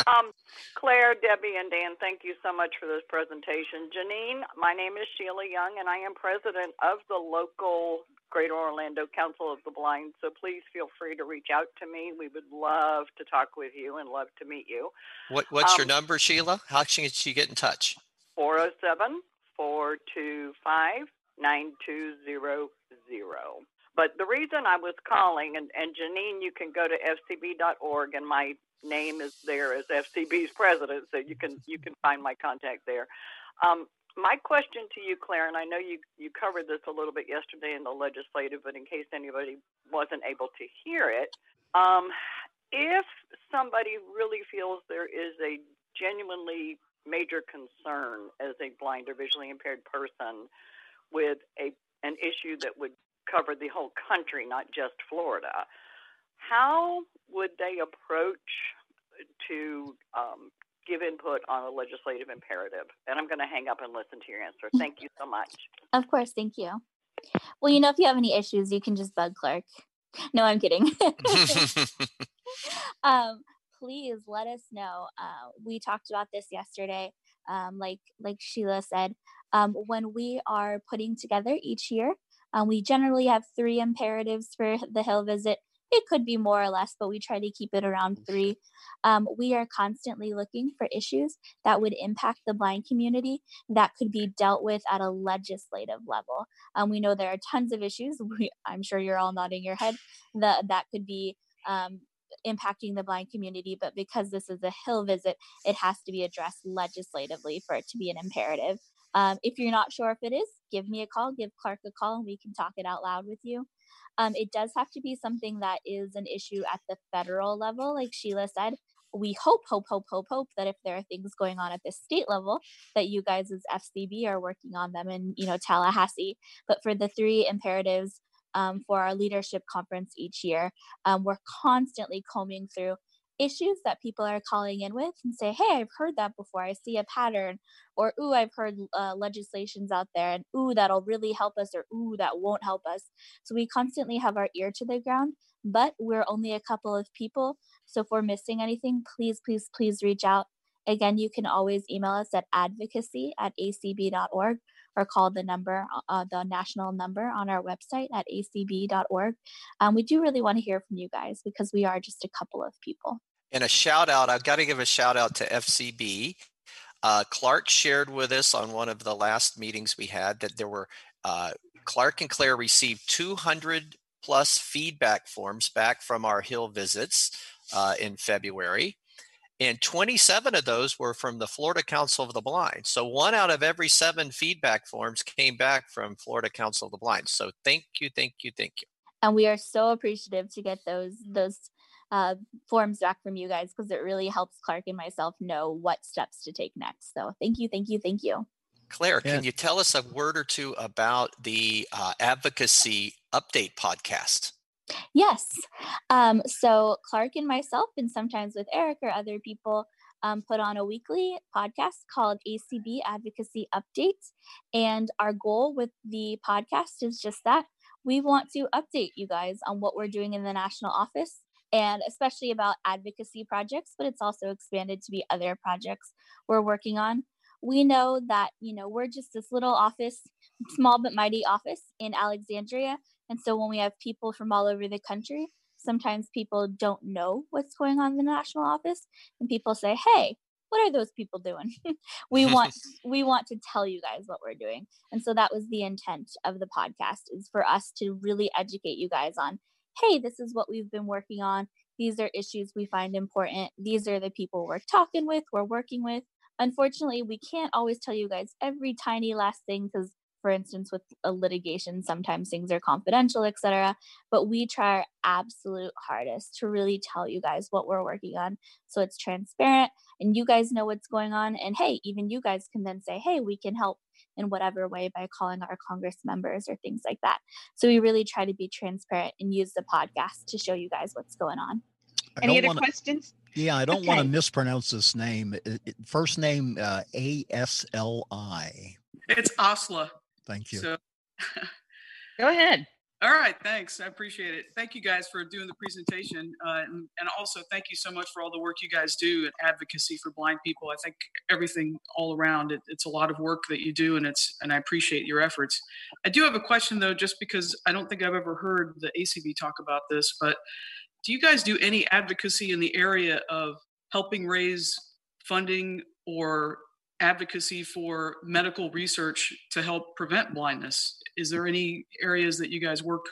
um, Claire, Debbie, and Dan, thank you so much for this presentation. Janine, my name is Sheila Young, and I am president of the local Greater Orlando Council of the Blind. So please feel free to reach out to me. We would love to talk with you and love to meet you. What, what's your Um, number, Sheila? How can she get in touch? 407 425 9200. But the reason I was calling, and, and Janine, you can go to fcb.org, and my name is there as FCB's president, so you can you can find my contact there. Um, my question to you, Claire, and I know you, you covered this a little bit yesterday in the legislative, but in case anybody wasn't able to hear it, um, if somebody really feels there is a genuinely major concern as a blind or visually impaired person with a an issue that would cover the whole country, not just Florida, how would they approach to um, give input on a legislative imperative? And I'm going to hang up and listen to your answer. Thank you so much. Of course, thank you. Well, you know, if you have any issues, you can just bug Clark. No, I'm kidding. um, please let us know. Uh, we talked about this yesterday. Um, like like Sheila said, um, when we are putting together each year, um, we generally have three imperatives for the Hill visit. It could be more or less, but we try to keep it around three. Um, we are constantly looking for issues that would impact the blind community that could be dealt with at a legislative level. Um, we know there are tons of issues. We, I'm sure you're all nodding your head. The, that could be um, impacting the blind community, but because this is a Hill visit, it has to be addressed legislatively for it to be an imperative. Um, if you're not sure if it is, give me a call, give Clark a call, and we can talk it out loud with you. Um, it does have to be something that is an issue at the federal level, like Sheila said. We hope, hope, hope, hope, hope that if there are things going on at the state level, that you guys as FCB are working on them in, you know, Tallahassee. But for the three imperatives um, for our leadership conference each year, um, we're constantly combing through issues that people are calling in with and say, hey, I've heard that before. I see a pattern. Or, ooh, I've heard uh, legislations out there, and ooh, that'll really help us, or ooh, that won't help us. So we constantly have our ear to the ground, but we're only a couple of people. So if we're missing anything, please, please, please reach out. Again, you can always email us at advocacy at acb.org or call the number, uh, the national number on our website at acb.org. Um, we do really want to hear from you guys because we are just a couple of people. And a shout out, I've got to give a shout out to FCB. Uh, Clark shared with us on one of the last meetings we had that there were, uh, Clark and Claire received 200 plus feedback forms back from our Hill visits uh, in February. And 27 of those were from the Florida Council of the Blind. So one out of every seven feedback forms came back from Florida Council of the Blind. So thank you, thank you, thank you. and we are so appreciative to get those those uh, forms back from you guys because it really helps Clark and myself know what steps to take next. So thank you, thank you, thank you. Claire, can you tell us a word or two about the uh, advocacy update podcast? Yes. Um, so Clark and myself, and sometimes with Eric or other people, um, put on a weekly podcast called ACB Advocacy Updates. And our goal with the podcast is just that we want to update you guys on what we're doing in the national office and especially about advocacy projects, but it's also expanded to be other projects we're working on. We know that, you know, we're just this little office, small but mighty office in Alexandria. And so when we have people from all over the country, sometimes people don't know what's going on in the national office and people say, "Hey, what are those people doing?" we want we want to tell you guys what we're doing. And so that was the intent of the podcast is for us to really educate you guys on, "Hey, this is what we've been working on. These are issues we find important. These are the people we're talking with, we're working with." Unfortunately, we can't always tell you guys every tiny last thing because for instance with a litigation sometimes things are confidential etc but we try our absolute hardest to really tell you guys what we're working on so it's transparent and you guys know what's going on and hey even you guys can then say hey we can help in whatever way by calling our congress members or things like that so we really try to be transparent and use the podcast to show you guys what's going on I Any other wanna- questions? Yeah, I don't want to mispronounce this name. It- it- First name uh, A S L I. It's Osla. Thank you. So Go ahead. All right, thanks. I appreciate it. Thank you guys for doing the presentation. Uh, and, and also, thank you so much for all the work you guys do in advocacy for blind people. I think everything all around, it, it's a lot of work that you do, and it's and I appreciate your efforts. I do have a question, though, just because I don't think I've ever heard the ACB talk about this, but do you guys do any advocacy in the area of helping raise funding or advocacy for medical research to help prevent blindness? Is there any areas that you guys work,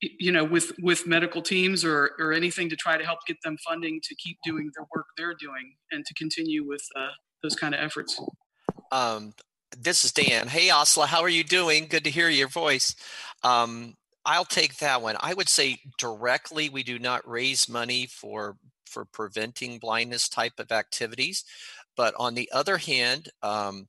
you know, with with medical teams or or anything to try to help get them funding to keep doing the work they're doing and to continue with uh, those kind of efforts? Um, this is Dan. Hey, Osla, how are you doing? Good to hear your voice. Um, I'll take that one. I would say directly, we do not raise money for for preventing blindness type of activities. But on the other hand, um,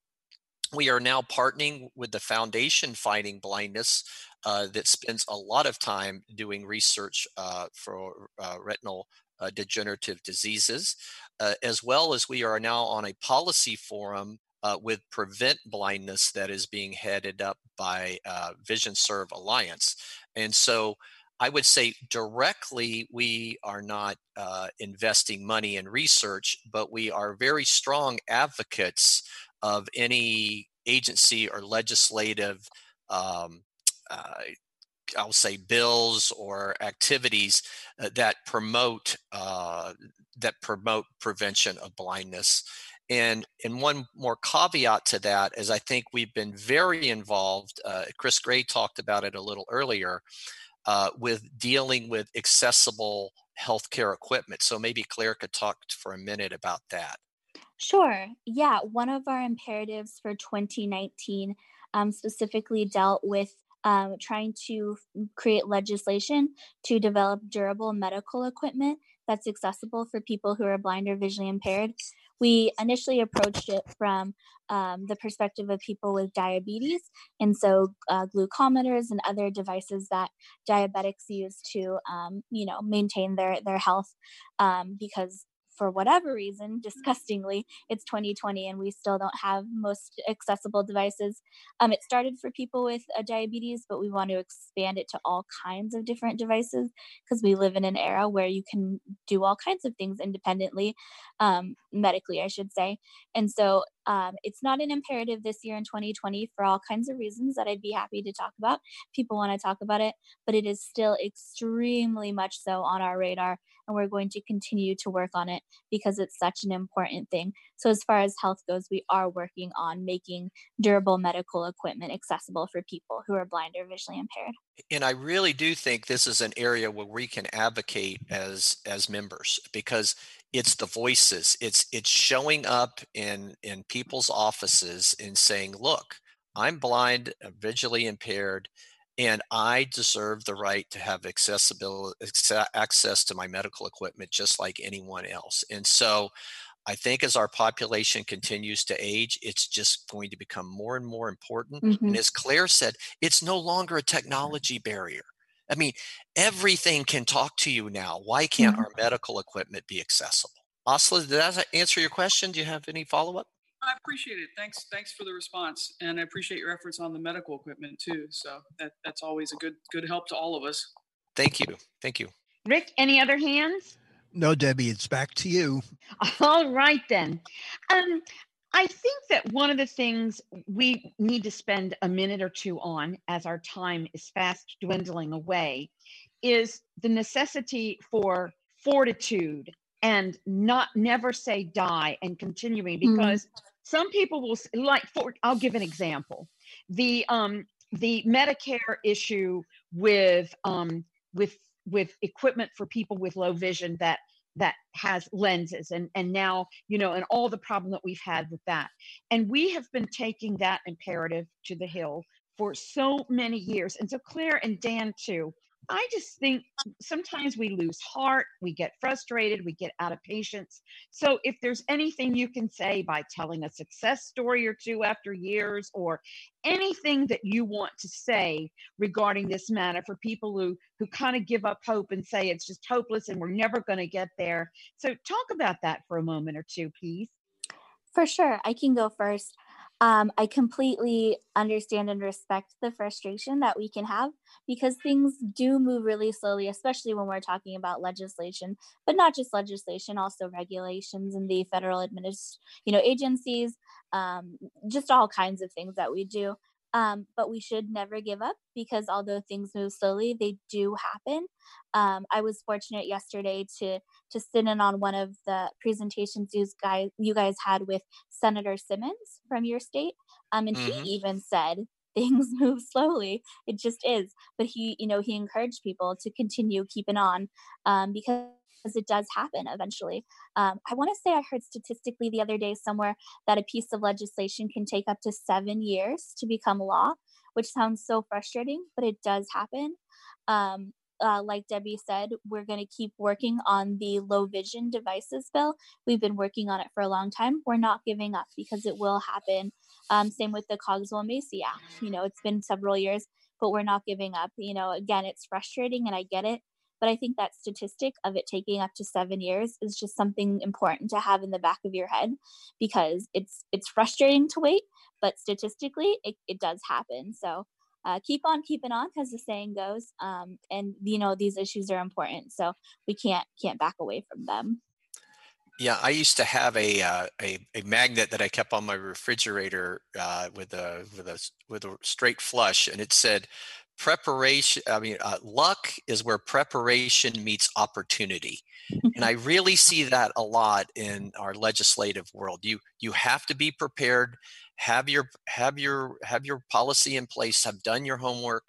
we are now partnering with the Foundation Fighting Blindness uh, that spends a lot of time doing research uh, for uh, retinal uh, degenerative diseases, uh, as well as we are now on a policy forum uh, with Prevent Blindness that is being headed up by VisionServe Alliance. And so I would say directly, we are not uh, investing money in research, but we are very strong advocates of any agency or legislative, um, uh, I'll say, bills or activities uh, that promote uh, that promote prevention of blindness. And and one more caveat to that is I think we've been very involved. Uh, Chris Gray talked about it a little earlier uh, with dealing with accessible healthcare equipment. So maybe Claire could talk for a minute about that. Sure. Yeah. One of our imperatives for 2019 um, specifically dealt with um, trying to create legislation to develop durable medical equipment that's accessible for people who are blind or visually impaired. We initially approached it from um, the perspective of people with diabetes, and so uh, glucometers and other devices that diabetics use to, um, you know, maintain their their health, um, because for whatever reason, disgustingly, it's 2020 and we still don't have most accessible devices. Um, it started for people with uh, diabetes, but we want to expand it to all kinds of different devices because we live in an era where you can do all kinds of things independently, um, medically, I should say. And so um, it's not an imperative this year in 2020 for all kinds of reasons that I'd be happy to talk about. People want to talk about it, but it is still extremely much so on our radar, and we're going to continue to work on it because it's such an important thing. So, as far as health goes, we are working on making durable medical equipment accessible for people who are blind or visually impaired. And I really do think this is an area where we can advocate as as members because it's the voices it's it's showing up in in people's offices and saying look i'm blind visually impaired and i deserve the right to have accessibility access to my medical equipment just like anyone else. And so i think as our population continues to age it's just going to become more and more important. Mm-hmm. and as claire said it's no longer a technology barrier I mean, everything can talk to you now. Why can't mm-hmm. our medical equipment be accessible? Asla, did that answer your question? Do you have any follow up? I appreciate it. Thanks, thanks for the response, and I appreciate your efforts on the medical equipment too. So that that's always a good good help to all of us. Thank you, thank you. Rick, any other hands? No, Debbie, it's back to you. All right then. Um, I think that one of the things we need to spend a minute or two on as our time is fast dwindling away is the necessity for fortitude and not never say die and continuing mm-hmm. because mm-hmm. some people will like for I'll give an example. The um the Medicare issue with um with with equipment for people with low vision that that has lenses and and now you know and all the problem that we've had with that. And we have been taking that imperative to the hill for so many years. And so claire and dan too I just think sometimes we lose heart, we get frustrated, we get out of patience. So, if there's anything you can say by telling a success story or two after years, or anything that you want to say regarding this matter for people who who kind of give up hope and say it's just hopeless and we're never going to get there. So, talk about that for a moment or two, please. For sure, I can go first. Um, I completely understand and respect the frustration that we can have because things do move really slowly, especially when we're talking about legislation, but not just legislation, also regulations and the federal administ, you know, agencies, um, just all kinds of things that we do. Um, but we should never give up because although things move slowly, they do happen. Um, I was fortunate yesterday to to sit in on one of the presentations you guys you guys had with Senator Simmons from your state, um, and Mhm. he even said things move slowly. It just is, but he you know he encouraged people to continue keeping on um, because it does happen eventually. Um, I want to say I heard statistically the other day somewhere that a piece of legislation can take up to seven years to become law, which sounds so frustrating, but it does happen. Um, uh, like Debbie said, we're going to keep working on the low vision devices bill. We've been working on it for a long time. We're not giving up because it will happen. Um, same with the Cogswell Macy Act. You know, it's been several years, but we're not giving up. You know, again, it's frustrating and I get it. But I think that statistic of it taking up to seven years is just something important to have in the back of your head because it's it's frustrating to wait, but statistically it, it does happen. So uh, keep on keeping on, as the saying goes. Um, and you know these issues are important, so we can't can't back away from them. Yeah, I used to have a uh, a, a magnet that I kept on my refrigerator uh, with a with a with a straight flush, and it said preparation. I mean, uh, luck is where preparation meets opportunity, and I really see that a lot in our legislative world. You you have to be prepared, have your have your have your policy in place, have done your homework,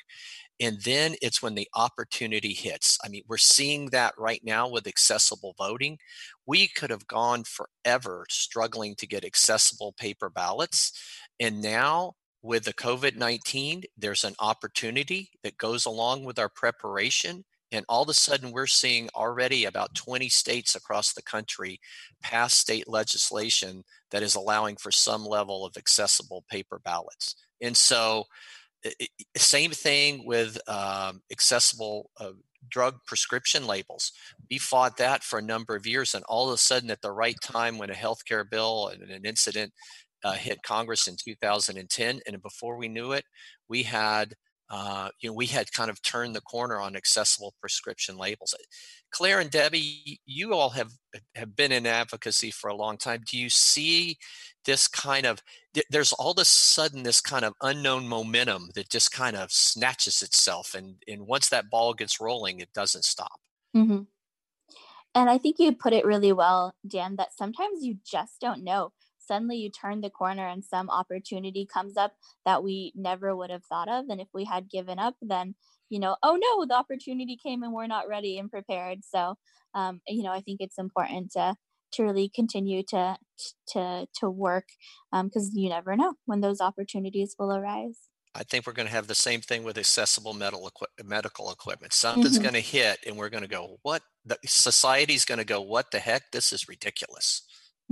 and then it's when the opportunity hits. I mean, we're seeing that right now with accessible voting. We could have gone forever struggling to get accessible paper ballots. And now, with the COVID 19, there's an opportunity that goes along with our preparation. And all of a sudden, we're seeing already about 20 states across the country pass state legislation that is allowing for some level of accessible paper ballots. And so, same thing with um, accessible uh, drug prescription labels. We fought that for a number of years, and all of a sudden, at the right time, when a healthcare bill and an incident uh, hit Congress in 2010, and before we knew it, we had uh, you know we had kind of turned the corner on accessible prescription labels. Claire and Debbie, you all have have been in advocacy for a long time. Do you see this kind of there's all of a sudden this kind of unknown momentum that just kind of snatches itself, and and once that ball gets rolling, it doesn't stop. hmm And I think you put it really well, Dan, that sometimes you just don't know. Suddenly you turn the corner and some opportunity comes up that we never would have thought of. And if we had given up, then, you know, oh no, the opportunity came and we're not ready and prepared. So, um, you know, I think it's important to to really continue to to to work because you never know when those opportunities will arise. I think we're going to have the same thing with accessible medical equi- medical equipment. Something's Mhm. going to hit, and we're going to go, "What?" The society's going to go, "What the heck? This is ridiculous."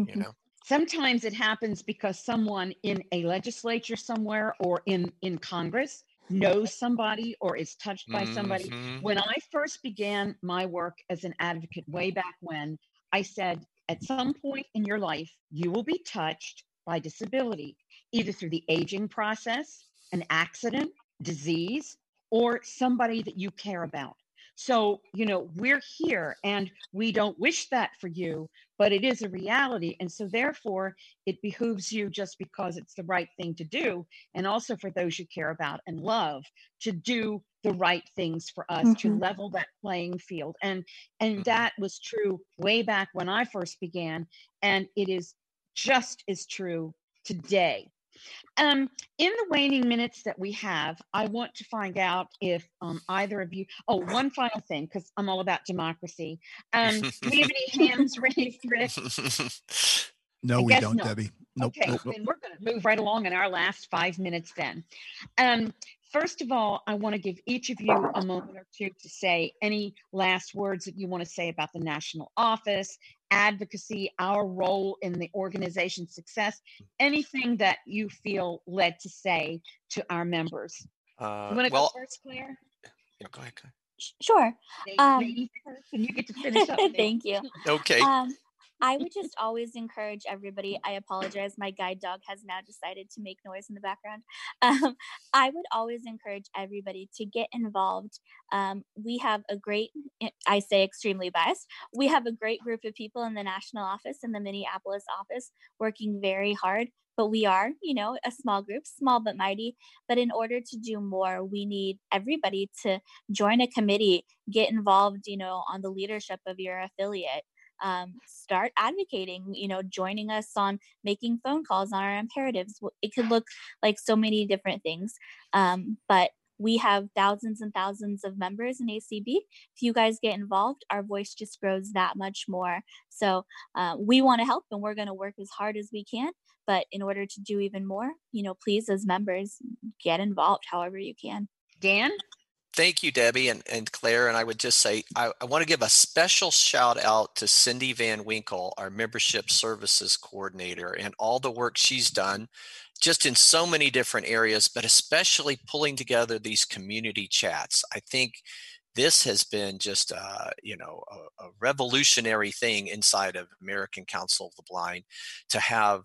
You know. Sometimes it happens because someone in a legislature somewhere or in, in Congress knows somebody or is touched by somebody. Mhm. When I first began my work as an advocate way back when, I said, at some point in your life, you will be touched by disability, either through the aging process, an accident, disease, or somebody that you care about. So, you know, we're here and we don't wish that for you, but it is a reality. And so, therefore, it behooves you just because it's the right thing to do, and also for those you care about and love to do the right things for us to Mhm. level that playing field. And and that was true way back when I first began, and it is just as true today. Um, in the waning minutes that we have, I want to find out if um, either of you. Oh, one final thing, because I'm all about democracy. Um, do we have any hands raised, Rick? No, I we don't, not. Debbie. Nope. Okay, nope, nope. then we're going to move right along in our last five minutes then. Um, first of all, I want to give each of you a moment or two to say any last words that you want to say about the national office, advocacy, our role in the organization's success, anything that you feel led to say to our members. Uh, You want to well, go first, Claire? yeah, go ahead. Go ahead. Sure. Ladies Um, ladies first, and you get to finish up. Thank you. Okay. Um, I would just always encourage everybody. I apologize. My guide dog has now decided to make noise in the background. Um, I would always encourage everybody to get involved. Um, we have a great, I say extremely biased, we have a great group of people in the national office and the Minneapolis office working very hard. But we are, you know, a small group, small but mighty. But in order to do more, we need everybody to join a committee, get involved, you know, on the leadership of your affiliate um, start advocating, you know, joining us on making phone calls on our imperatives. It could look like so many different things, um, but we have thousands and thousands of members in ACB. If you guys get involved, our voice just grows that much more. So uh, we want to help and we're going to work as hard as we can. But in order to do even more, you know, please, as members, get involved however you can. Dan? Thank you, Debbie and, and Claire. And I would just say, I, I want to give a special shout out to Cindy Van Winkle, our membership services coordinator, and all the work she's done just in so many different areas, but especially pulling together these community chats. I think this has been just a, you know a, a revolutionary thing inside of American Council of the Blind to have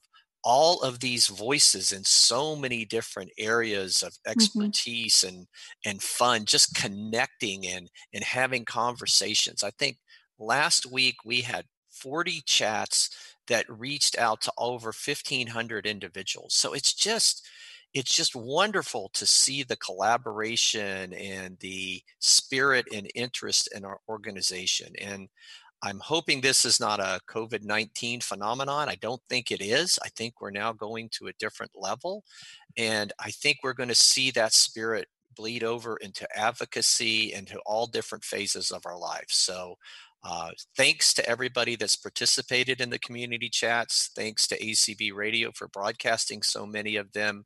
all of these voices in so many different areas of mm-hmm. expertise mm-hmm. and and fun just connecting and and having conversations i think last week we had 40 chats that reached out to over 1500 individuals so it's just it's just wonderful to see the collaboration and the spirit and interest in our organization and I'm hoping this is not a COVID 19 phenomenon. I don't think it is. I think we're now going to a different level. And I think we're going to see that spirit bleed over into advocacy and to all different phases of our lives. So, uh, thanks to everybody that's participated in the community chats. Thanks to ACB Radio for broadcasting so many of them.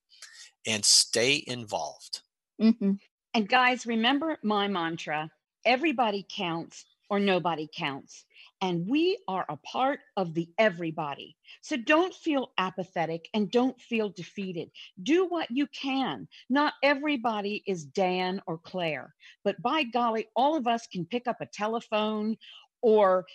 And stay involved. Mm-hmm. And guys, remember my mantra everybody counts or nobody counts. And we are a part of the everybody. So don't feel apathetic and don't feel defeated. Do what you can. Not everybody is Dan or Claire, but by golly, all of us can pick up a telephone or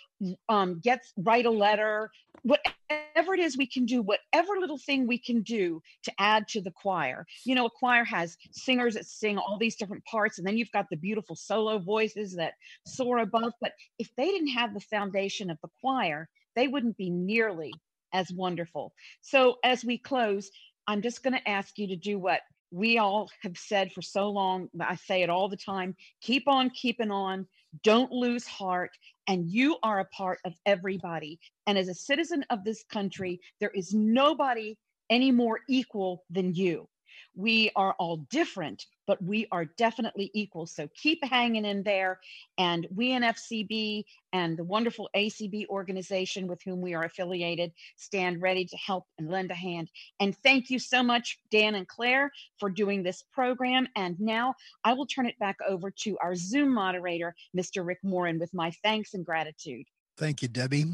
um, get write a letter whatever it is we can do whatever little thing we can do to add to the choir. You know a choir has singers that sing all these different parts and then you've got the beautiful solo voices that soar above but if they didn't have the foundation of the choir they wouldn't be nearly as wonderful. So as we close i'm just going to ask you to do what we all have said for so long i say it all the time keep on keeping on don't lose heart and you are a part of everybody. And as a citizen of this country, there is nobody any more equal than you. We are all different, but we are definitely equal. So keep hanging in there. And we in FCB and the wonderful ACB organization with whom we are affiliated stand ready to help and lend a hand. And thank you so much, Dan and Claire, for doing this program. And now I will turn it back over to our Zoom moderator, Mr. Rick Morin, with my thanks and gratitude. Thank you, Debbie.